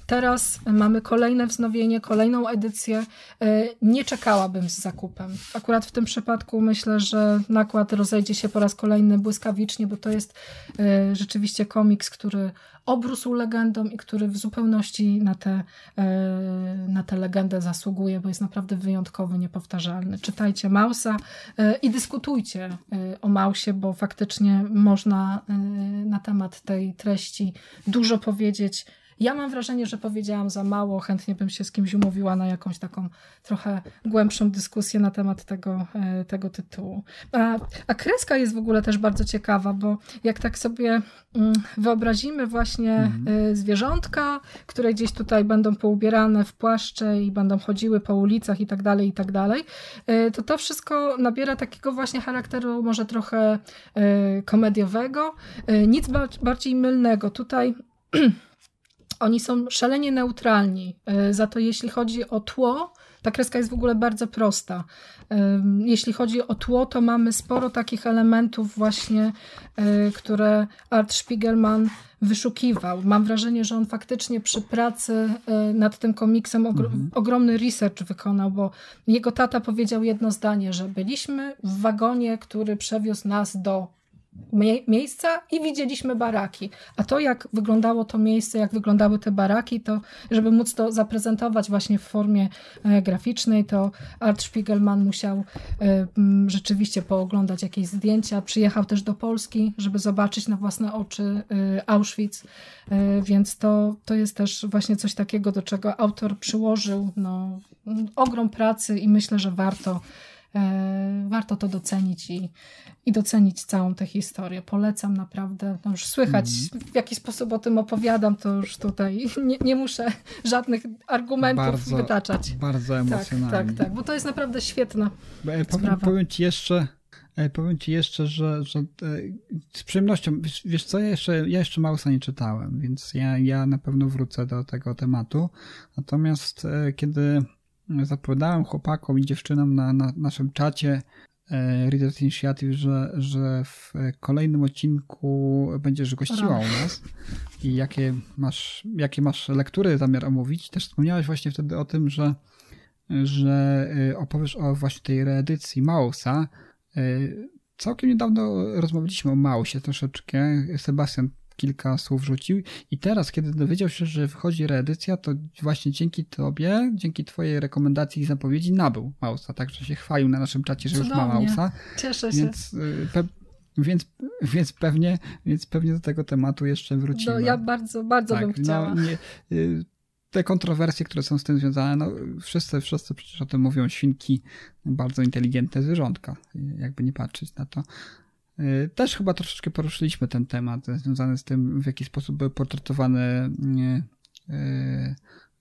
Teraz mamy kolejne wznowienie, kolejną edycję. E, nie czekałabym z zakupem. Akurat w tym przypadku myślę, że nakład rozejdzie się po raz kolejny błyskawicznie, bo to jest e, rzeczywiście komiks, który obrósł legendą i który w zupełności na tę e, na tę legendę zasługuje, bo jest naprawdę wyjątkowy, niepowtarzalny. Czytajcie Mausa i dyskutujcie o Mausie, bo faktycznie można na temat tej treści dużo powiedzieć ja mam wrażenie, że powiedziałam za mało, chętnie bym się z kimś umówiła na jakąś taką trochę głębszą dyskusję na temat tego, e, tego tytułu. A, a kreska jest w ogóle też bardzo ciekawa, bo jak tak sobie mm, wyobrazimy właśnie mhm. zwierzątka, które gdzieś tutaj będą poubierane w płaszcze i będą chodziły po ulicach i tak dalej, i tak dalej, to to wszystko nabiera takiego właśnie charakteru może trochę komediowego, nic bardziej mylnego. Tutaj *clears throat* oni są szalenie neutralni. E, za to jeśli chodzi o tło, ta kreska jest w ogóle bardzo prosta. E, jeśli chodzi o tło, to mamy sporo takich elementów właśnie, e, które Art Spiegelman wyszukiwał. Mam wrażenie, że on faktycznie przy pracy nad tym komiksem mhm. ogromny research wykonał, bo jego tata powiedział jedno zdanie, że byliśmy w wagonie, który przewiózł nas do mie miejsca i widzieliśmy baraki. A to, jak wyglądało to miejsce, jak wyglądały te baraki, to żeby móc to zaprezentować właśnie w formie e, graficznej, to Art Spiegelman musiał e, rzeczywiście pooglądać jakieś zdjęcia. Przyjechał też do Polski, żeby zobaczyć na własne oczy e, Auschwitz, więc to, to jest też właśnie coś takiego, do czego autor przyłożył no, ogrom pracy i myślę, że warto warto to docenić i, i docenić całą tę historię. Polecam naprawdę, no już słychać mm. w jaki sposób o tym opowiadam, to już tutaj nie, nie muszę żadnych argumentów bardzo, wytaczać. Bardzo tak, emocjonalnie. Tak, tak, tak, bo to jest naprawdę świetna e, powiem, sprawa. Powiem ci jeszcze, e, powiem ci jeszcze, że, że e, z przyjemnością, wiesz, wiesz, co, ja jeszcze, ja jeszcze Mausa nie czytałem, więc ja, ja na pewno wrócę do tego tematu. Natomiast kiedy zapowiadałem chłopakom i dziewczynom na, na naszym czacie E, Readers Initiative, że, że w kolejnym odcinku będziesz gościła u nas i jakie masz, jakie masz lektury zamiar omówić. Też wspomniałeś właśnie wtedy o tym, że, że e, opowiesz o właśnie tej reedycji Mausa. E, całkiem niedawno rozmawialiśmy o Mausie troszeczkę. Sebastian kilka słów rzucił i teraz, kiedy dowiedział się, że wychodzi reedycja, to właśnie dzięki tobie, dzięki twojej rekomendacji i zapowiedzi nabył Mausa, także się chwalił na naszym czacie, że Cudownie. już ma Mausa. Cieszę się. Więc, y, pe więc, więc, pewnie, więc pewnie do tego tematu jeszcze wrócimy. No, ja bardzo, bardzo tak, bym no, chciała. No, nie, y, te kontrowersje, które są z tym związane, no wszyscy, wszyscy przecież o tym mówią, świnki, bardzo inteligentne zwierzątka, jakby nie patrzeć na to. Y, też chyba troszeczkę poruszyliśmy ten temat związany z tym, w jaki sposób były portretowane y,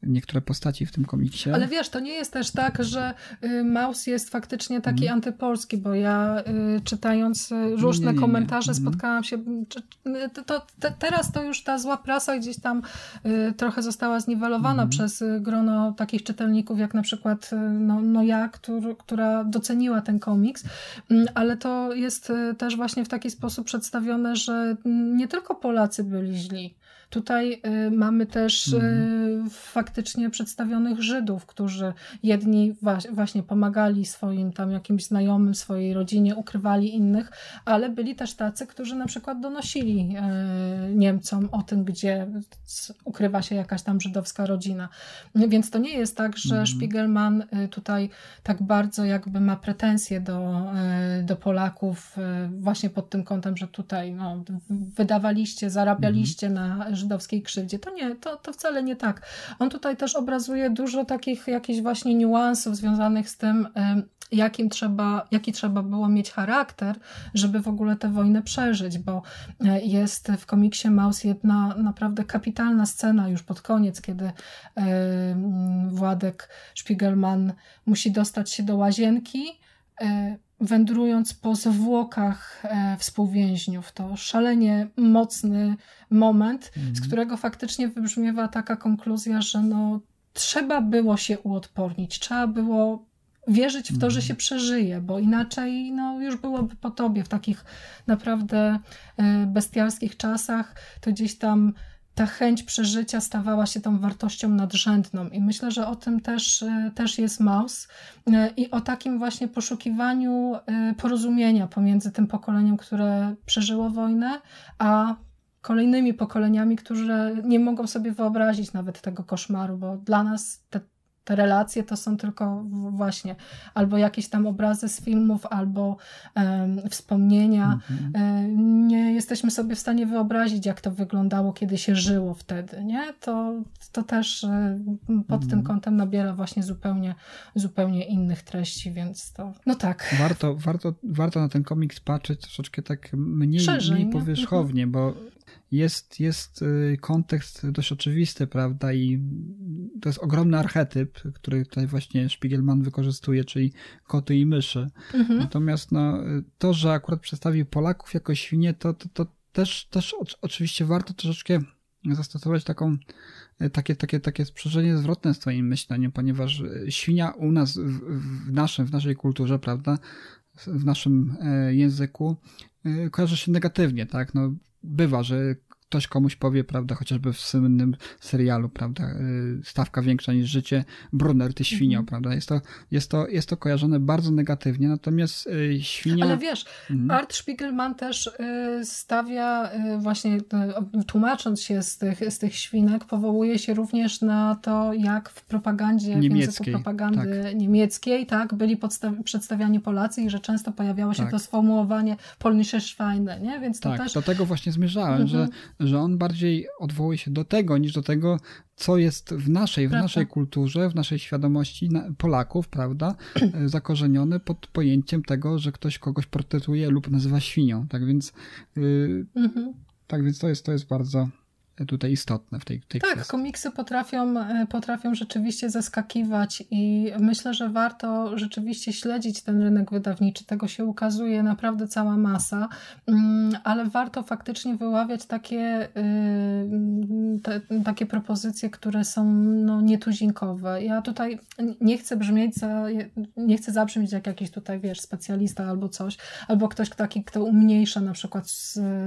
niektóre postaci w tym komiksie. Ale wiesz, to nie jest też tak, że y, Maus jest faktycznie taki mm. antypolski, bo ja y, czytając y, różne nie, nie, nie, komentarze spotkałam się, to, to, te, teraz to już ta zła prasa gdzieś tam trochę została zniwelowana mm. przez grono takich czytelników, jak na przykład no, no ja, który, która doceniła ten komiks, mm, ale to jest też właśnie w taki sposób przedstawione, że nie tylko Polacy byli źli, Tutaj y, mamy też y, mhm. faktycznie przedstawionych Żydów, którzy jedni właśnie pomagali swoim tam jakimś znajomym, swojej rodzinie, ukrywali innych, ale byli też tacy, którzy na przykład donosili y, Niemcom o tym, gdzie ukrywa się jakaś tam żydowska rodzina. Więc to nie jest tak, że mhm. Spiegelman tutaj tak bardzo jakby ma pretensje do, do Polaków właśnie pod tym kątem, że tutaj no, wydawaliście, zarabialiście mhm. na żydowskiej krzywdzie. To nie, to, to wcale nie tak. On tutaj też obrazuje dużo takich jakichś właśnie niuansów związanych z tym, jakim trzeba, jaki trzeba było mieć charakter, żeby w ogóle tę wojnę przeżyć, bo e, jest w komiksie Maus jedna naprawdę kapitalna scena już pod koniec, kiedy Władek Spiegelman musi dostać się do łazienki, e, wędrując po zwłokach e, współwięźniów. To szalenie mocny moment, mhm. z którego faktycznie wybrzmiewa taka konkluzja, że no, trzeba było się uodpornić, trzeba było wierzyć w to, że mhm. się przeżyje, bo inaczej no, już byłoby po tobie w takich naprawdę e, bestialskich czasach, to gdzieś tam ta chęć przeżycia stawała się tą wartością nadrzędną. I myślę, że o tym też, e, też jest Maus e, i o takim właśnie poszukiwaniu e, porozumienia pomiędzy tym pokoleniem, które przeżyło wojnę, a kolejnymi pokoleniami, które nie mogą sobie wyobrazić nawet tego koszmaru, bo dla nas te te relacje to są tylko właśnie albo jakieś tam obrazy z filmów, albo um, wspomnienia. Mhm. Nie jesteśmy sobie w stanie wyobrazić, jak to wyglądało, kiedy się żyło wtedy, nie? To, to też pod mhm. tym kątem nabiera właśnie zupełnie, zupełnie innych treści, więc to, no tak. Warto, warto, warto na ten komiks patrzeć troszeczkę tak mniej, Szerzej, mniej powierzchownie, bo jest, jest y, kontekst dość oczywisty, prawda? I to jest ogromny archetyp, który tutaj właśnie Spiegelman wykorzystuje, czyli koty i myszy. Mhm. Natomiast no, to, że akurat przedstawił Polaków jako świnie, to, to, to też, też oczywiście warto troszeczkę zastosować taką, takie, takie, takie sprzężenie zwrotne w swoim myśleniu, ponieważ świnia u nas, w, w, naszym, w naszej kulturze, prawda, w naszym e, języku kojarzy się negatywnie, tak? No, bywa, że ktoś komuś powie, prawda, chociażby w słynnym serialu, prawda, y, stawka większa niż życie, Brunner, ty świnią, mhm. prawda, jest to, jest, to, jest to kojarzone bardzo negatywnie, natomiast y, świnia... Ale wiesz, mhm. Art Spiegelman też y, stawia właśnie, tłumacząc się z tych, z tych świnek, powołuje się również na to, jak w propagandzie, niemieckiej, w języku propagandy tak. niemieckiej, tak, byli przedstawiani Polacy i że często pojawiało się tak. to sformułowanie polnische Schweine, nie, więc to tak, też... do tego właśnie zmierzałem, mhm. że że on bardziej odwołuje się do tego, niż do tego, co jest w naszej, w naszej kulturze, w naszej świadomości Polaków, prawda, zakorzenione pod pojęciem tego, że ktoś kogoś portretuje lub nazywa świnią. Tak więc, yy, mhm. tak więc to jest, to jest bardzo, tutaj istotne w tej, tej tak, kwestii. komiksy potrafią, e, potrafią rzeczywiście zaskakiwać i myślę, że warto rzeczywiście śledzić ten rynek wydawniczy. Tego się ukazuje naprawdę cała masa, mm, ale warto faktycznie wyławiać takie, y, te, takie propozycje, które są no, nietuzinkowe. Ja tutaj nie chcę brzmieć, za, nie chcę zabrzmieć jak jakiś tutaj, wiesz, specjalista albo coś, albo ktoś taki, kto umniejsza na przykład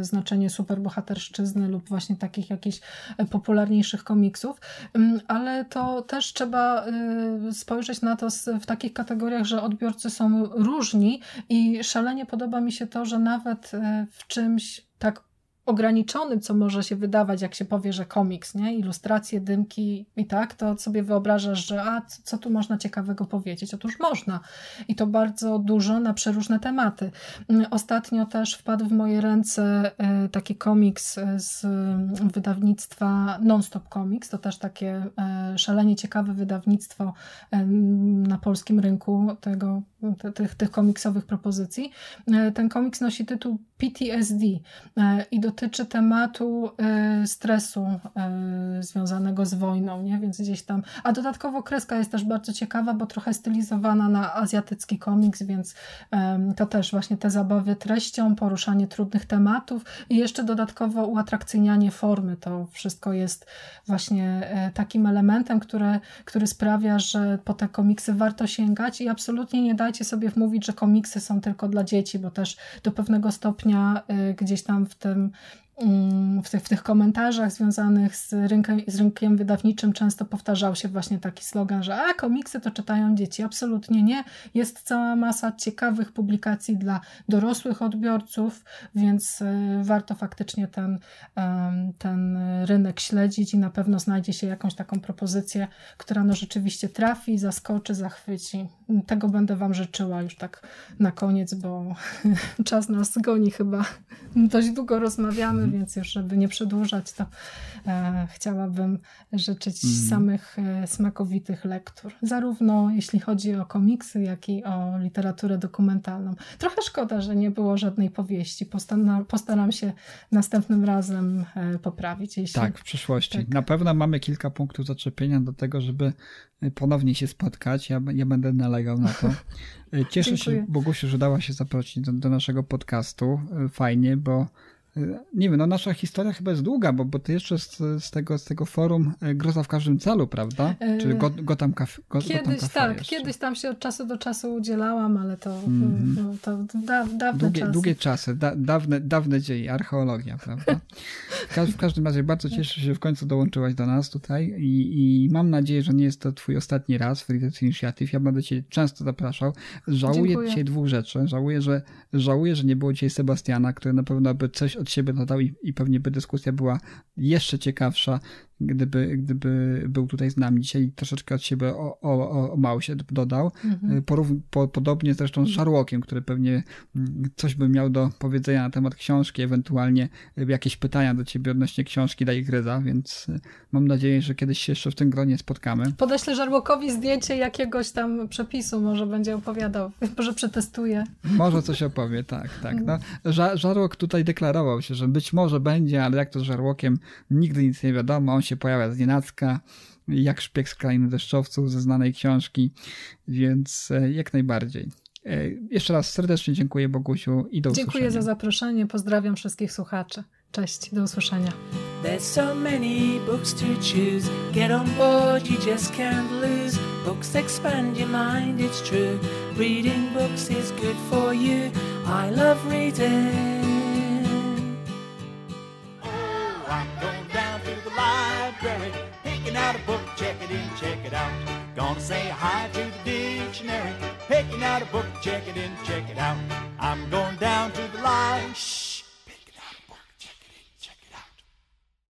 znaczenie superbohaterszczyzny lub właśnie takich jakichś popularniejszych komiksów, mm, ale to też trzeba y, spojrzeć na to w takich kategoriach, że odbiorcy są różni i szalenie podoba mi się to, że nawet e, w czymś tak ograniczonym, co może się wydawać, jak się powie, że komiks, nie? Ilustracje, dymki i tak, to sobie wyobrażasz, że a co tu można ciekawego powiedzieć? Otóż można. I to bardzo dużo na przeróżne tematy. Mm, ostatnio też wpadł w moje ręce e, taki komiks z wydawnictwa Nonstop Comics. To też takie e, szalenie ciekawe wydawnictwo na polskim rynku tego, tych, tych komiksowych propozycji. Ten komiks nosi tytuł PTSD i do dotyczy tematu y, stresu y, związanego z wojną, nie? więc gdzieś tam. A dodatkowo kreska jest też bardzo ciekawa, bo trochę stylizowana na azjatycki komiks, więc to też właśnie te zabawy treścią, poruszanie trudnych tematów i jeszcze dodatkowo uatrakcyjnianie formy. To wszystko jest właśnie e, takim elementem, które, który sprawia, że po te komiksy warto sięgać i absolutnie nie dajcie sobie wmówić, że komiksy są tylko dla dzieci, bo też do pewnego stopnia e, gdzieś tam w tym w tych, w tych komentarzach związanych z rynkiem, z rynkiem wydawniczym często powtarzał się właśnie taki slogan, że a komiksy to czytają dzieci. Absolutnie nie. Jest cała masa ciekawych publikacji dla dorosłych odbiorców, więc y, warto faktycznie ten, ten rynek śledzić i na pewno znajdzie się jakąś taką propozycję, która no rzeczywiście trafi, zaskoczy, zachwyci. Tego będę Wam życzyła już tak na koniec, bo *laughs* czas nas goni chyba. Dość długo rozmawiamy, Mhm. więc już żeby nie przedłużać, to e, chciałabym życzyć mm. samych e, smakowitych lektur. Zarówno jeśli chodzi o komiksy, jak i o literaturę dokumentalną. Trochę szkoda, że nie było żadnej powieści. Postaram, postaram się następnym razem e, poprawić. Jeśli... Tak, w przyszłości. Tak. Na pewno mamy kilka punktów zaczepienia do tego, żeby ponownie się spotkać. Ja, ja będę na to. Cieszę Dziękuję. się, Bogusiu, że dała się zaprosić do, do naszego podcastu. Fajnie, bo nie wiem, no nasza historia chyba jest długa, bo, bo ty jeszcze z, z, tego, z tego forum e, Groza w każdym celu, prawda? E, Czy go, go tam kafe, go, kiedyś tam tak, jeszcze. kiedyś tam się od czasu do czasu udzielałam, ale to, mm -hmm. to, to da, dawne długie, czasy. Długie czasy, da, dawne, dawne dzieje, archeologia, prawda? W, w każdym razie bardzo cieszę się, że w końcu dołączyłaś do nas tutaj i, i mam nadzieję, że nie jest to twój ostatni raz w Readers Initiative. Ja będę cię często zapraszał. Żałuję Dziękuję. dzisiaj dwóch rzeczy. Żałuję, że żałuję, że nie było dzisiaj Sebastiana, który na pewno by coś od siebie dodał i, i pewnie by dyskusja była jeszcze ciekawsza gdyby, gdyby był tutaj z nami dzisiaj i troszeczkę od siebie o, o, o mało się dodał. Mhm. Porów, po, podobnie zresztą z Żarłokiem, który pewnie mm, coś by miał do powiedzenia na temat książki, ewentualnie jakieś pytania do ciebie odnośnie książki Daj Gryza, więc mam nadzieję, że kiedyś się jeszcze w tym gronie spotkamy. Podeślę Żarłokowi zdjęcie jakiegoś tam przepisu, może będzie opowiadał, *laughs* może przetestuje. Może coś opowie, tak, tak. No, Żarłok tutaj deklarował się, że być może będzie, ale jak to z Żarłokiem, nigdy nic nie wiadomo, on się pojawia z nienacka, jak szpieg z krainy deszczowców ze znanej książki, więc e, jak najbardziej. E, jeszcze raz serdecznie dziękuję Bogusiu i do usłyszenia. Dziękuję za zaproszenie, pozdrawiam wszystkich słuchaczy. Cześć, do usłyszenia. There's so many books to choose. Get on board, you just can't lose. Books expand your mind, it's true. Reading books is good for you. I love reading. Oh, I'm out. Gonna say hi to the dictionary, picking out a book, check it in, check it out. I'm going down to the library